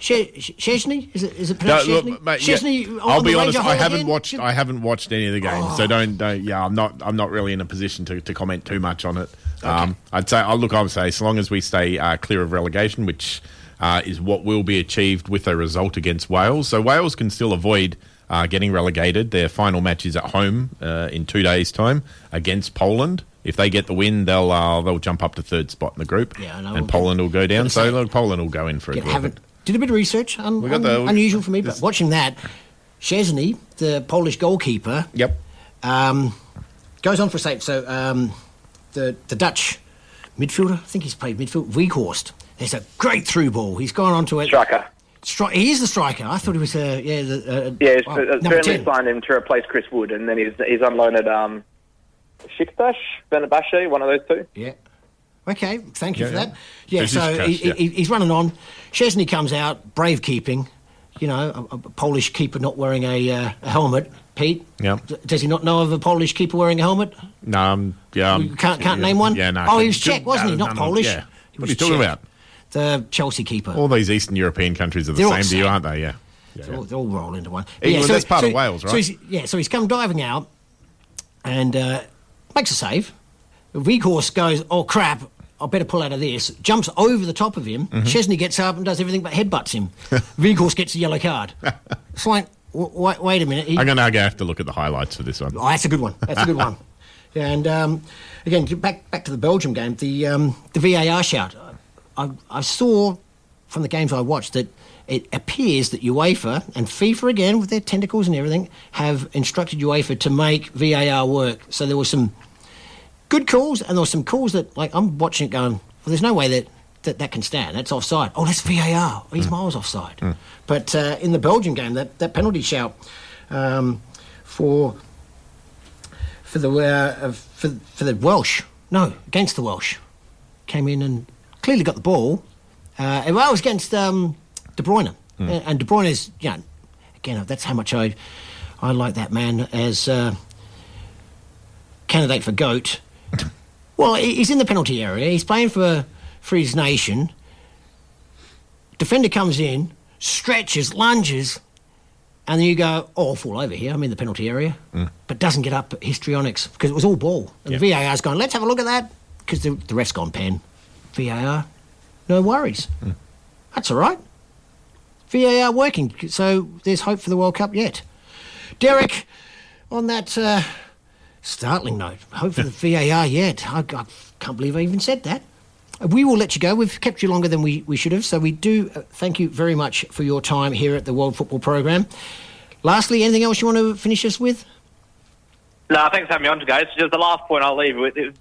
Szczęsny? Is it, is it No, pronounced look, Szczęsny? mate, Szczęsny on I'll be honest. I haven't again? watched. I haven't watched any of the games, so don't, don't. Yeah, I'm not. I'm not really in a position to, to comment too much on it. Um, I'd say. I'll look. I would say, as long as we stay uh, clear of relegation, which uh, is what will be achieved with a result against Wales. So Wales can still avoid uh, getting relegated. Their final match is at home uh, in two days' time against Poland. If they get the win, they'll uh, they'll jump up to third spot in the group, Yeah, I know. and Poland will go down. So look, Poland will go in for a Yeah, draw. haven't did a bit of research. Un, We got un- the- unusual for me, but watching that, Szczęsny, the Polish goalkeeper, Yep. um, goes on for a sake. So um, the the Dutch midfielder, I think he's played midfield. Weghorst. There's a great through ball. He's gone on to it. Striker. Stri- he is the striker. I thought he was. Uh, yeah, the, uh, Yeah, it's, well, uh, Burnley 10. signed him to replace Chris Wood, and then he's he's on loan at um, Besiktas, Fenerbahce, one of those two. Yeah. Okay, thank you Yeah, for yeah. that. Yeah, This so cash, he, yeah. he, he's running on. Szczęsny comes out, brave keeping. You know, a, a Polish keeper not wearing a, uh, a helmet. Pete, Yeah. d- does he not know of a Polish keeper wearing a helmet? No, um, yeah. um, You can't- can't yeah, name one? Yeah, no. Oh, he was Czech, wasn't he? Not no, no, Polish. Yeah. He What are you talking Czech. about? The Chelsea keeper. All these Eastern European countries are the They're same to you, aren't they? Yeah. Yeah, They all, they all roll into one. England, that's part of Wales, So right? he's, yeah, so he's come diving out and uh, makes a save. Weghorst goes, oh crap, I better pull out of this. Jumps over the top of him. Mm-hmm. Szczęsny gets up and does everything but headbutts him. Weghorst gets a yellow card. It's like, w- wait, wait a minute. He, I'm going to have to look at the highlights for this one. Oh, that's a good one. That's a good one. And um, again, back back to the Belgium game, the um, the VAR shout. I, I saw from the games I watched that it appears that UEFA and FIFA again with their tentacles and everything have instructed UEFA to make VAR work. So there were some good calls and there were some calls that like I'm watching it going, well, there's no way that that, that can stand. That's offside. Oh, that's VAR. Oh, he's miles offside. But uh, in the Belgian game, that, that penalty shout um, for for the uh, for for the Welsh, no, against the Welsh, came in and clearly got the ball. Uh, well, it was against um, De Bruyne. Uh, and De Bruyne is, you know, again, that's how much I I like that man as uh, candidate for goat. well, he's in the penalty area. He's playing for for his nation. Defender comes in, stretches, lunges, and then you go, oh, I'll fall over here. I'm in the penalty area. But doesn't get up histrionics because it was all ball. And the VAR's gone, let's have a look at that because the, the ref's gone pen. VAR, no worries. That's all right. VAR working. So there's hope for the World Cup yet. Derek, on that uh, startling note, hope for the VAR yet. I, I can't believe I even said that. We will let you go. We've kept you longer than we, we should have. So we do uh, thank you very much for your time here at the World Football Programme. Lastly, anything else you want to finish us with? No, thanks for having me on, guys. Just the last point I'll leave with is,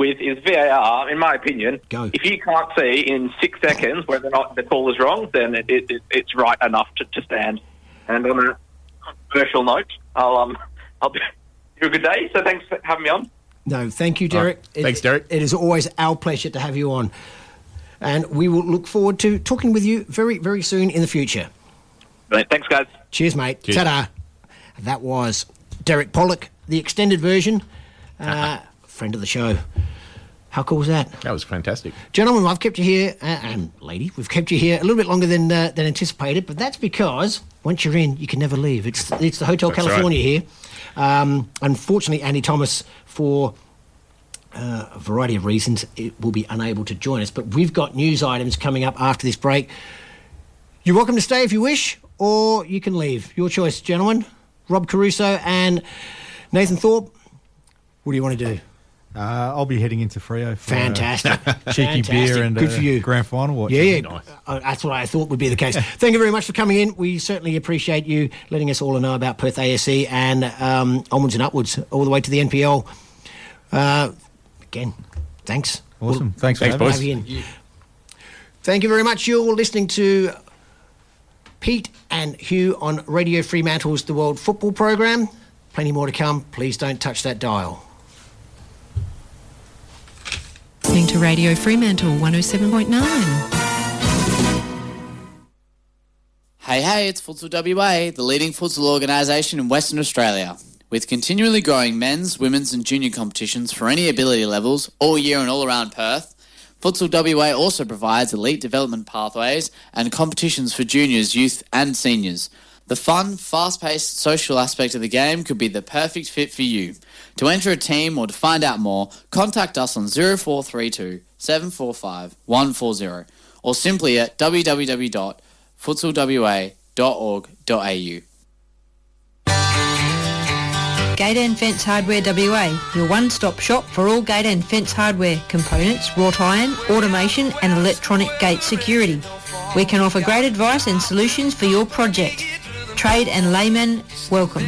with is VAR. In my opinion, Go. if you can't see in six seconds whether or not the call is wrong, then it, it, it, it's right enough to, to stand. And on a controversial note, I'll um I'll be have a good day. So thanks for having me on. No, thank you, Derek. It- Thanks, Derek. It is always our pleasure to have you on. And we will look forward to talking with you very, very soon in the future. Right, thanks, guys. Cheers, mate. Cheers. Ta-da. That was Derek Pollock, the extended version, uh, friend of the show. How cool was that? That was fantastic. Gentlemen, I've kept you here, uh, and lady, we've kept you here a little bit longer than uh, than anticipated, but that's because once you're in, you can never leave. It's it's the Hotel That's California right. here. Um, unfortunately, Andy Thomas, for uh, a variety of reasons, it will be unable to join us. But we've got news items coming up after this break. You're welcome to stay if you wish, or you can leave. Your choice, gentlemen. Rob Caruso and Nathan Thorp. What do you want to do? Uh, I'll be heading into Freo for Fantastic. a cheeky Fantastic. beer and Good a for you. grand final watch. Yeah, yeah. Uh, that's what I thought would be the case. Thank you very much for coming in. We certainly appreciate you letting us all know about Perth AFC and um, onwards and upwards all the way to the NPL. Uh, again, thanks. Awesome. Thanks for Thanks, having boys. You. Thank you very much. You're listening to Pete and Hugh on Radio Fremantle's The World Football Program. Plenty more to come. Please don't touch that dial. Listening to Radio Fremantle 107.9. Hey, hey, it's Futsal WA, the leading futsal organisation in Western Australia. With continually growing men's, women's, and junior competitions for any ability levels all year and all around Perth, Futsal WA also provides elite development pathways and competitions for juniors, youth, and seniors. The fun, fast paced social aspect of the game could be the perfect fit for you. To enter a team or to find out more, contact us on 0432 745 140 or simply at www.futsalwa.org.au. Gate and Fence Hardware WA, your one-stop shop for all gate and fence hardware, components, wrought iron, automation and electronic gate security. We can offer great advice and solutions for your project. Trade and layman welcome.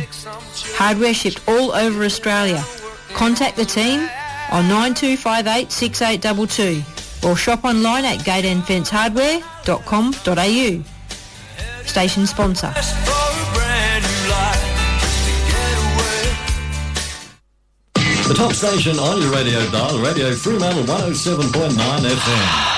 Hardware shipped all over Australia. Contact the team on 9258 6822 or shop online at gateandfencehardware.com.au. Station sponsor. The top station on your radio dial, Radio Fremantle 107.9 FM.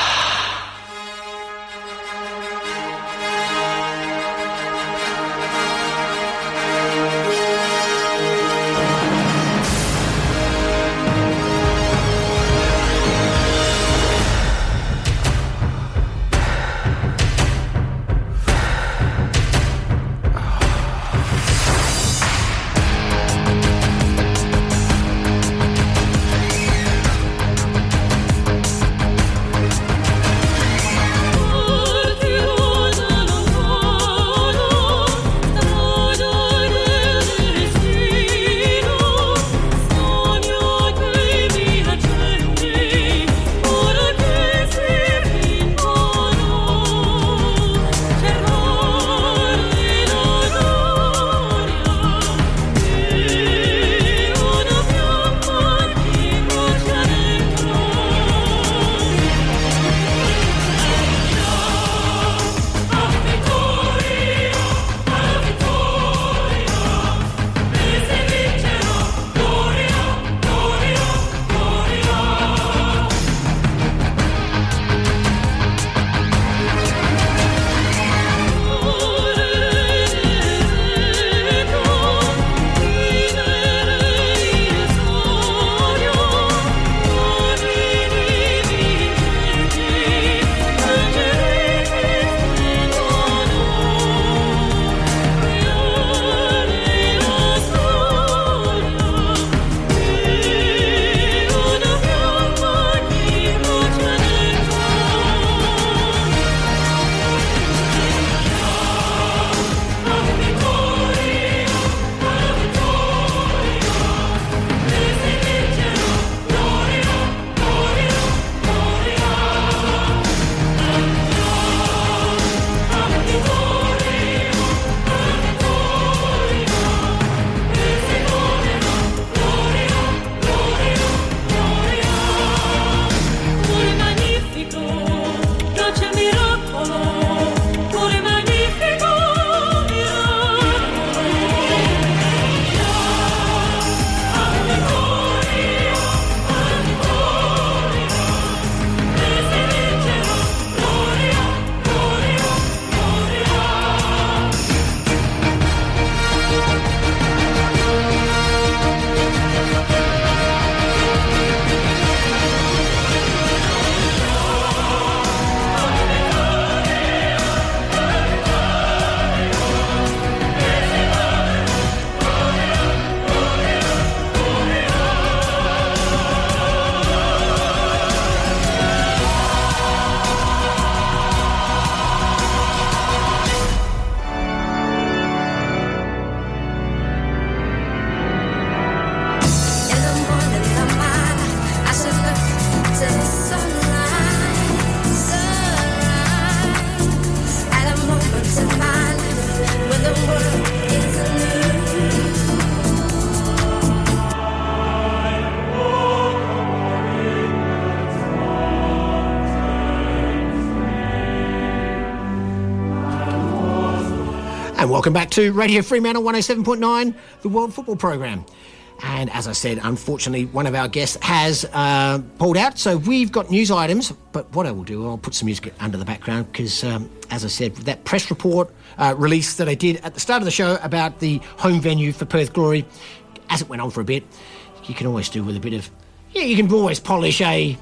Welcome back to Radio Fremantle 107.9, the World Football Program. And as I said, unfortunately, one of our guests has uh, pulled out, so we've got news items. But what I will do, I'll put some music under the background because, um, as I said, that press report uh, release that I did at the start of the show about the home venue for Perth Glory, as it went on for a bit, you can always do with a bit of, yeah, you can always polish a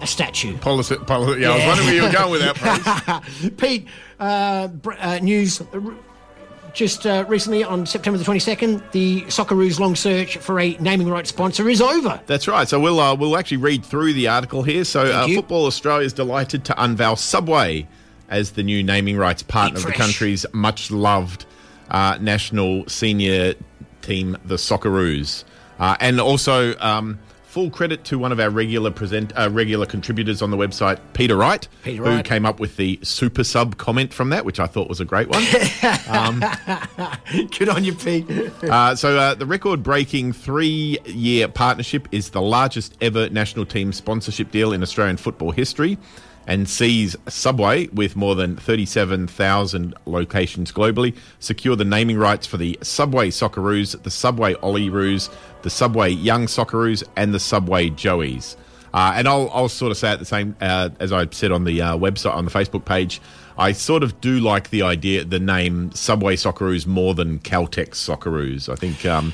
a statue. Polish, yeah, I was wondering where you were going with that. Pete, uh, br- uh, news uh, just uh, recently on September the 22nd, the Socceroos long search for a naming rights sponsor is over. That's right. So we'll uh, we'll actually read through the article here. So uh, Football Australia is delighted to unveil Subway as the new naming rights partner of the country's much loved uh, national senior team, the Socceroos, uh, and also. Um, Full credit to one of our regular present uh, regular contributors on the website, Peter Wright, Peter who Wright. came up with the super sub comment from that, which I thought was a great one. um, Good on you, Pete. uh, so uh, the record-breaking three-year partnership is the largest ever national team sponsorship deal in Australian football history, and sees Subway, with more than 37,000 locations globally, secure the naming rights for the Subway Socceroos, the Subway Olyroos, the Subway Young Socceroos, and the Subway Joeys. Uh, and I'll, I'll sort of say at the same uh, as I said on the uh, website on the Facebook page. I sort of do like the idea, the name Subway Socceroos more than Caltex Socceroos. I think um,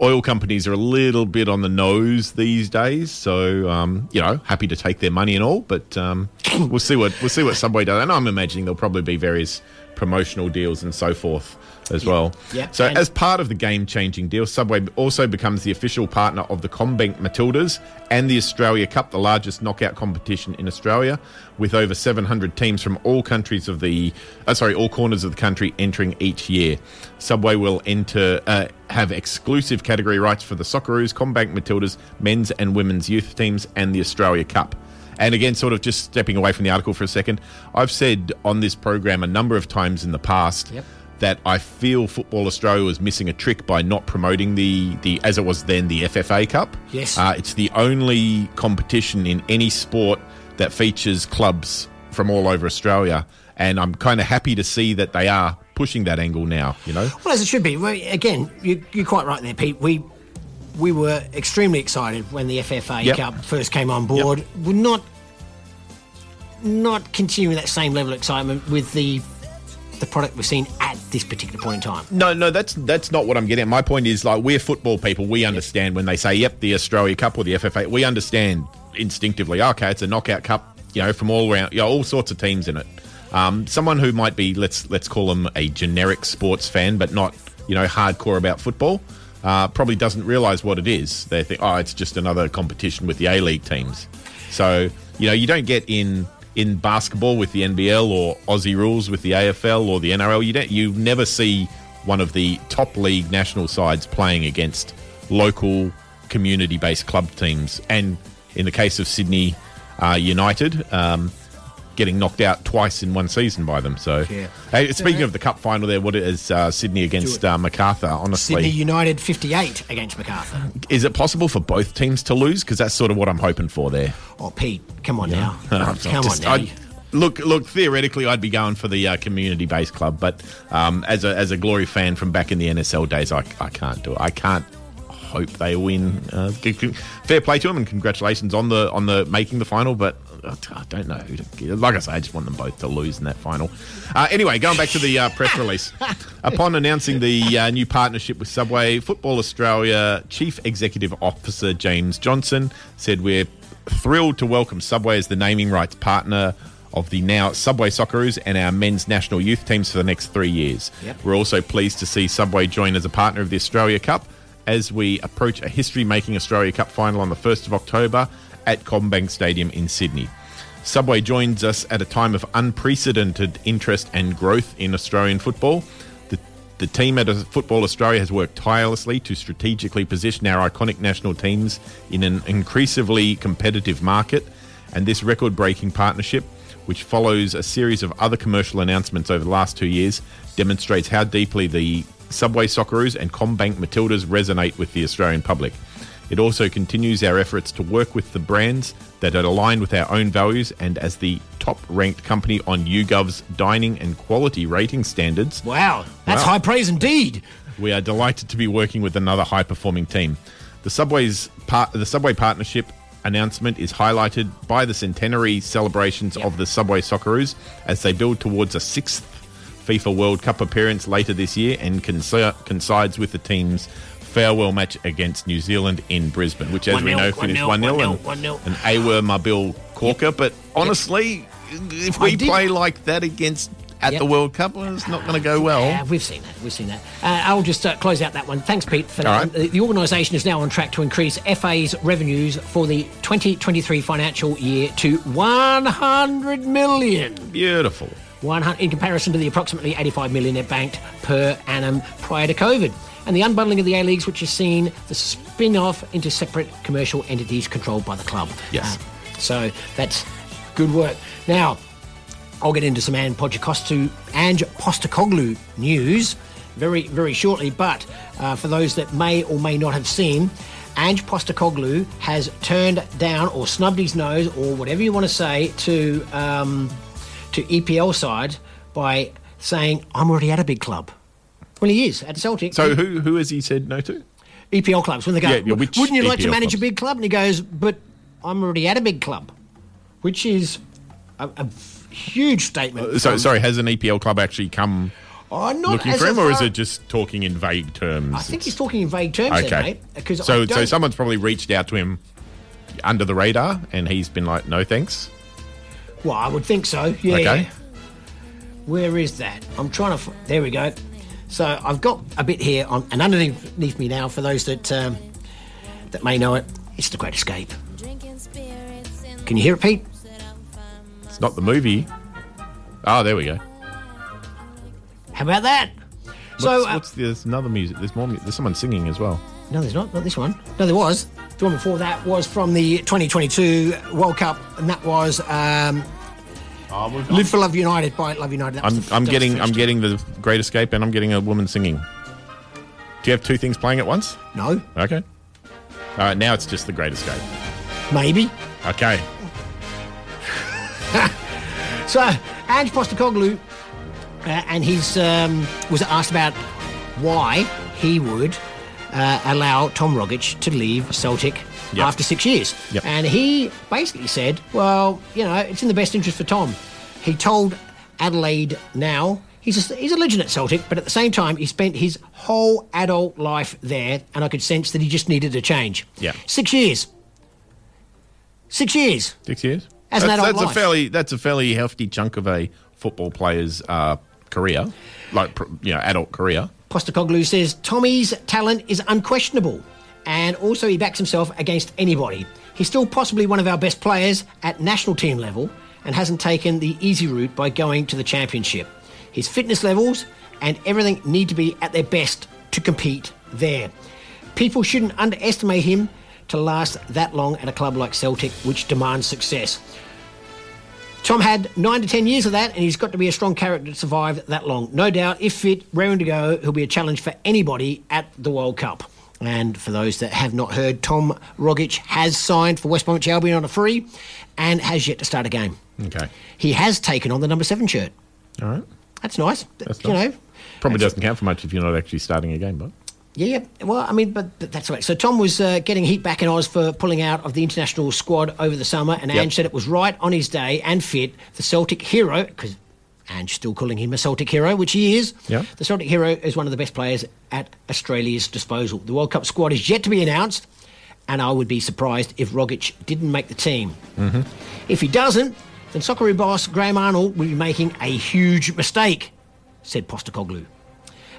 oil companies are a little bit on the nose these days, so um, you know, happy to take their money and all, but um, we'll see what we'll see what Subway does. And I'm imagining there'll probably be various promotional deals and so forth as well. yeah, So and- as part of the game-changing deal, Subway also becomes the official partner of the CommBank Matildas and the Australia Cup, the largest knockout competition in Australia, with over 700 teams from all countries of the, uh, sorry, all corners of the country entering each year. Subway will enter uh, have exclusive category rights for the Socceroos, CommBank Matildas, men's and women's youth teams, and the Australia Cup. And again, sort of just stepping away from the article for a second, I've said on this program a number of times in the past Yep. That I feel Football Australia was missing a trick by not promoting the, the as it was then the FFA Cup. Yes. Uh, it's the only competition in any sport that features clubs from all over Australia. And I'm kind of happy to see that they are pushing that angle now, you know? Well, as it should be. Well, again, you, you're quite right there, Pete. We we were extremely excited when the FFA Yep. Cup first came on board. We're not not continuing that same level of excitement with the the product we've seen at this particular point in time. No, no, that's that's not what I'm getting at. My point is like we're football people. We understand when they say, "Yep, the Australia Cup or the FFA." We understand instinctively. Okay, it's a knockout cup. You know, from all around, you know, all sorts of teams in it. Um, someone who might be let's let's call them a generic sports fan, but not you know hardcore about football. Uh, probably doesn't realise what it is. They think, oh, it's just another competition with the A League teams. So you know, you don't get in in basketball with the NBL or Aussie rules with the AFL or the NRL. You don't. You never see one of the top league national sides playing against local community-based club teams. And in the case of Sydney uh, United, um, getting knocked out twice in one season by them. So, Yeah. hey, speaking of the cup final, there, what is uh, Sydney against uh, Macarthur? Honestly, Sydney United 58 against Macarthur. is it possible for both teams to lose? Because that's sort of what I'm hoping for there. Oh, Pete, come on now. Come just- on now. I'd- Look, look. Theoretically, I'd be going for the uh, community-based club, but um, as a as a glory fan from back in the NSL days, I, I can't do it. I can't hope they win. Uh, fair play to them, and congratulations on the on the making the final. But I don't know who to. Get like I say, I just want them both to lose in that final. Uh, anyway, going back to the uh, press release. Upon announcing the uh, new partnership with Subway, Football Australia Chief Executive Officer James Johnson said, "We're thrilled to welcome Subway as the naming rights partner." Of the now Subway Socceroos and our men's national youth teams for the next three years. Yep. We're also pleased to see Subway join as a partner of the Australia Cup as we approach a history making Australia Cup final on the 1st of October at CommBank Stadium in Sydney. Subway joins us at a time of unprecedented interest and growth in Australian football. The, the team at Football Australia has worked tirelessly to strategically position our iconic national teams in an increasingly competitive market, and this record breaking partnership, which follows a series of other commercial announcements over the last two years, demonstrates how deeply the Subway Socceroos and CommBank Matildas resonate with the Australian public. It also continues our efforts to work with the brands that are aligned with our own values and as the top ranked company on YouGov's dining and quality rating standards. Wow, that's Wow. high praise indeed. We are delighted to be working with another high performing team. The Subway's part, the Subway partnership announcement is highlighted by the centenary celebrations of the Subway Socceroos as they build towards a sixth FIFA World Cup appearance later this year and coincides with the team's farewell match against New Zealand in Brisbane, which, as we 1-0, know, finished 1-0, 1 0 and 1-0. an Awer Mabil corker. But honestly, if we did- play like that against at Yep. the World Cup, well, it's not going to go well. Yeah, we've seen that. We've seen that. Uh, I'll just uh, close out that one. Thanks, Pete, for that. All right. Uh, The organisation is now on track to increase FA's revenues for the 2023 financial year to 100 million. Beautiful. 100, in comparison to the approximately 85 million it banked per annum prior to COVID. And the unbundling of the A Leagues, which has seen the spin off into separate commercial entities controlled by the club. Yes. Uh, so that's good work. Now, I'll get into some Postecoglou, Ange Postecoglou news very, very shortly. But uh, for those that may or may not have seen, Ange Postecoglou has turned down or snubbed his nose or whatever you want to say to um, to EPL side by saying, "I'm already at a big club." Well, he is at Celtic. So who who has he said no to? EPL clubs when they go, Yeah, yeah, which wouldn't you like to manage clubs? a big club? And he goes, but I'm already at a big club, which is a, a huge statement. Uh, so from- sorry, has an EPL club actually come Oh, not looking for him, or is it just talking in vague terms? I think he's talking in vague terms, there, okay. mate. Because so so someone's probably reached out to him under the radar, and he's been like, no thanks. Well, I would think so. Yeah. Okay. Where is that? I'm trying to. F- there we go. So I've got a bit here on, and underneath me now, for those that um, that may know it, it's the Great Escape. Can you hear it, Pete? It's not the movie. Oh, there we go. How about that? So What's, uh, what's there's another music? There's more. mu- There's someone singing as well. No, there's not. Not this one. No, there was. The one before that was from the 2022 World Cup, and that was um, "Live for Love United" by Love United. I'm the- I'm getting the I'm getting the Great Escape, and I'm getting a woman singing. Do you have two things playing at once? No, Okay. All right, now it's just the Great Escape. maybe. Okay. So, Ange Postecoglou, uh, and he's um, was asked about why he would uh, allow Tom Rogic to leave Celtic Yep. after six years, Yep. and he basically said, "Well, you know, it's in the best interest for Tom." He told Adelaide now. He's a, he's a legend at Celtic, but at the same time, he spent his whole adult life there, and I could sense that he just needed a change. Yeah. Six years. Six years. Six years. As an that's, adult that's life. a fairly that's a fairly hefty chunk of a football player's uh, career, like you know, adult career. Postecoglou says Tommy's talent is unquestionable, and also he backs himself against anybody. He's still possibly one of our best players at national team level and hasn't taken the easy route by going to the championship. His fitness levels and everything need to be at their best to compete there. People shouldn't underestimate him to last that long at a club like Celtic, which demands success. Tom had nine to ten years of that, and he's got to be a strong character to survive that long. No doubt, if fit, raring to go, he'll be a challenge for anybody at the World Cup. And for those that have not heard, Tom Rogic has signed for West Bromwich Albion on a free and has yet to start a game. Okay. He has taken on the number seven shirt. All right. That's nice. That's you nice. know, Probably doesn't count for much if you're not actually starting a game, but Yeah, yeah. Well, I mean, but, but that's right. So Tom was uh, getting heat back in Oz for pulling out of the international squad over the summer, and Yep. Ange said it was right on his day and fit. The Celtic hero, because Ange still calling him a Celtic hero, which he is. Yep. The Celtic hero is one of the best players at Australia's disposal. The World Cup squad is yet to be announced, and I would be surprised if Rogic didn't make the team. mm-hmm. If he doesn't, then Socceroo boss Graham Arnold will be making a huge mistake, said Postecoglou.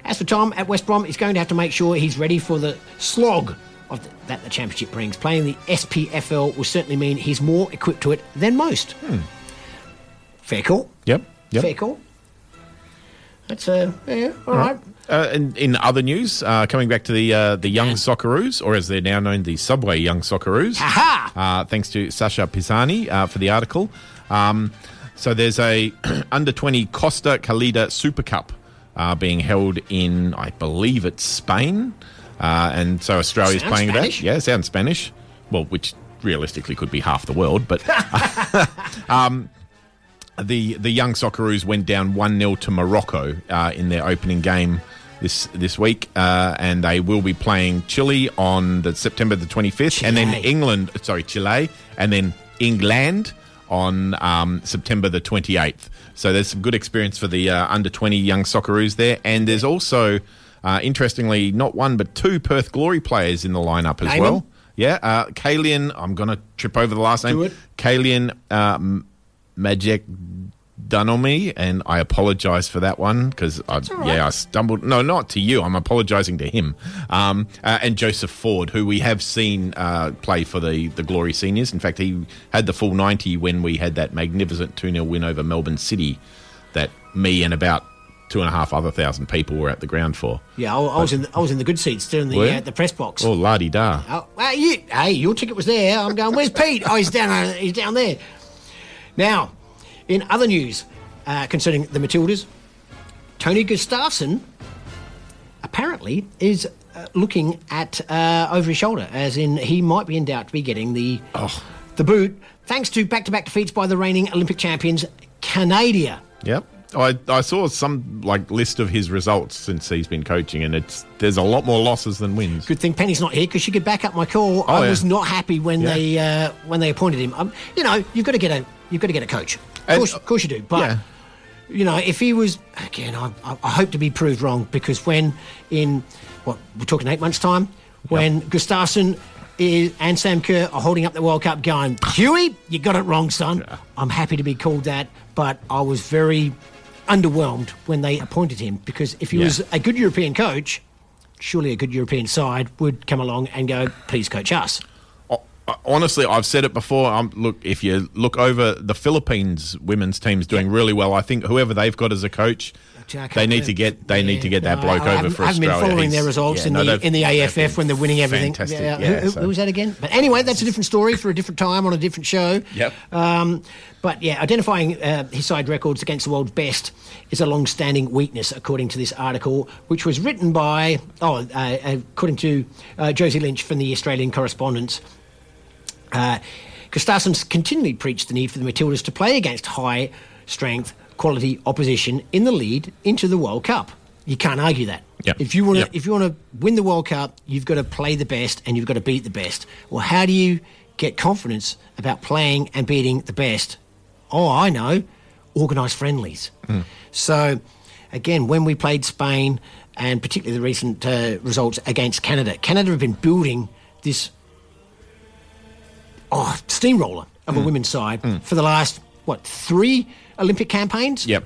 As for Tom at West Brom, he's going to have to make sure he's ready for the slog of the, that the championship brings. Playing the SPFL will certainly mean he's more equipped to it than most. Fair call. Yep. Yep. Fair call. That's uh, yeah, all right. Uh, in, in other news, uh, coming back to the uh, the young Socceroos, or as they're now known, the Subway Young Socceroos. Aha! Uh, thanks to Sasha Pisani uh, for the article. Um, so there's a under 20 Costa Calida Super Cup uh, being held in, I believe it's Spain. uh, and so Australia's Sounds playing Spanish. that. Yeah, sounds Spanish. Well, which realistically could be half the world, but um, the the young Socceroos went down one 0 to Morocco uh, in their opening game this this week, uh, and they will be playing Chile on the September the twenty fifth, and then England. Sorry, Chile, and then England on um, September the twenty eighth. So there's some good experience for the uh, under twenty young Socceroos there, and there's also. Uh, interestingly, not one but two Perth Glory players in the lineup as Name well. them. Yeah, uh, Kalian, I'm going to trip over the last name. Kalian uh, M- Majek Dunomi, and I apologise for that one because I, yeah, I stumbled. No, not to you. I'm apologising to him. Um, uh, and Joseph Ford, who we have seen uh, play for the, the Glory Seniors. In fact, he had the full 90 when we had that magnificent 2 0 win over Melbourne City that me and about two and a half other thousand people were at the ground for. Yeah, I, I was in the, I was in the good seats doing the uh, the press box. Oh, la di da. Oh, well, you, hey, your ticket was there. I'm going. Where's Pete? Oh, he's down. uh, He's down there. Now, in other news uh, concerning the Matildas, Tony Gustafsson apparently is uh, looking at uh, over his shoulder, as in he might be in doubt to be getting the the boot, thanks to back-to-back defeats by the reigning Olympic champions Canada. Yep. I, I saw some like list of his results since he's been coaching, and it's there's a lot more losses than wins. Good thing Penny's not here because she could back up my call. Oh, I yeah. was not happy when Yeah. they uh, when they appointed him. Um, you know, you've got to get a you've got to get a coach. Of course, of course you do. But Yeah. you know, if he was again, I, I, hope to be proved wrong because when in what we're talking eight months time, when Gustafsson is, and Sam Kerr are holding up the World Cup, going, Huey, you got it wrong, son. I'm happy to be called that, but I was very underwhelmed when they appointed him because if he Yeah. was a good European coach, surely a good European side would come along and go, please coach us. Honestly, I've said it before. Um, look, if you look over the Philippines women's team's doing really well. I think whoever they've got as a coach, they need to get they need to get that bloke over for I haven't Australia. been following He's- their results yeah, in, no, the, in the AFF when they're winning everything. Yeah, Yeah, who, so- who was that again? But anyway, that's a different story for a different time on a different show. Yep. Um, but yeah, identifying uh, his side records against the world's best is a long-standing weakness, according to this article, which was written by, oh, uh, according to uh, Joey Lynch from the Australian Correspondence. Uh, Gustafsson's continually preached the need for the Matildas to play against high strength, quality opposition in the lead into the World Cup. You can't argue that. Yep. If you want to, Yep. if you want to win the World Cup, you've got to play the best and you've got to beat the best. Well, how do you get confidence about playing and beating the best? Oh, I know, organised friendlies. So, again, when we played Spain, and particularly the recent uh, results against Canada, Canada have been building this oh, steamroller of a women's side for the last, what, three Olympic campaigns? Yep.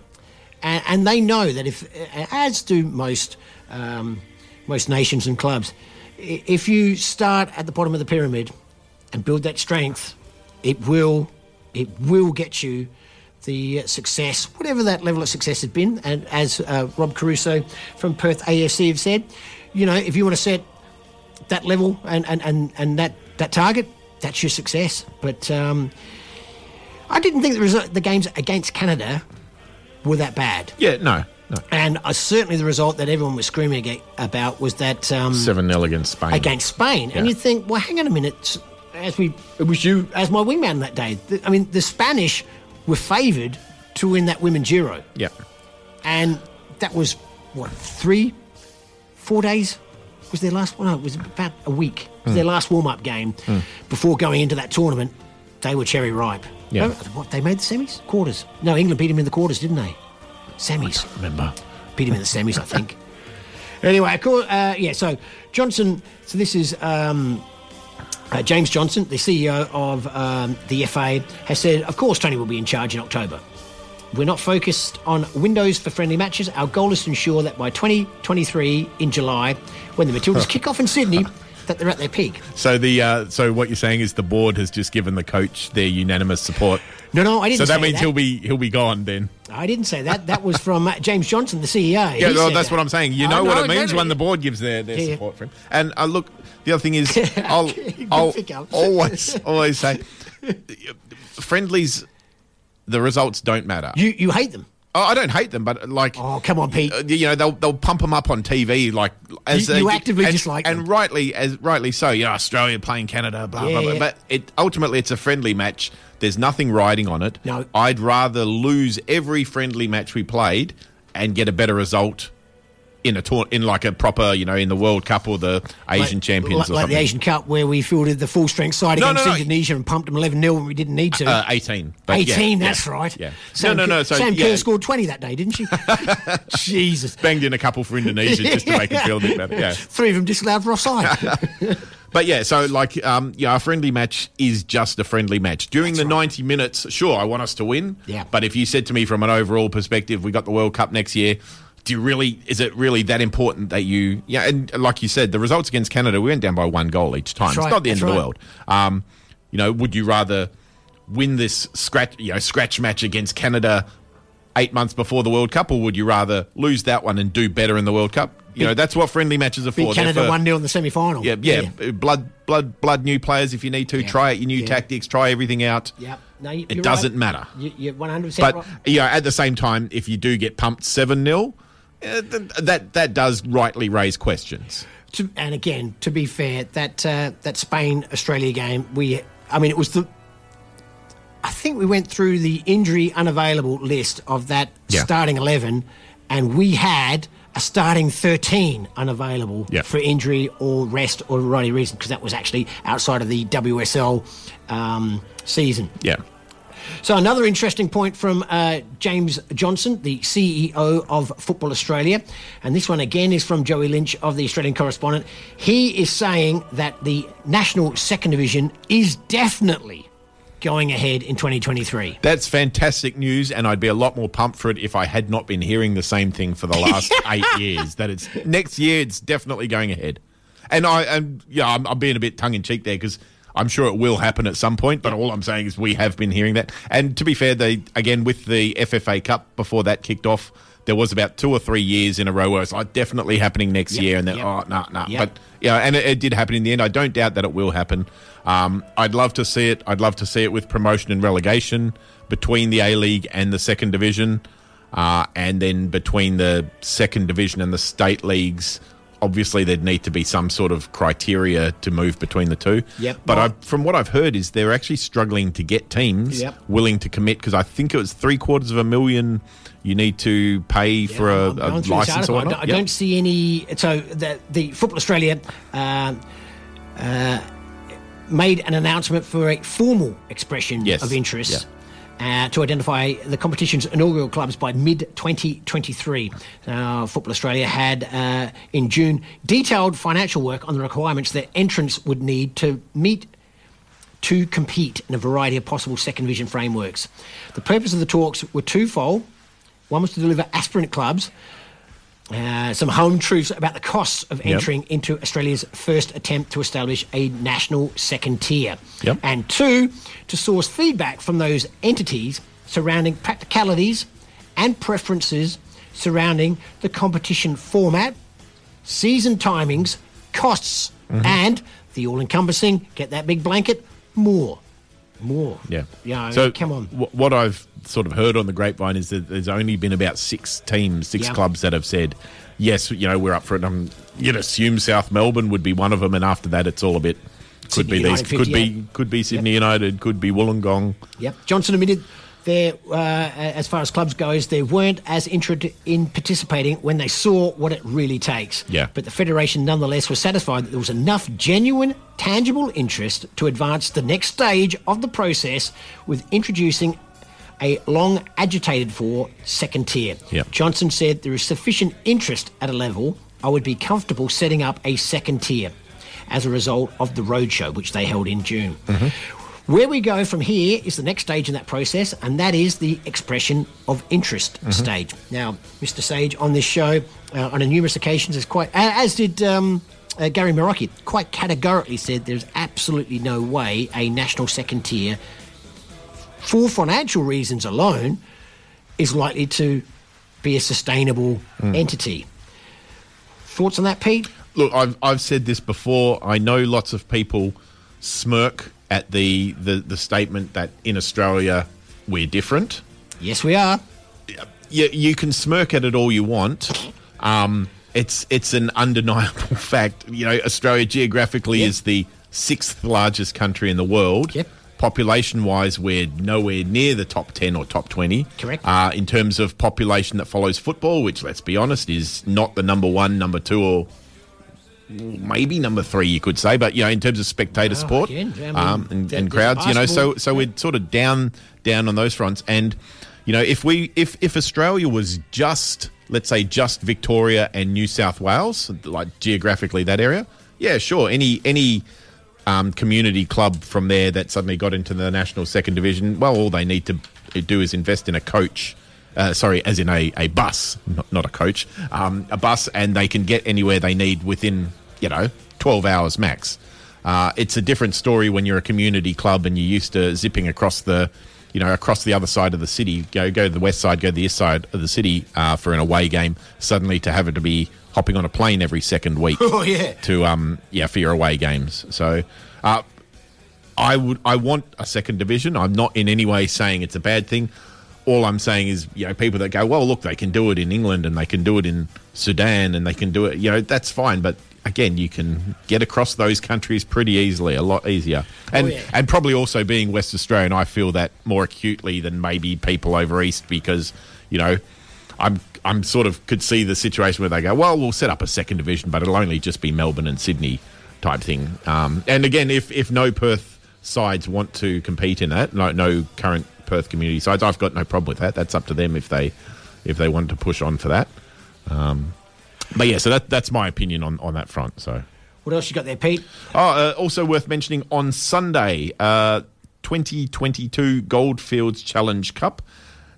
And, and they know that if, as do most, um, most nations and clubs, if you start at the bottom of the pyramid and build that strength, it will, it will get you the success, whatever that level of success has been. And as uh, Rob Caruso from Perth AFC have said, you know, if you want to set that level and, and, and, and that, that target, that's your success. But um, I didn't think the, result, the games against Canada were that bad. Yeah, no, no. And uh, certainly the result that everyone was screaming about was that um, Seven 0 against Spain. against Spain. And you think, well, hang on a minute. As we, it was you as my wingman that day. The- I mean, the Spanish were favoured to win that women's Euro, Yeah. and that was what three, four days was their last. one. no, it was about a week. It was Mm. their last warm-up game Mm. before going into that tournament. They were cherry ripe. Yeah. Oh, What they made the semis, quarters. No, England beat them in the quarters, didn't they? Semis. Remember. Beat him in the semis, I think. Anyway, of course, uh, yeah. So Johnson. So this is um, uh, James Johnson, the CEO of um, the FA, has said, of course, Tony will be in charge in October. We're not focused on windows for friendly matches. Our goal is to ensure that by 2023 in July, when the Matildas kick off in Sydney, that they're at their peak. So the uh, so what you're saying is the board has just given the coach their unanimous support. No, no, I didn't So that say means that. he'll be he'll be gone then. I didn't say that. That was from uh, James Johnson, the CEO. Yeah, that's that. what I'm saying. You know, what it means when the board gives their, their Yeah. support for him. And uh, look, the other thing is, I'll, I'll always always say, friendlies, the results don't matter. You you hate them. Oh, I don't hate them, but like, oh come on, Pete. Uh, you know, they'll they'll pump them up on TV, like as You- they- you actively and, dislike and them. rightly as rightly so. Yeah, Australia playing Canada, blah blah Yeah, blah. yeah. But it ultimately it's a friendly match. There's nothing riding on it. No. I'd rather lose every friendly match we played and get a better result in a tour, in like a proper, you know, in the World Cup or the Asian Like- Champions like, like the Asian Cup, where we fielded the full strength side No, against no, no. Indonesia and pumped them 11 0 when we didn't need to. Uh, 18. But yeah, 18, yeah, that's right. Yeah. Sam no, no, no. So Sam yeah, Kerr scored 20 that day, didn't she? Jesus. banged in a couple for Indonesia just to make it feel a bit better. Yeah. Three of them disallowed for offside. But yeah, so like, um, yeah, a friendly match is just a friendly match. During the 90 minutes, sure, I want us to win. Yeah. But if you said to me from an overall perspective, we got the World Cup next year, do you really, is it really that important that you, yeah, and like you said, the results against Canada, we went down by one goal each time. That's it's not the end of the right. world. Um, you know, would you rather win this scratch, you know, scratch match against Canada eight months before the World Cup, or would you rather lose that one and do better in the World Cup? You know, that's what friendly matches are for. Canada 1 0 in the semi final. yeah, yeah, Blood, blood, blood. New players if you need to. Try out your new tactics. Try everything out. Yep. No, you- It doesn't right. matter. You, you're 100% But right. you know, at the same time, if you do get pumped seven 0 that that does rightly raise questions. To, and again, to be fair, that uh, that Spain Australia game, we, I mean, it was the. I think we went through the injury unavailable list of that Yeah. starting eleven, and we had a starting thirteen unavailable Yeah. for injury or rest or variety of reason because that was actually outside of the WSL um, season. Yeah. So another interesting point from uh, James Johnson, the CEO of Football Australia, and this one again is from Joey Lynch of the Australian Correspondent. He is saying that the national second division is definitely going ahead in 2023. That's fantastic news, and I'd be a lot more pumped for it if I had not been hearing the same thing for the last eight years. That it's next year, it's definitely going ahead. And I, and yeah, I'm, I'm being a bit tongue in cheek there because I'm sure it will happen at some point. But all I'm saying is we have been hearing that. And to be fair, they again with the FFA Cup before that kicked off. There was about two or three years in a row where it's like definitely happening next Yep, year, and then yep. oh no no. Yep. But yeah, and it, it did happen in the end. I don't doubt that it will happen. Um, I'd love to see it. I'd love to see it with promotion and relegation between the A League and the second division, uh, and then between the second division and the state leagues. Obviously, there'd need to be some sort of criteria to move between the two. Yep. But I, from what I've heard, is they're actually struggling to get teams Yep. willing to commit because I think it was three quarters of a million you need to pay for a, a license or I don't. I Yep. don't see any. So the the Football Australia um, uh, made an announcement for a formal expression Yes, of interest. Uh, to identify the competition's inaugural clubs by mid 2023. Uh, Football Australia had uh, in June detailed financial work on the requirements that entrants would need to meet to compete in a variety of possible second division frameworks. The purpose of the talks were twofold. One was to deliver aspirant clubs uh, some home truths about the costs of Yep. entering into Australia's first attempt to establish a national second tier. Yep. And two, to source feedback from those entities surrounding practicalities and preferences surrounding the competition format, season timings, costs, Mm-hmm. and the all encompassing, get that big blanket, more. More. Yeah. Yeah, So come on. wh- what I've sort of heard on the grapevine is that there's only been about six teams, six Yeah. clubs that have said, yes, you know, we're up for it. Um, you'd assume South Melbourne would be one of them, and after that, it's all a bit. Could Sydney be these. United, Could 58. be. Could be Sydney United. Could be Wollongong. Yep. Johnson admitted there, uh, as far as clubs goes, they weren't as interested in participating when they saw what it really takes. Yeah. But the federation nonetheless was satisfied that there was enough genuine, tangible interest to advance the next stage of the process with introducing a long agitated for second tier. Yep. Johnson said there is sufficient interest at a level I would be comfortable setting up a second tier as a result of the roadshow which they held in June. Where we go from here is the next stage in that process, and that is the expression of interest Mhm. stage. Now, Mr. Sage on this show, uh, on a numerous occasions, is quite, as did um, uh, Gary Marocchi, quite categorically said there's absolutely no way a national second tier, for financial reasons alone, is likely to be a sustainable entity. Thoughts on that, Pete? Look, I've I've said this before. I know lots of people smirk at the the, the statement that in Australia we're different. Yes, we are. you, you can smirk at it all you want. Um, it's it's an undeniable fact. You know, Australia geographically is the sixth largest country in the world. Yep. Population wise, we're nowhere near the top 10 or top 20. Correct. Uh, in terms of population that follows football, which, let's be honest, is not the number one, number two, or maybe number three, you could say. But, you know, in terms of spectator Oh, sport again, I mean, um, and, and crowds, you know, so, so we're sort of down down on those fronts. And, you know, if we if, if Australia was just, let's say, just Victoria and New South Wales, like geographically that area, yeah, sure. Any any um, community club from there that suddenly got into the national second division, well, all they need to do is invest in a coach. Uh, sorry, as in a, a bus, not, not a coach, um, a bus, and they can get anywhere they need within, you know, 12 hours max. Uh, it's a different story when you're a community club and you're used to zipping across the, you know, across the other side of the city. Go go to the west side, go to the east side of the city uh, for an away game. Suddenly to have it to be hopping on a plane every second week. Oh, yeah. To um yeah for your away games. So. Uh, I would I want a second division. I'm not in any way saying it's a bad thing. All I'm saying is, you know, people that go, well, look, they can do it in England and they can do it in Sudan and they can do it, you know, that's fine. But again, you can get across those countries pretty easily, a lot easier. And yeah. and probably also being West Australian, I feel that more acutely than maybe people over east because, you know, I'm I'm sort of could see the situation where they go, well, we'll set up a second division, but it'll only just be Melbourne and Sydney type thing. Um, and again, if if no Perth sides want to compete in that, no no current Perth community sides, I've got no problem with that. That's up to them if they if they want to push on for that. Um, but yeah, so that that's my opinion on on that front. So. What else you got there, Pete? Oh, uh, also worth mentioning on Sunday, uh, 2022 Goldfields Challenge Cup.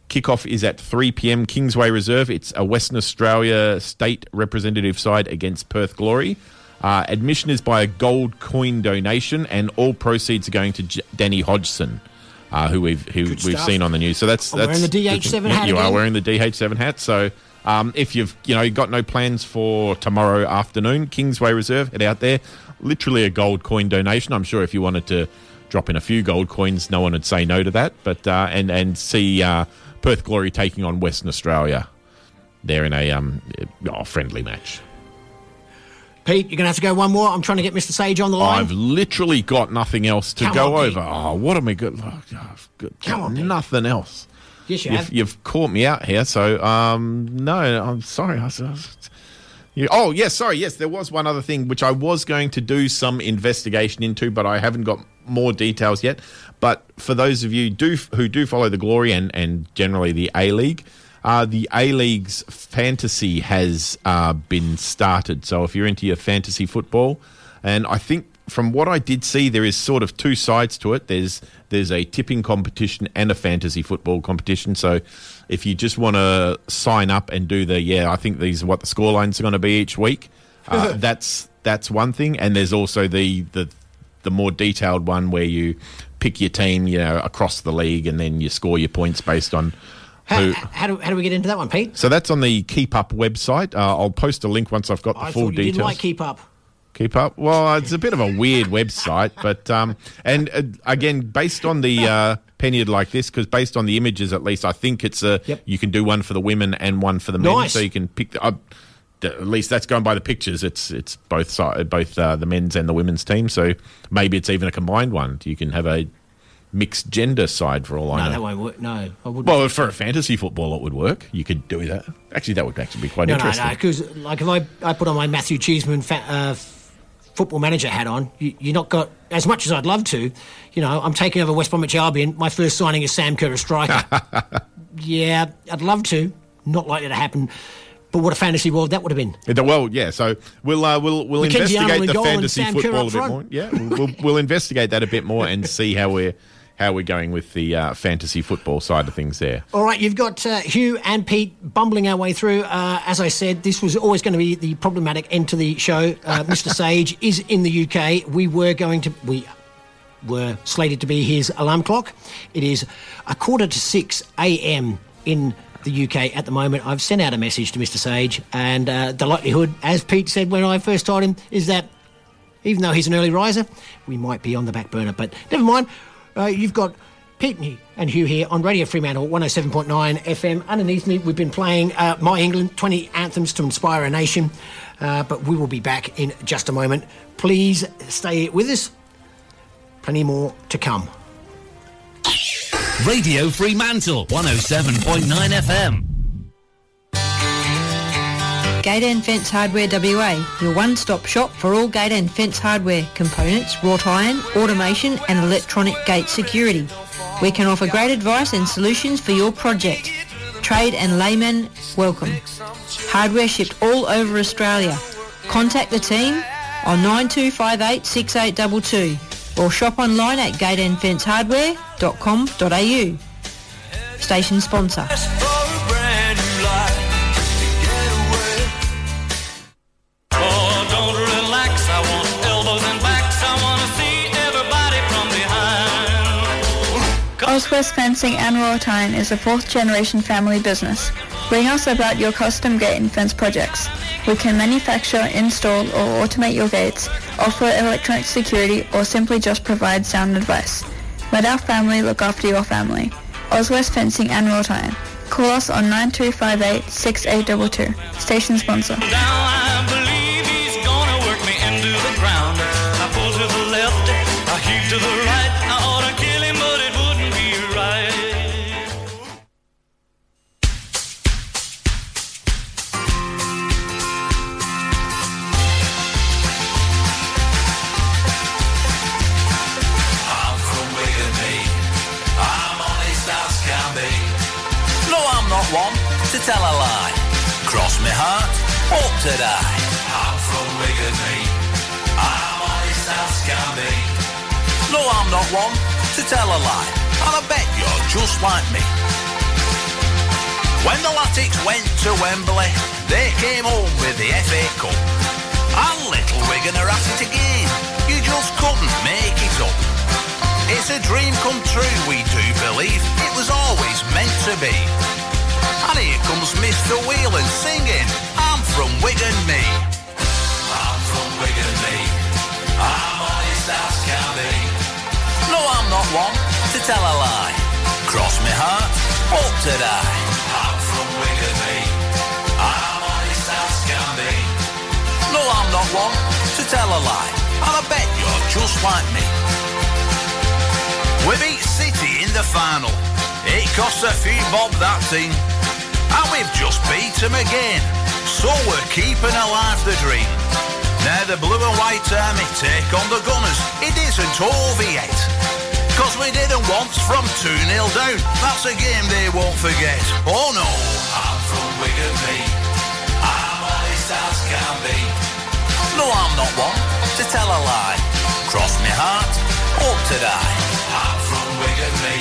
Kickoff is at 3 p.m. Kingsway Reserve. It's a Western Australia state representative side against Perth Glory. Uh, admission is by a gold coin donation, and all proceeds are going to J- Danny Hodgson, uh, who we've who we've stuff. seen on the news. So that's I'm that's wearing the DH7 hat You are wearing the DH7 hat. So um, if you've you know you got no plans for tomorrow afternoon, Kingsway Reserve, head out there. Literally a gold coin donation. I'm sure if you wanted to drop in a few gold coins, no one would say no to that. But uh, and and see uh, Perth Glory taking on Western Australia. They're in a um, oh, friendly match. Pete, you're going to have to go one more. I'm trying to get Mr. Sage on the line. I've literally got nothing else to Come go on, Pete. over. Oh, what am I good? Oh, I've got, Come on, Pete. nothing else. Yes, you You've, have. you've caught me out here, so um, no, I'm sorry. I was, I was- you, oh, yes, sorry. Yes, there was one other thing which I was going to do some investigation into, but I haven't got more details yet. But for those of you do who do follow the Glory and, and generally the A League, uh, the A League's fantasy has uh, been started. So if you're into your fantasy football, and I think from what I did see, there is sort of two sides to it. There's there's a tipping competition and a fantasy football competition. So if you just want to sign up and do the yeah, I think these are what the scorelines are going to be each week. Uh, that's that's one thing, and there's also the the the more detailed one where you pick your team, you know, across the league, and then you score your points based on How, who. how, do, how do we get into that one, Pete? So that's on the Keep Up website. Uh, I'll post a link once I've got the I full details. didn't like Keep Up. Keep up. Well, it's a bit of a weird website, but um, and uh, again, based on the uh, penny like this, because based on the images, at least I think it's a you can do one for the women and one for the men, Nice. so you can pick. The, uh, at least that's going by the pictures. It's it's both side, both uh, the men's and the women's team. So maybe it's even a combined one. You can have a mixed gender side for all I know. No, that won't work. No, I wouldn't. Well, for a fantasy football, it would work. You could do that. Actually, that would actually be quite no, no, interesting. no. Because like if I, I put on my Matthew Cheeseman fa- uh, football manager hat on, you, you're not got as much as I'd love to. You know, I'm taking over West Bromwich Albion. My first signing is Sam Kerr, a striker. yeah, I'd love to. Not likely to happen. But what a fantasy world that would have been. Well, yeah. So we'll uh, we'll we'll Mackenzie investigate in the fantasy football a bit more. Yeah, we'll, we'll, we'll investigate that a bit more and see how we're how we're going with the uh, fantasy football side of things there. All right, you've got uh, Hugh and Pete bumbling our way through. Uh, as I said, this was always going to be the problematic end to the show. Uh, Mr. Sage is in the UK. We were going to we were slated to be his alarm clock. It is a quarter to six a.m. in the UK at the moment. I've sent out a message to Mr. Sage, and uh, the likelihood, as Pete said when I first told him, is that even though he's an early riser, we might be on the back burner. But never mind. Uh, you've got Pete and Hugh here on Radio Fremantle 107.9 FM. Underneath me, we've been playing uh, My England 20 anthems to inspire a nation, uh, but we will be back in just a moment. Please stay with us. Plenty more to come. Radio Fremantle 107.9 FM. Gate and Fence Hardware WA, your one-stop shop for all gate and fence hardware, components, wrought iron, automation and electronic gate security. We can offer great advice and solutions for your project. Trade and layman welcome. Hardware shipped all over Australia. Contact the team on 9258 6822 or shop online at gateandfencehardware.com.au. Station sponsor. Oswest Fencing and Iron is a fourth generation family business. Ring us about your custom gate and fence projects. We can manufacture, install or automate your gates, offer electronic security or simply just provide sound advice. Let our family look after your family. Oswest Fencing and Wrought Iron. Call us on 9258 6822. Station sponsor. Hope to. I'm from Wigan, me. I'm honest as can be. No, I'm not one to tell a lie. And I bet you're just like me. When the Latics went to Wembley, they came home with the FA Cup. And little Wigan are at it again. You just couldn't make it up. It's a dream come true, we do believe. It was always meant to be. And here comes Mr. Whelan singing, from Wigan, me. I'm from Wigan, me. I'm honest as can be. No, I'm not one to tell a lie. Cross me heart, hope to die. I'm from Wigan, me. I'm honest as can be. No, I'm not one to tell a lie. And I bet you're just like me. We beat City in the final. It cost a few bob that thing. And we've just beat them again. So we're keeping alive the dream. Now the blue and white army take on the Gunners. It isn't over yet. Cause we didn't once from 2-0 down. That's a game they won't forget. Oh no. I'm from Wigan, me. I'm honest as can be. No, I'm not one to tell a lie. Cross me heart, hope to die. I'm from Wigan, me.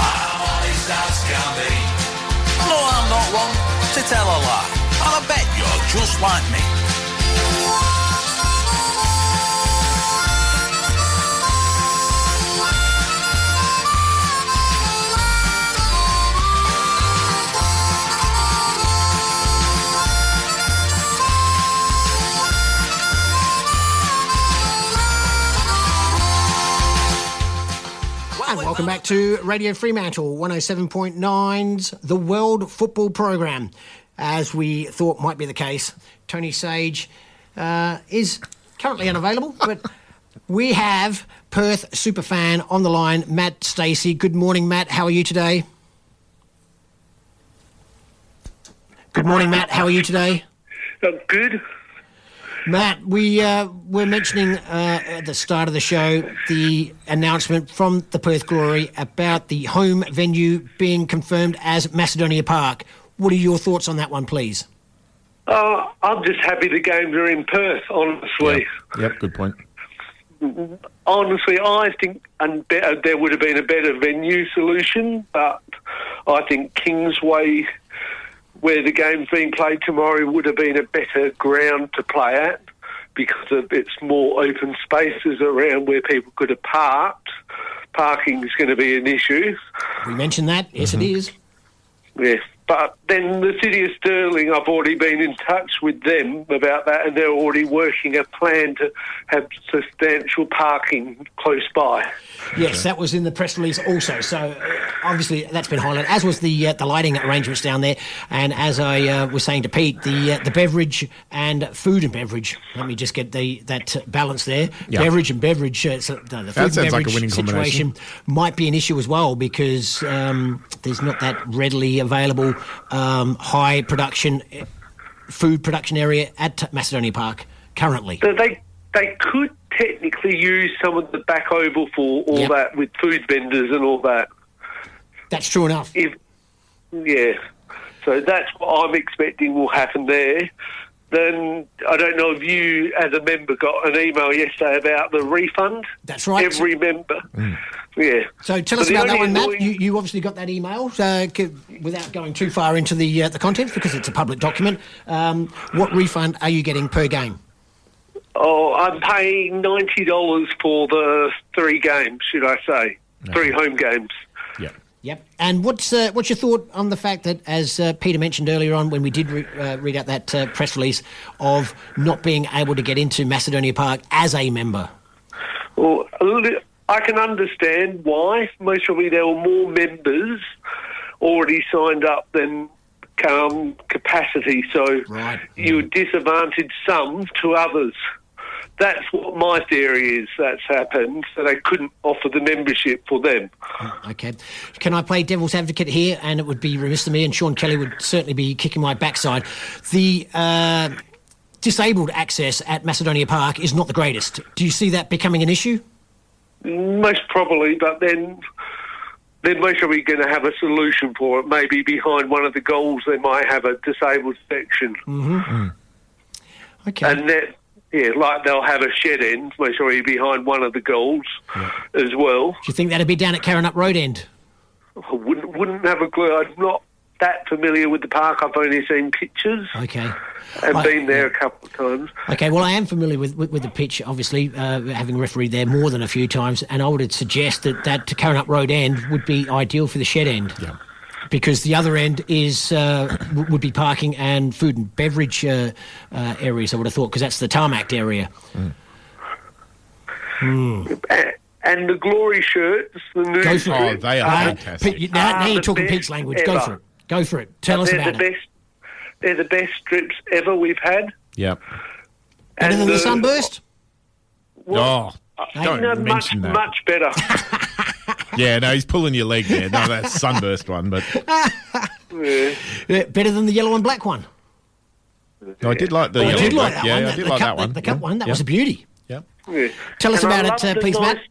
I'm honest as can be. No, I'm not one to tell a lie. And I bet you're just like me. And welcome back to Radio Fremantle 107.9's The World Football Program. As we thought might be the case, Tony Sage uh, is currently unavailable, but we have Perth superfan on the line, Matt Stacey. Good morning, Matt. How are you today? Good morning, Matt. How are you today? good. Matt, we uh, were mentioning uh, at the start of the show the announcement from the Perth Glory about the home venue being confirmed as Macedonia Park. What are your thoughts on that one, please? Uh, I'm just happy the games are in Perth, honestly. Yep, good point. Honestly, I think and be- uh, there would have been a better venue solution, but I think Kingsway, where the game's being played tomorrow, would have been a better ground to play at because of it's more open spaces around where people could have parked. Parking is going to be an issue. We mentioned that. Yes, it is. Yeah. But then the city of Stirling, I've already been in touch with them about that, and they're already working a plan to have substantial parking close by. Yes, that was in the press release also. So uh, obviously that's been highlighted, as was the uh, the lighting arrangements down there. And as I uh, was saying to Pete, the uh, the beverage and food and beverage. Let me just get the that uh, balance there. Yeah. Beverage and beverage. Uh, so the, the food That and sounds like beverage situation might be an issue as well because um, there's not that readily available um, high production uh, food production area at Macedonia Park currently. So they they could technically use some of the back oval for all Yep. that with food vendors and all that. That's true enough. If yeah, so that's what I'm expecting will happen there. Then I don't know if you, as a member, got an email yesterday about the refund. That's right. Every member. Yeah. So tell us the about that only one, Matt. You, you obviously got that email uh, without going too far into the uh, the contents because it's a public document. Um, what refund are you getting per game? Oh, I'm paying ninety dollars for the three games. Should I say three home games? Yep. And what's uh, what's your thought on the fact that, as uh, Peter mentioned earlier on when we did re- uh, read out that uh, press release of not being able to get into Macedonia Park as a member? Well, I can understand why. Most probably there were more members already signed up than um, capacity, so you would disadvantage some to others. That's what my theory is. That's happened, so they couldn't offer the membership for them. Okay. Can I play devil's advocate here? And it would be remiss of me, and Sean Kelly would certainly be kicking my backside. The uh, disabled access at Macedonia Park is not the greatest. Do you see that becoming an issue? Most probably, but then they're most probably going to have a solution for it. Maybe behind one of the goals, they might have a disabled section. Mm-hmm. Okay. And that, yeah, like they'll have a shed end, most probably behind one of the goals as well. Do you think that'd be down at Karrinyup Road End? I wouldn't, wouldn't have a clue. I'm not that familiar with the park. I've only seen pictures Okay. and I- been there a couple of times. Okay, well, I am familiar with, with, with the pitch, obviously, uh, having refereed there more than a few times, and I would suggest that that Karrinyup Road end would be ideal for the shed end. Yeah. Because the other end is uh, would be parking and food and beverage uh, uh, areas. I would have thought because that's the tarmac area. Hmm. A- And the glory shirts, the new Go for strips it. Uh, Pete, you- now, are now you're talking best Pete's language. Go ever. for it. Go for it. Tell us they're about the it. best. They're the best strips ever we've had. Yep. Better And than the the- sunburst? Oh, don't no, much, mention that. much better. Yeah, no, he's pulling your leg there. No, that sunburst one, but yeah. Yeah, better than the yellow and black one. no, I did like the Oh, I yellow did and like black. that Yeah, one. I The- did the like cup- that one. the cup Yeah. one, that Yeah. was a beauty. Yep. Yeah. Tell us And about it, uh, the please, nice, Matt.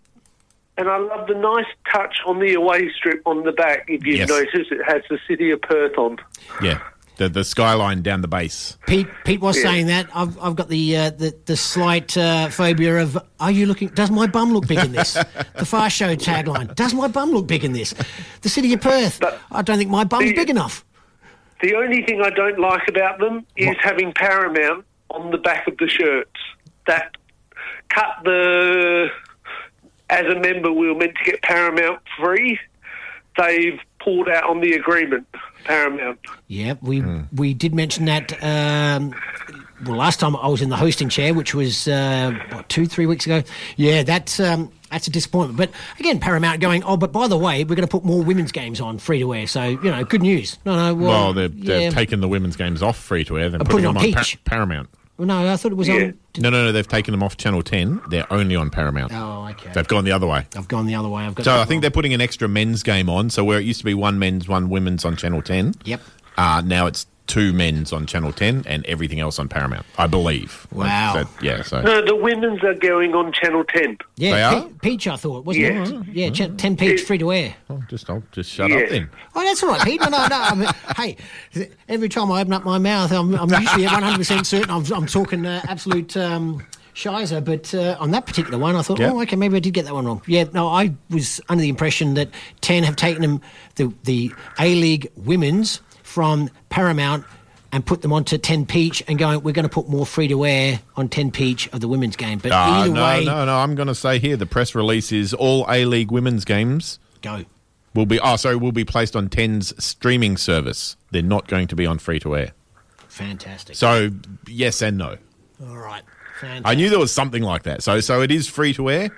And I love the nice touch on the away strip on the back. If you've Yes. noticed, it has the city of Perth on. Yeah, the the skyline down the base. Pete, Pete was Yeah. saying that. I've, I've got the, uh, the the slight uh, phobia of Are you looking? Does my bum look big in this? the Far Show tagline. Does my bum look big in this? The city of Perth. I don't think my bum's big enough. The only thing I don't like about them is having Paramount on the back of the shirts. That cut the. As a member, we were meant to get Paramount free. They've pulled out on the agreement, Paramount. Yeah, we we did mention that. Um, well, last time I was in the hosting chair, which was uh, what two, three weeks ago. Yeah, that's um, that's a disappointment. But again, Paramount going. Oh, but by the way, we're going to put more women's games on free to air. So you know, good news. No, no. Well, Well, they're, they're yeah. taking the women's games off free to air, then And putting put it them on on Pa- Peach. Paramount. Well, no, I thought it was on. No, no, no. They've taken them off Channel Ten. They're only on Paramount. Oh, okay. They've gone the other way. I've gone the other way. I've got. So I think they're putting an extra men's game on. So where it used to be one men's, one women's on Channel Ten. Yep. Uh, now it's two men's on Channel Ten and everything else on Paramount. I believe. Wow. That- yeah. So. No, the women's are going on Channel 10. Yeah, They are? Peach, I thought, wasn't Yes. it? Yeah, ch- ten Peach free to air. Oh, just I'll just shut Yeah. up then. Oh, that's all right, Pete. No, no, no. I mean, hey, every time I open up my mouth, I'm, I'm usually 100% certain I'm, I'm talking uh, absolute um, shizer. But uh, on that particular one, I thought, Yeah. oh, okay, maybe I did get that one wrong. Yeah, no, I was under the impression that 10 have taken them, the, the A League women's from Paramount and put them onto 10 Peach and going, we're going to put more free to air on 10 Peach of the women's game. But Ah, either no, way, no, no. I'm going to say here the press release is all A League women's games go. will be. Oh, sorry, will be placed on Ten's streaming service. They're not going to be on free to air. Fantastic. So yes and no. All right. Fantastic. I knew there was something like that. So so it is free to air,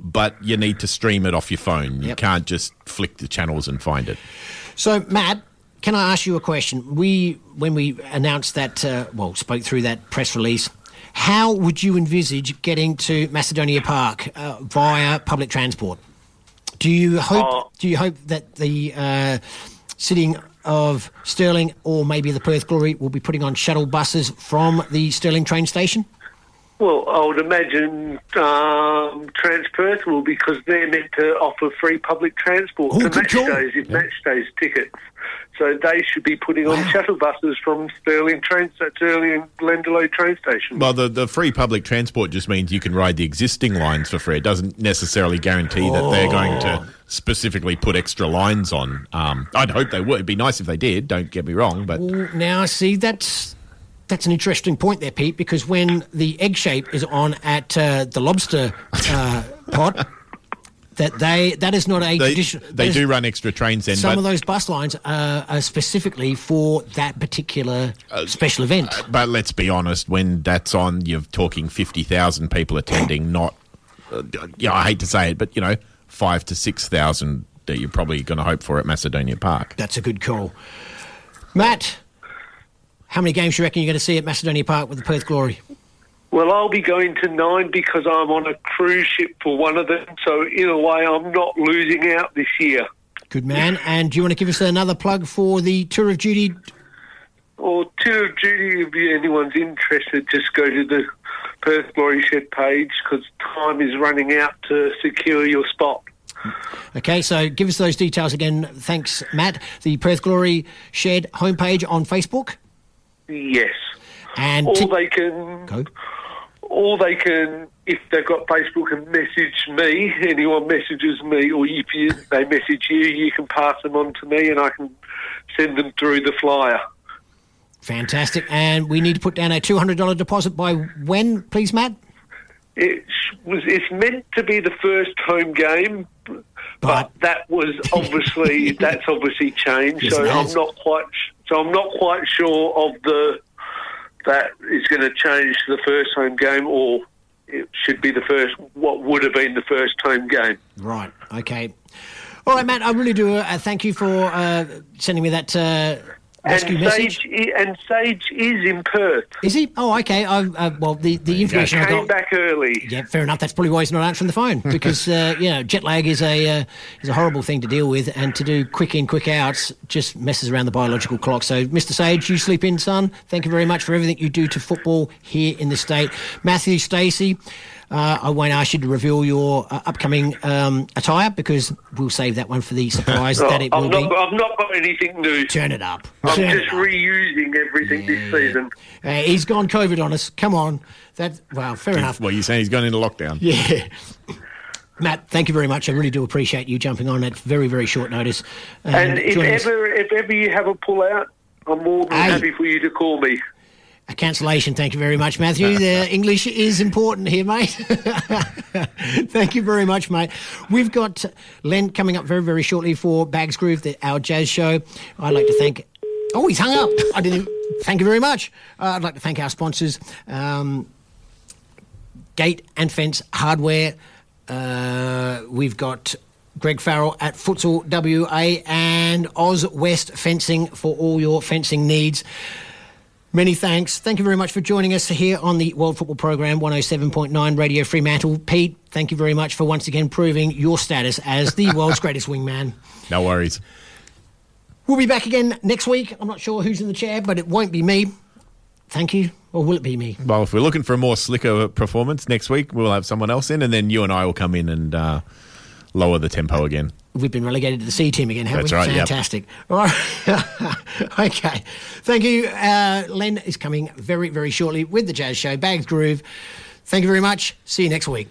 but you need to stream it off your phone. You Yep. can't just flick the channels and find it. So, Matt, can I ask you a question? We, when we announced that, uh, well, spoke through that press release, how would you envisage getting to Macedonia Park uh, via public transport? Do you hope? do you hope that the uh, sitting of Stirling or maybe the Perth Glory will be putting on shuttle buses from the Stirling train station? Well, I would imagine um, Transperth will because they're meant to offer free public transport Oh, for match call. days, if match days tickets. So they should be putting on shuttle buses from Stirling train, Stirling and Glendalough train station. Well, the, the free public transport just means you can ride the existing lines for free. It doesn't necessarily guarantee that they're going to specifically put extra lines on. Um, I'd hope they would. It'd be nice if they did. Don't get me wrong, but Well, now, I see, that's that's an interesting point there, Pete, because when the egg shape is on at uh, the lobster uh, pot, that they that is not a they, tradition. they that is- do run extra trains then. Some but, of those bus lines are, are specifically for that particular Uh, special event. but let's be honest, when that's on, you're talking 50,000 people attending, not, uh, yeah, I hate to say it, but, you know, five to 6,000 that you're probably going to hope for at Macedonia Park. That's a good call. Matt, how many games do you reckon you're going to see at Macedonia Park with the Perth Glory? Well, I'll be going to nine because I'm on a cruise ship for one of them. So in a way, I'm not losing out this year. Good man. And do you want to give us another plug for the Tour of Duty? Or tour of duty, if anyone's interested, just go to the Perth Glory Shed page because time is running out to secure your spot. Okay, so give us those details again. Thanks, Matt. The Perth Glory Shed homepage on Facebook. Yes. And or ti- they can, Go. Or they can, if they've got Facebook, and message me. Anyone messages me, or if you, they message you, you can pass them on to me, and I can send them through the flyer. Fantastic. And we need to put down a $200 deposit by when, please, Matt? It was. It's meant to be the first home game, but, that was obviously that's obviously changed. Yes, so I'm not quite. So I'm not quite sure of the that is going to change the first home game, or it should be the first. What would have been the first home game. Right. Okay. All right, Matt. I really do uh, thank you for uh, sending me that uh, rescue and message. Sage i- and Sage is in Perth. Is he? Oh, okay. I, uh, well, the, the information I came got. back early. Yeah, fair enough. That's probably why he's not answering the phone because uh, you know jet lag is a uh, is a horrible thing to deal with, and to do quick in quick outs just messes around the biological clock. So, Mr. Sage, you sleep in, son. Thank you very much for everything you do to football here in the state. Matthew Stacey. Uh, I won't ask you to reveal your uh, upcoming um, attire because we'll save that one for the surprise that it I've will not, be. I've not got anything new. Turn it up. I'm Turn just up. reusing everything this season. Uh, he's gone COVID on us. Come on. That well, fair enough. Well, you're saying he's gone into lockdown. Yeah. Matt, thank you very much. I really do appreciate you jumping on at very, very short notice. uh, And if joining us. ever, if ever you have a pull out, I'm more than Hey. happy for you to call me. A cancellation, thank you very much, Matthew. The English is important here, mate. thank you very much, mate. We've got Len coming up very, very shortly for Bags Groove, the, our jazz show. I'd like to thank. Oh, he's hung up. I didn't. Thank you very much. Uh, I'd like to thank our sponsors, um, Gate and Fence Hardware. Uh, we've got Greg Farrell at Futsal WA and Oz West Fencing for all your fencing needs. Many thanks. Thank you very much for joining us here on the World Football Program 107.9 Radio Fremantle. Pete, thank you very much for once again proving your status as the world's greatest wingman. No worries. We'll be back again next week. I'm not sure who's in the chair, but it won't be me. Thank you. Or will it be me? Well, if we're looking for a more slicker performance next week, we'll have someone else in, and then you and I will come in and uh, lower the tempo again. We've been relegated to the C team again, haven't That's we? right, yep. Fantastic. All right. okay. Thank you. Uh, Len is coming very, very shortly with the Jazz Show, Bags Groove. Thank you very much. See you next week.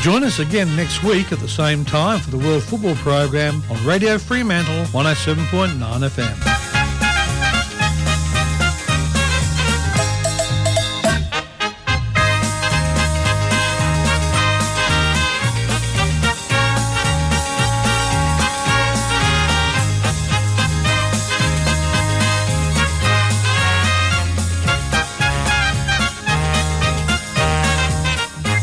Join us again next week at the same time for the World Football Program on Radio Fremantle 107.9 FM.